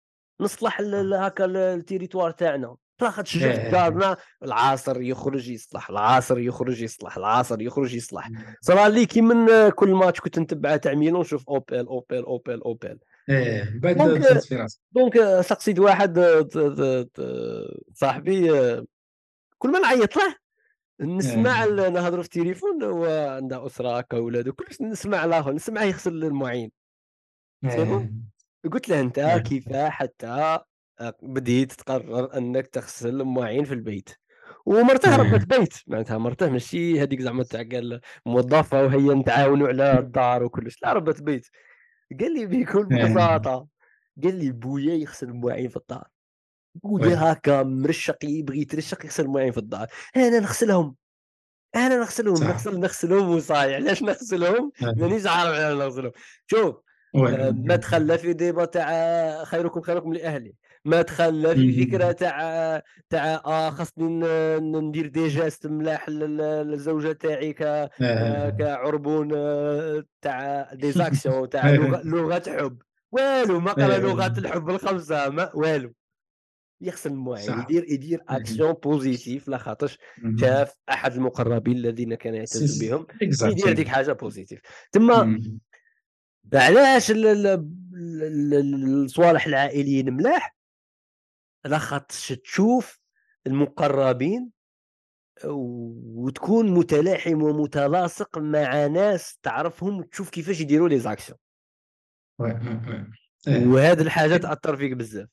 نصلح هكا التيريتوار تاعنا. فقط شفت جارنا العاصر يخرج يصلح العاصر يخرج يصلح العاصر يخرج يصلح. صرا لي كي من كل ماتش كنت نتبع تاع ميلون نشوف اوبيل اوبيل اوبيل اوبيل إيه بعد دونك سقسيت واحد صاحبي كل ما نعيط له نسمع نهضروا في التليفون هو عنده أسرة هكا ولادو كلش نسمع له نسمعه يغسل المعين. قلت له أنت كيف حتى بديت تقرر أنك تغسل المواعين في البيت. ومرته ربت بيت معناتها مرته ماشي هذيك زعما تاع قال موظفة وهي نتعاونوا على الدار وكلش. لا ربت بيت. قال لي بكل بساطة قال لي بويا يغسل المواعين في الدار. بويا هكا مرشق يبغي يترشق يغسل المواعين في الدار. أنا نغسلهم. أنا نغسلهم. نغسل نغسلهم وصايع. علاش نغسلهم؟ مانيش عارف علاش نغسلهم. شوف آه، ما تخلى في ديبا تاع خيركم خيركم لأهلي. ما تخلى في فكرة تاع تاع آه خاصني ندير دي جاست ملاح للزوجة تاعي ك آه. كعربون آه، تاع دي زاكسيون تاع لغة حب. والو ما قال لغات الحب الخمسة ما والو. يغسل المواعين يدير يدير action positive لا خاطرش شاف أحد المقربين الذين كان يعتز بهم يدير ديك حاجة positive تما علاش الصوالح العائليين ملاح؟ لا خاطرش تشوف المقربين وتكون متلاحم ومتلاصق مع ناس تعرفهم وتشوف كيفاش يديروا les actions. وهذه الحاجة تاثر فيك بزاف.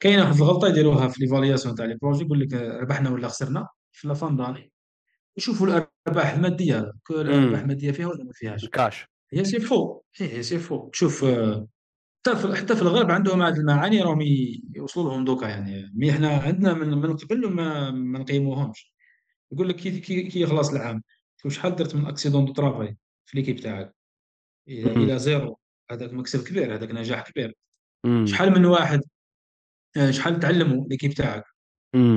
كاينة واحد الغلطة يديروها في l'évaluation تاع les projets يقول لك ربحنا ولا خسرنا؟ في la fin d'année يشوفوا الأرباح المادية الأرباح المادية فيها ولا ما فيهاش؟ الكاش. هي c'est faux هي c'est faux شوف حتى في حتى في الغرب عندهم هذه المعاني راهم يوصلوا لهم دوكا يعني. mais إحنا عندنا من, من قبل ما, ما نقيموهمش. يقول لك كي كي يخلص العام شحال درت من accidents de travail في l'équipe تاعك؟ إلى zéro. هذاك مكسب كبير هذاك نجاح كبير. شحال من واحد آه، شحال تعلموا l'équipe تاعك؟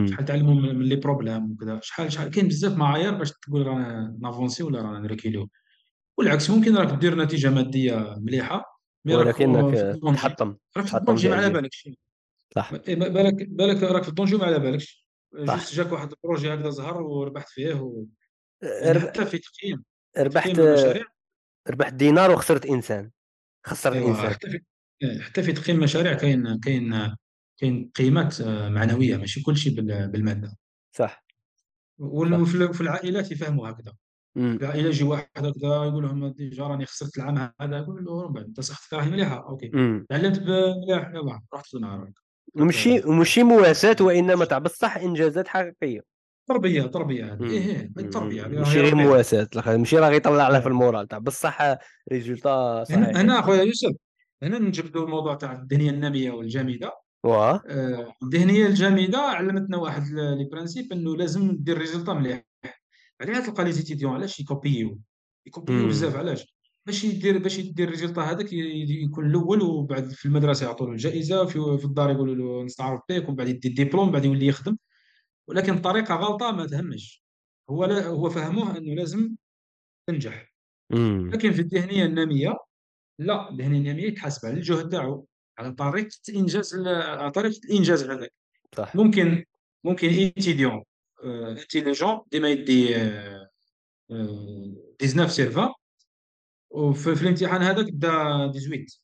شحال تعلموا من les problèmes وكذا؟ شحال شحال كاين بزاف معايير باش تقول رانا n avancer ولا رانا نريكيليو. والعكس ممكن راك دير نتيجة مادية مليحة ولكنك تحطم راك في الـ danger ما على بالكش. صح. إيه، بالك بالك راك في الـ danger ما على بالكش. juste جاك واحد الـ projet هكذا زهر وربحت فيه و... يعني حتى في تقييم. ربحت ربحت دينار وخسرت إنسان. خسرت أيوة إنسان. حتى في حتى في تقييم مشاريع كاين كاين كاين قيمات معنوية ماشي كل شيء بالمادة. صح. وفي العائلات يفهموا هكذا. العائله يجي واحد هكذا يقول لهم déjà راني خسرت العام هذا. يقول له بعد أنت صحتك راهي مليحة. OK. تعلمت مليح يلا رحت في نهارك ماشي ماشي مواساة وإنما تاع بصح إنجازات حقيقية. تربية تربية هذه. إيه إيه التربيه ماشي غير مواساة ماشي راه غيطلع لها في الـ moral. تاع بصح résultat صحيح. هنا أخويا يوسف هنا نجبدوا الموضوع تاع الدنيا النامية والجامدة. واه الذهنيه الجامدة علمتنا واحد les principes إنه لازم دير résultat مليح. علاه تلقى les étudiants علاش يكوبيو يكوبيو بزاف علاش؟ باش يدير باش يدير الـ résultat هذاك يكون الأول وبعد في المدرسة يعطوا له الجائزة في, في الدار يقولوا له نستعرف بك ومن بعد يدي الدبلوم بعد يولي يخدم. ولكن الطريقة غلطة ما تهمش. هو لا هو فهموه أنه لازم تنجح. لكن في الذهنية النامية لا. الذهنية النامية يتحاسب على الجهد تاعو على طريقة انجاز على طريقة الإنجاز هذاك. ممكن ممكن étudiant. intelligent ديما يدي آه، آه، 19 sur 20 وفي في الامتحان هذاك دا 18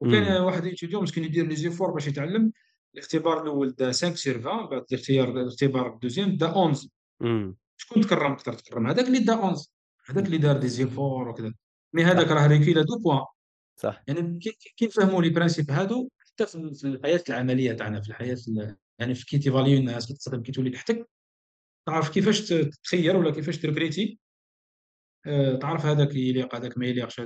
وكان واحد étudiant مسكين يدير les efforts باش يتعلم. الاختبار الأول دا 5 sur 20 بعد الاختيار الاختبار ال deuxième دا 11 امم شكون تكرم أكثر؟ تكرم هذاك اللي دا 11 هذاك اللي دار des efforts وكذا. mais هذاك راه reculer deux points صح. يعني كي نفهموا les principes هادو حتى في الحياة العملية تاعنا في الحياة ال- يعني في كي t'évaluer الناس كي تصدم كي تولي تحتك تعرف كيفاش ت- تتخير ولا كيفاش ت recruter آه، تعرف هذاك يليق هذاك ما يليقش.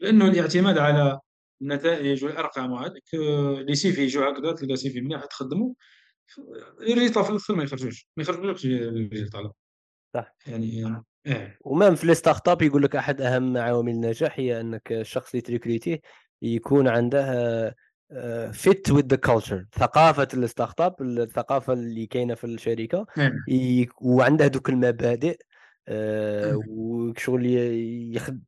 لأنه الاعتماد على النتائج والأرقام وهذاك les CV يجوا هكذا تلقى CV مليح تخدموا ال results في الآخر ما يخرجوش ما يخرجوش ال results على صح. يعني آه. و même في les startups يقول لك أحد أهم عوامل النجاح هي أنك الشخص اللي ت recruter ه يكون عنده fit with the culture ثقافة ال startup الثقافة اللي كاينة في الشركة. آه ي- وعنده donc المبادئ آه، وشغل يخد...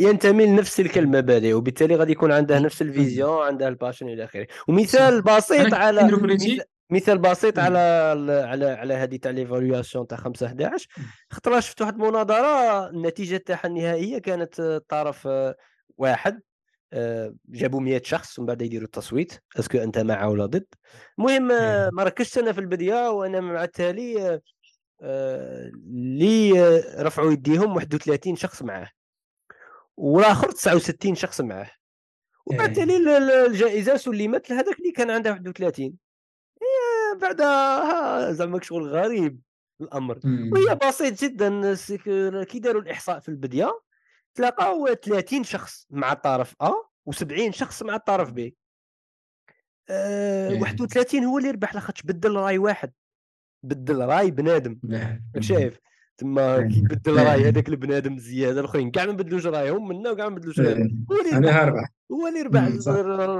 ينتمي لنفس تلك المبادئ وبالتالي غادي يكون عنده نفس ال vision عنده ال passion إلى آخره. ومثال بسيط على مثال بسيط على على على هذه تاع l'évaluation تاع 5 11 خطرة شفت واحد المناظرة النتيجة تاعها النهائية كانت طرف آه، واحد. جابوا 100 شخص ومن بعد يديروا التصويت est-ce que أنت مع ولا ضد المهم آه، آه ما ركزتش أنا في البداية وأنا مع التالي آه، آه، اللي آه، رفعوا يديهم 31 شخص معاه والآخر 69 شخص معاه. وبعد آه تالي ال- ال- الجائزة سلمت لهذاك اللي كان عنده 31 آه، بعدها زعما شغل غريب الأمر. وهي. بسيط جدا كي داروا الإحصاء في البداية تلاقاو 30 شخص مع الطرف أ و70 شخص مع الطرف ب. أه آه 31 هو اللي ربح لاخاطش بدل راي واحد. بدل راي بنادم. شايف؟ تما كي بدل راي هذاك البنادم زياده الأخرين كاع ما بدلوش رايهم منا وكاع ما بدلوش رايهم. هو اللي ربح هو اللي ربح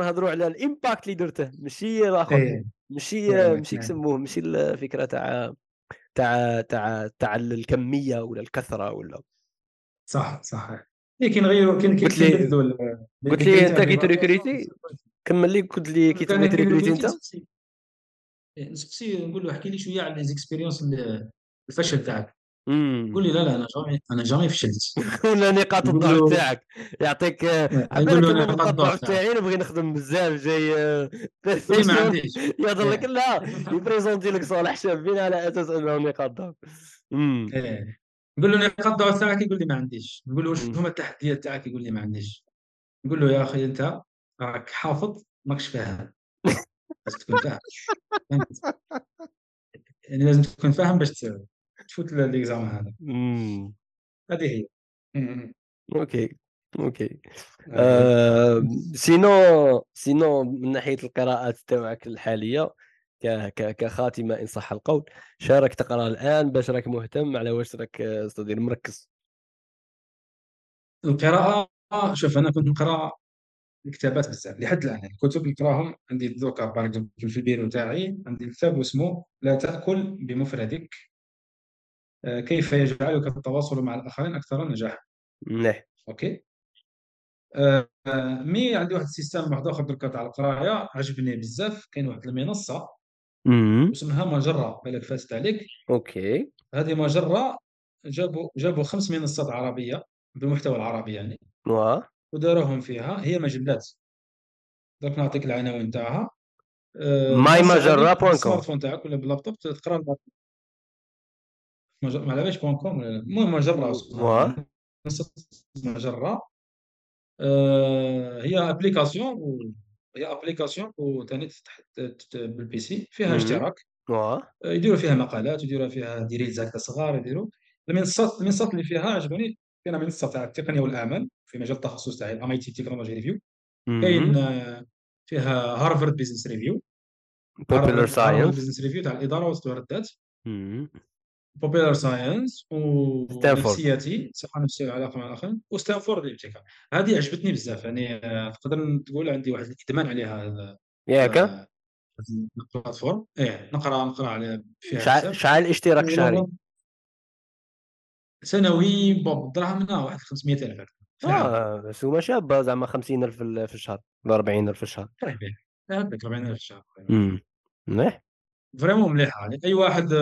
نهضروا على ال impact اللي درته ماشي الأخر. آه ماشي ماشي كسموه ماشي الفكرة تاع تاع تاع تاع الكمية ولا الكثرة ولا صح صح. إيه كي نغيروا كي كي قلت لي أنت كي ت recruter كمل لي قلت لي كي تبغي ت recruter أنت؟ نسقسي. نسقسي نقول له احكي لي شوية على les expériences الفشل تاعك. يقول لي لا لا أنا jamais أنا jamais فشلت. ولا نقاط الضعف تاعك. يعطيك آه، على نقول له نقاط الضعف تاعي؟ نبغي نخدم بزاف جاي يقول لي ما عنديش. يهضر لك إيه. لا ي présenter لك صوالح شابين على أساس انه نقاط ضعف. إيه. نقول له نقاط الضعف تاعك يقول لي ما عنديش. نقول له واش. هما التحديات تاعك يقول لي ما عنديش. نقول له يا أخي أنت راك حافظ ماكش فاهم. لازم تكون فاهم. يعني لازم تكون فاهم باش تفوت l'examen هذا. هذه هي. OK. OK. هذه. آه sinon sinon من ناحية القراءات تاعك الحالية كخاتمة إن صح القول. واش راك تقرا الآن باش راك مهتم على واش راك استدير مركز. القراءة شوف أنا كنت نقرأ الكتابات بزاف. لحد الآن يعني الكتب نقراهم عندي deux cartables في البيرو تاعي. عندي كتاب اسمه لا تأكل بمفردك. آه، كيف يجعلك التواصل مع الآخرين أكثر نجاحا. مليح OK. آه، آه، mais عندي واحد ال système واحد آخر دركا تاع القراية عجبني بزاف. كاين واحد المنصة امم اسمها مجرة بالك فاتت عليك OK. هذه مجرة جابوا جابوا خمس منصات عربية بالمحتوى العربي يعني. وا وداروهم فيها. هي مجلات. درك نعطيك العناوين تاعها آه، mais هذه point com phone تاعك ولا باللابتوب؟ تقرأ ما على point com. المهم مجرة منصة مجرة. آه، هي application. هي application وثاني تفتح تت- بال PC فيها اشتراك. آه، يديروا فيها مقالات يديروا فيها des reels هكذا صغار يديروا. المنصات المنصات اللي فيها عجبني كاينة منصة تاع التقنية والاعمال في مجال التخصص تاعي ال MIT Technology Review كاين آه، فيها Harvard Business Review Popular Harvard Science Business Review تاع الإدارة والتطوير Popular Science ونفسياتي صحه نفسيه والعلاقه مع الاخرين وستانفورد الابتكار هذه عجبتني بزاف. يعني آه، تقدر تقول عندي واحد الإدمان عليها هذا ياك؟ آه، ال plateforme. إيه نقرأ نقرأ على فيها شحال بزاف. شحال اشتراك شهري سنوي بوب دراهمنا واحد 500 ألف. في العام آه سومه شابه زعما 50000 في الشهر ولا 40000 في الشهر. طيب هكاك 40000 في الشهر. مليح vraiment مليحه يعني. أي واحد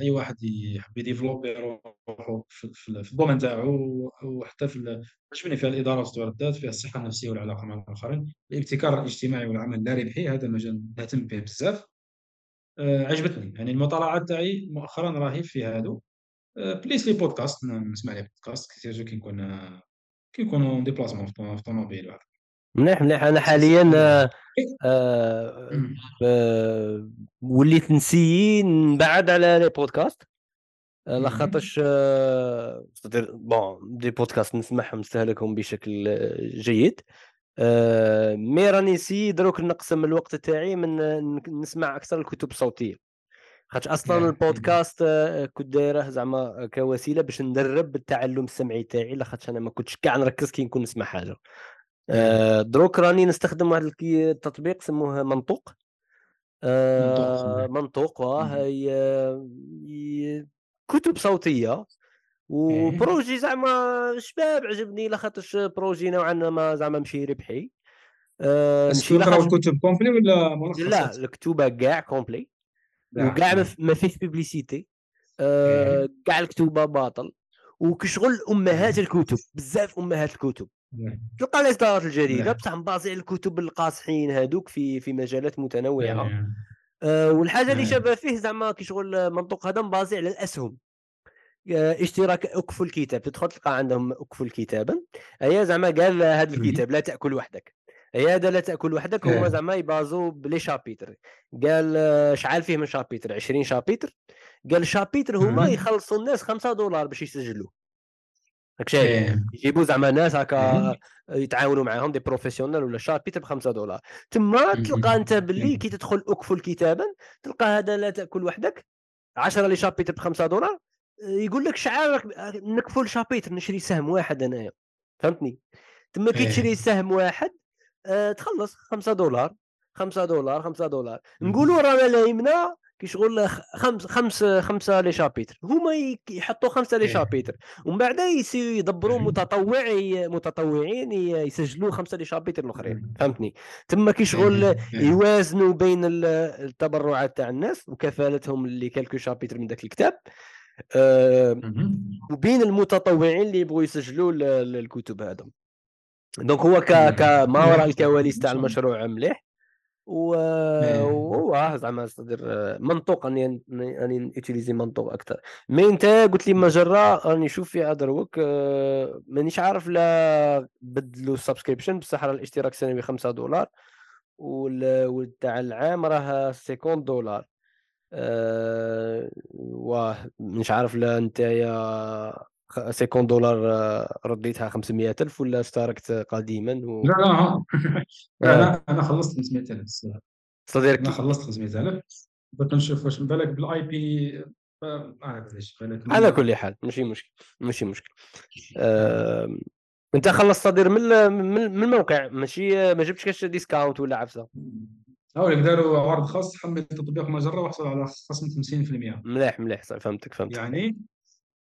أي واحد يحب ي développer روحو في ال domaine تاعو وحتى في عجبني فيها الإدارة وتطوير الذات فيها الصحة النفسية والعلاقة مع الآخرين الابتكار الاجتماعي والعمل اللا ربحي هذا مجال نهتم به بزاف. آه، عجبتني يعني المطالعات تاعي مؤخرا راهي في هادو. آه، plus les podcasts نسمع les podcasts كثير كي نكون كي نكون déplacement في الطوموبيل مليح مليح أنا حاليا آه آه وليت ن essayer نبعد على les podcasts. لاخاطش آه bon des podcasts نسمعهم نستهلكهم بشكل جيد. آه mais راني نسي دروك نقسم الوقت تاعي من نسمع أكثر الكتب الصوتية. خاطر أصلا البودكاست آه، كنت دايره زعما كوسيلة باش ندرب التعلم السمعي تاعي لاخاطش أنا ما كنتش كاع نركز كي نكون نسمع حاجة. آه دروك راني نستخدم واحد التطبيق سموه منطوق. آه منطوق هي كتب صوتية و projet زعما شباب عجبني لاخاطش projet نوعا ما زعما مشي ربحي. مشي الكتب complets ولا ملخصات؟ لا الكتوبة كاع complets وكاع ما فيش publicité كاع الكتوبة باطل. وكشغل أمهات الكتب بزاف أمهات الكتب. تلقى الاصدارات الجديدة بصح مبازي على الكتب القاصحين هذوك في في مجالات متنوعة. آه والحاجة اللي شابه فيه زعما كي شغل منطوق هذا مبازي على الاسهم آه اشتراك اكفل الكتاب. تدخل تلقى عندهم اكفل كتابا هي زعما قال هذا الكتاب لا تأكل وحدك. هي هذا لا تأكل وحدك هما زعما يبازو بلي chapitre. قال آه، شحال فيه من chapitre؟ 20 chapitre. قال chapitre هما يخلصوا الناس 5 دولار باش يسجلوا هاك شايف إيه. يجيبوا زعما ناس هكا يتعاونوا معاهم des professionnels ولا chapitre ب 5 دولار. تما تلقى انت باللي كي تدخل اكفل كتابا تلقى هذا لا تاكل وحدك 10 les chapitres ب 5 دولار يقول لك شحال نكفل chapitre نشري سهم واحد انايا فهمتني؟ تما كي تشري إيه. سهم واحد أه تخلص 5 دولار 5 دولار 5 دولار. نقولوا رانا لايمنا كي شغل خمس خمس خمسة les chapitres. هما يحطوا خمسة لي إيه. chapitre. ومن بعد يدبروا متطوعي متطوعين يسجلوا خمسة les chapitres الأخرين. فهمتني؟ تما كي شغل إيه. يوازنوا بين التبرعات تاع الناس وكفالتهم اللي quelques chapitres من ذاك الكتاب. أه وبين المتطوعين اللي يبغوا يسجلوا الكتب هذا donc هو ك ما وراء الكواليس تاع المشروع مليح. وهو زعما صدر منطوق أني أني utilisé منطوق أكثر mais أنت قلت لي مجرة راني نشوف فيها دروك آه، مانيش عارف لا بدلوا ال subscription بصح راه الاشتراك السنوي 5 دولار والتاع العام راه 50 دولار. أه واه مش عارف لا أنت يا 50 دولار آه، رديتها 500 ألف ولا اشتركت قديما و... لا لا أنا أنا خلصت 500 ألف صديق أنا خلصت 500 ألف. بغيت نشوف واش بالك بالاي بي ما على كل حال ماشي مشكل ماشي مشكل. أه... أنت خلصت c'est-à-dire من من الموقع ماشي؟ ما جبتش كاش discount ولا عفسة. هاوليك داروا عرض خاص حمل تطبيق مجرة وحصل على خصم 50% مليح مليح فهمتك فهمتك. يعني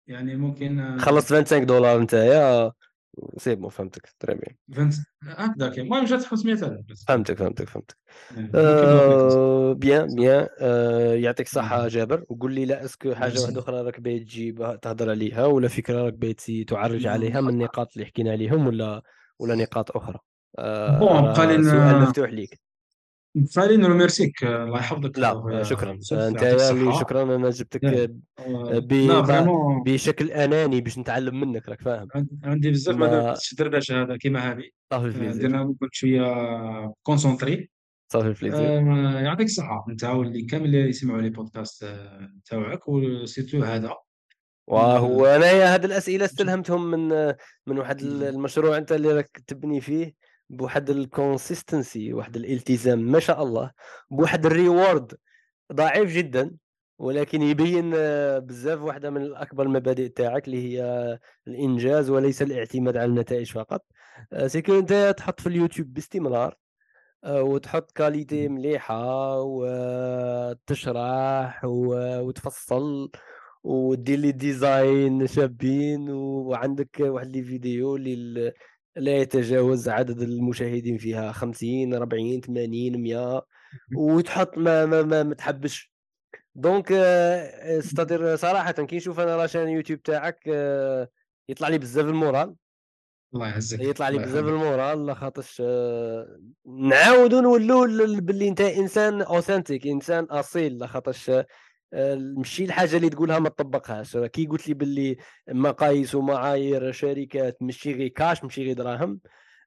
يعني ممكن خلصت 25 دولار انت يا c'est bon فهمتك très bien هكذاك المهم جات 500000 فهمتك فهمتك فهمتك. آه bien bien. آه يعطيك الصحة جابر. وقول لي لا est-ce que حاجة واحدة أخرى راك باغي تجيب تهضر عليها ولا فكرة راك باغي تعرج عليها من النقاط اللي حكينا عليهم ولا ولا نقاط أخرى؟ آه bon بقى سؤال مفتوح ليك. فعليا نرميرسيك الله يحفظك لا شكرا. أنت شكرا أنا جبتك بشكل أناني باش نتعلم منك راك فاهم. عندي بزاف ما درتش دردشه هذا كيما هذه. صافي درنا كنت شوية concentré ça fait plaisir آه يعطيك الصحة. أنت واللي كامل اللي يسمعوا les podcasts آه، تاعك و surtout هذا. وهو انايا هذه الأسئلة استلهمتهم من من واحد المشروع أنت اللي راك تبني فيه. بواحد ال consistency واحد الالتزام ما شاء الله بواحد ال reward ضعيف جدا ولكن يبين بزاف واحدة من الأكبر المبادئ تاعك اللي هي الإنجاز وليس الاعتماد على النتائج فقط. c'est que أنت تحط في اليوتيوب باستمرار وتحط qualité مليحة وتشرح وتفصل ودير les designs شابين وعندك واحد les vidéos اللي لا يتجاوز عدد المشاهدين فيها 50 40 80 100 وتحط ما ما ما, ما تحبش. donc c'est-à-dire صراحة كي نشوف أنا la chaîne يوتيوب تاعك آه، يطلع لي بزاف ال moral. الله يعزك. يطلع لي بزاف ال moral خاطرش آه، نعاودو نولوا باللي انت إنسان authentique إنسان أصيل لاخاطرش آه، ماشي الحاجة اللي تقولها ما تطبقهاش كي قلت لي باللي مقاييس ومعايير شركات ماشي غير كاش ماشي غير دراهم.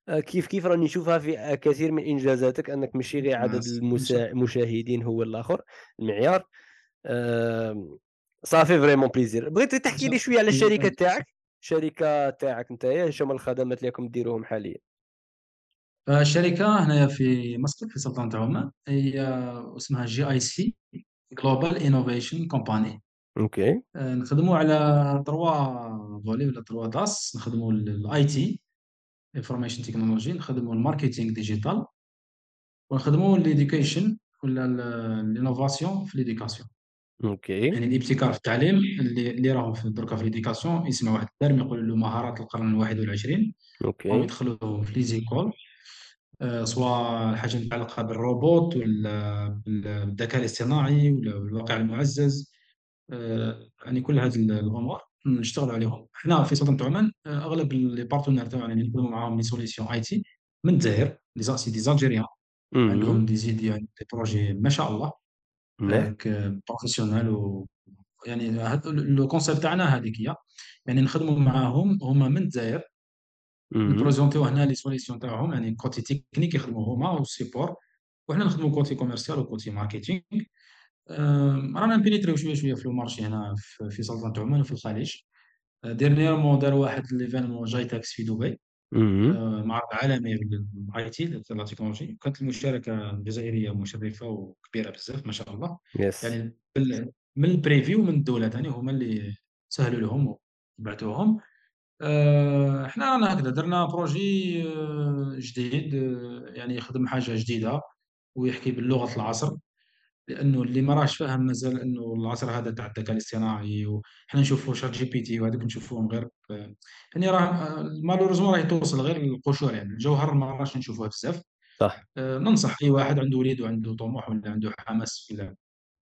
آه، كيف كيف راني نشوفها في كثير من إنجازاتك؟ أنك ماشي غير عدد إن شاء المشاهدين هو الآخر المعيار. ça fait vraiment plaisir. بغيت تحكي لي شوية على الشركة تاعك؟ الشركة تاعك أنت إيش هما الخدمات اللي راكم ديروهم حاليا؟ الشركة هنايا في مسقط في سلطنة عمان هي اسمها GIC. Global Innovation Company OK نخدموا على trois volets ولا trois DAS نخدموا ال IT information technology نخدموا ال marketing digital ونخدموا l'éducation ولا ال innovation في l'éducation OK يعني الابتكار في التعليم اللي اللي راهم في دركا في l'éducation يسمع واحد ال terme يقولوا له مهارات القرن الواحد والعشرين. OK هم يدخلوهم في les écoles سواء حاجة متعلقة بالروبوت ولا بالذكاء الاصطناعي ولا بالواقع المعزز. آه، يعني كل هذه الأمور نشتغل عليهم. حنا في سلطنه عمان آه، أغلب les partenaires تاعنا يعني نخدموا معاهم les solutions IT من الجزائر اللي c'est des Algériens عندهم des idées يعني des projets ما شاء الله. مليح professionnels و يعني le concept تاعنا هذيك هي. يعني نخدموا معاهم هما من الجزائر نبريزونتيو هنا les solutions تاعهم يعني côté technique يخدموا هما و le support وحنا نخدموا côté commercial و côté marketing رانا نبينيتريو شوية شوية في ال marché هنا في سلطنة عمان وفي الخليج. dernièrement دار واحد l'événement GITEX في دبي. معرض عالمي لل IT la technologie كانت المشاركة الجزائرية مشرفة وكبيرة بزاف ما شاء الله. yes يعني من ال privé و من الدولة ثاني هما اللي سهلوا لهم وبعثوهم حنا رانا هكذا درنا projet آه، جديد آه، يعني يخدم حاجة جديدة ويحكي باللغة العصر لأنه اللي ما راهش فاهم مازال إنه العصر هذا تاع الذكاء الاصطناعي وحنا نشوفوا ChatGPT وهذوك نشوفوهم غير يعني راه malheureusement راه توصل غير القشور يعني. الجوهر ما راهش نشوفوه بزاف. صح. ننصح أي واحد عنده وليد وعنده طموح ولا عنده حماس في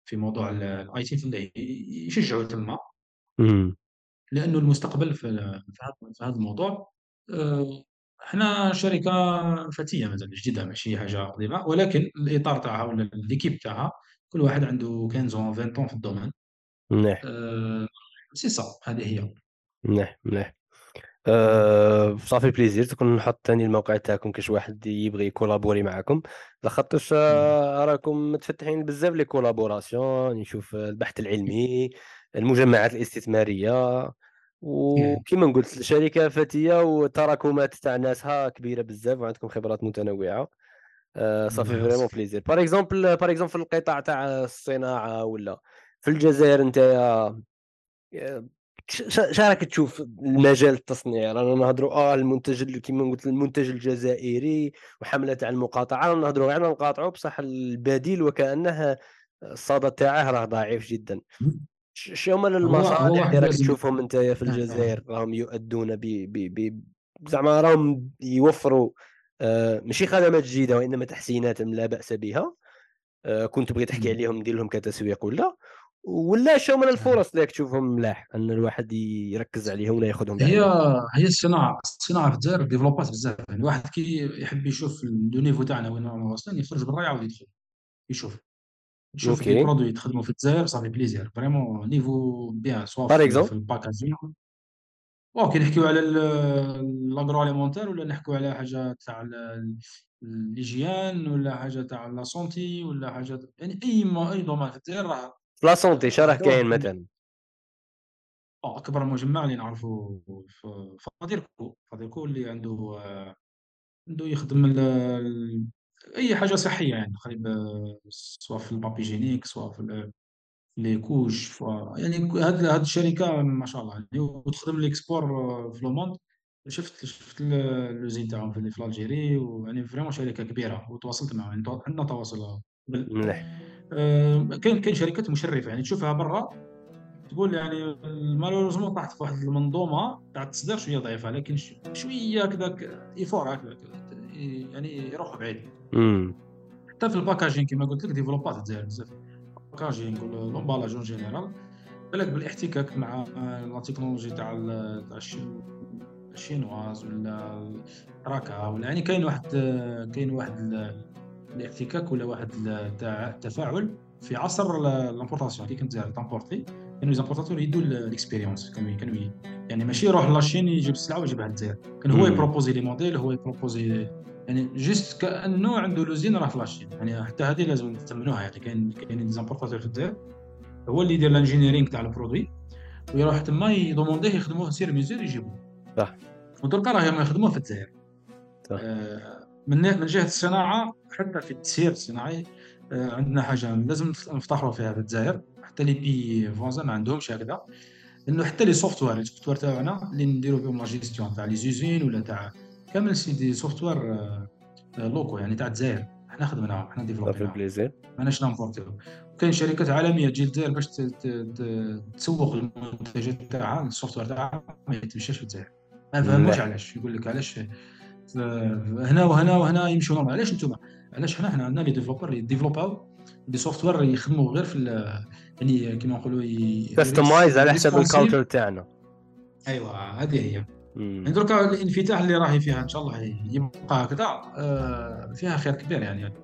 في موضوع ال IT يشجعوا تما. لأنه المستقبل في في هذا الموضوع آه، إحنا شركة فتية مثلا جديدة ماشي حاجة قديمة ولكن الإطار تاعها ولا l'équipe تاعها كل واحد عنده 15 20 في ال domaine. مليح سي صا هذه هي. مليح مليح أه ça fait plaisir. تكون نحط ثاني الموقع تاعكم كاش واحد يبغي يكولابوري معكم لخاطرش آه، راكم متفتحين بزاف les collaborations نشوف البحث العلمي المجمعات الاستثمارية. وكما قلت الشركة فتية وتراكمات تاع ناسها كبيرة بزاف وعندكم خبرات متنوعة. آه، ça fait vraiment plaisir. par exemple par exemple في القطاع تاع الصناعة ولا في الجزائر انت راك تشوف المجال التصنيع رانا نهضروا آه المنتج كما قلت المنتج الجزائري وحملة تاع المقاطعة. رانا نهضروا غير نقاطعوا بصح البديل وكأنه الصدى تاعه راه ضعيف جدا. شو هما المصالح اللي راك تشوفهم انت في الجزائر راهم يؤدون ب ب زعما راهم يوفروا آه ماشي خدمات جديدة وإنما تحسينات لا بأس بها. آه كنت بغيت تحكي عليهم ندير لهم كتسويق ولا؟ ولا شو من الفرص اللي تشوفهم ملاح أن الواحد يركز عليهم ولا ياخذهم هي هي الصناعة الصناعة في الجزائر ديفلوبات بزاف. يعني الواحد كي يحب يشوف le niveau تاعنا وين رانا واصلين يخرج برا يعاود يدخل يشوف. نشوف les produits يتخدموا في الجزائر ça fait plaisir vraiment niveau bien soit في ال packaging أو كي نحكيو على l'agroalimentaire ولا نحكيو على حاجة تاع l'hygiène ولا حاجة تاع la santé ولا حاجة يعني اي اي domaine في الجزائر راه la santé شرح كاين مثلا اكبر مجمع اللي نعرفه في فاديركو فاديركو اللي عنده عنده يخدم أي حاجة صحية يعني قريب سواء في ال papier hygiénique سواء في les couches يعني هاد هاد الشركة ما شاء الله يعني وتخدم l'export في le monde. شفت شفت l'usine تاعهم في l'Algérie ويعني vraiment شركة كبيرة. وتواصلت معهم. يعني عندنا تواصل. مليح. آه، كاين كاين شركات مشرفة. يعني تشوفها برا تقول يعني malheureusement طاحت في واحد المنظومة تاع التصدير شوية ضعيفة. لكن شوية كذاك effort هكذاك. يعني يروحوا بعيد. حتى في ال packaging كما قلت لك ديفلوبات الجزائر بزاف ال packaging l'emballage en général بالك بالاحتكاك مع la technologie تاع ال chinoise ولا راكا ولا يعني كاين واحد كاين واحد الاحتكاك ولا واحد التفاعل في عصر l'importation كي كانت دزاير تامبورتي كانوا les importateurs يدوا l'expérience كانوا كانوا يعني ماشي يروح la Chine يجيب السلعه ويجيبها للجزائر كان هو يبروبوزي les modèles هو يبروبوزي يعني juste كانه عنده l'usine راه في la Chine. يعني حتى هذه لازم نتمنوها. يعني كاين كاين les importateurs في الجزائر هو اللي يدير ال engineering تاع ال produit. ويروح تما يدومونديه يخدموه sur mesure يجيبوه صح. ودركا راهم يخدموه في الجزائر صح. آه من من جهة الصناعة حتى في التسيير الصناعي آه عندنا حاجة لازم نفتخروا فيها في الجزائر حتى les pays voisins ما عندهمش هكذا. لأنه حتى les software les software تاعنا اللي نديرو بهم لا جيستيون تاع les usines ولا تاع كامل c'est des software locaux يعني تاع الجزائر. حنا خدمناهم حنا ديفلوبيناهم plaisir ماناش نامبورتيو كاين شركات عالمية تجي للجزائر باش تسوق المنتجات تاعها ال software تاعها ما يتمشاش في الجزائر. ما فهموش علاش. يقول لك علاش هنا وهنا وهنا يمشوا normal علاش أنتم؟ علاش حنا حنا عندنا les développeurs يديفلوبوا des software يخدموا غير في يعني كيما نقولوا customize على حسب ال country تاعنا. ايوا هذه هي. يعني دركا الانفتاح اللي راهي فيها ان شاء الله يبقى هكذا آه، فيها خير كبير يعني.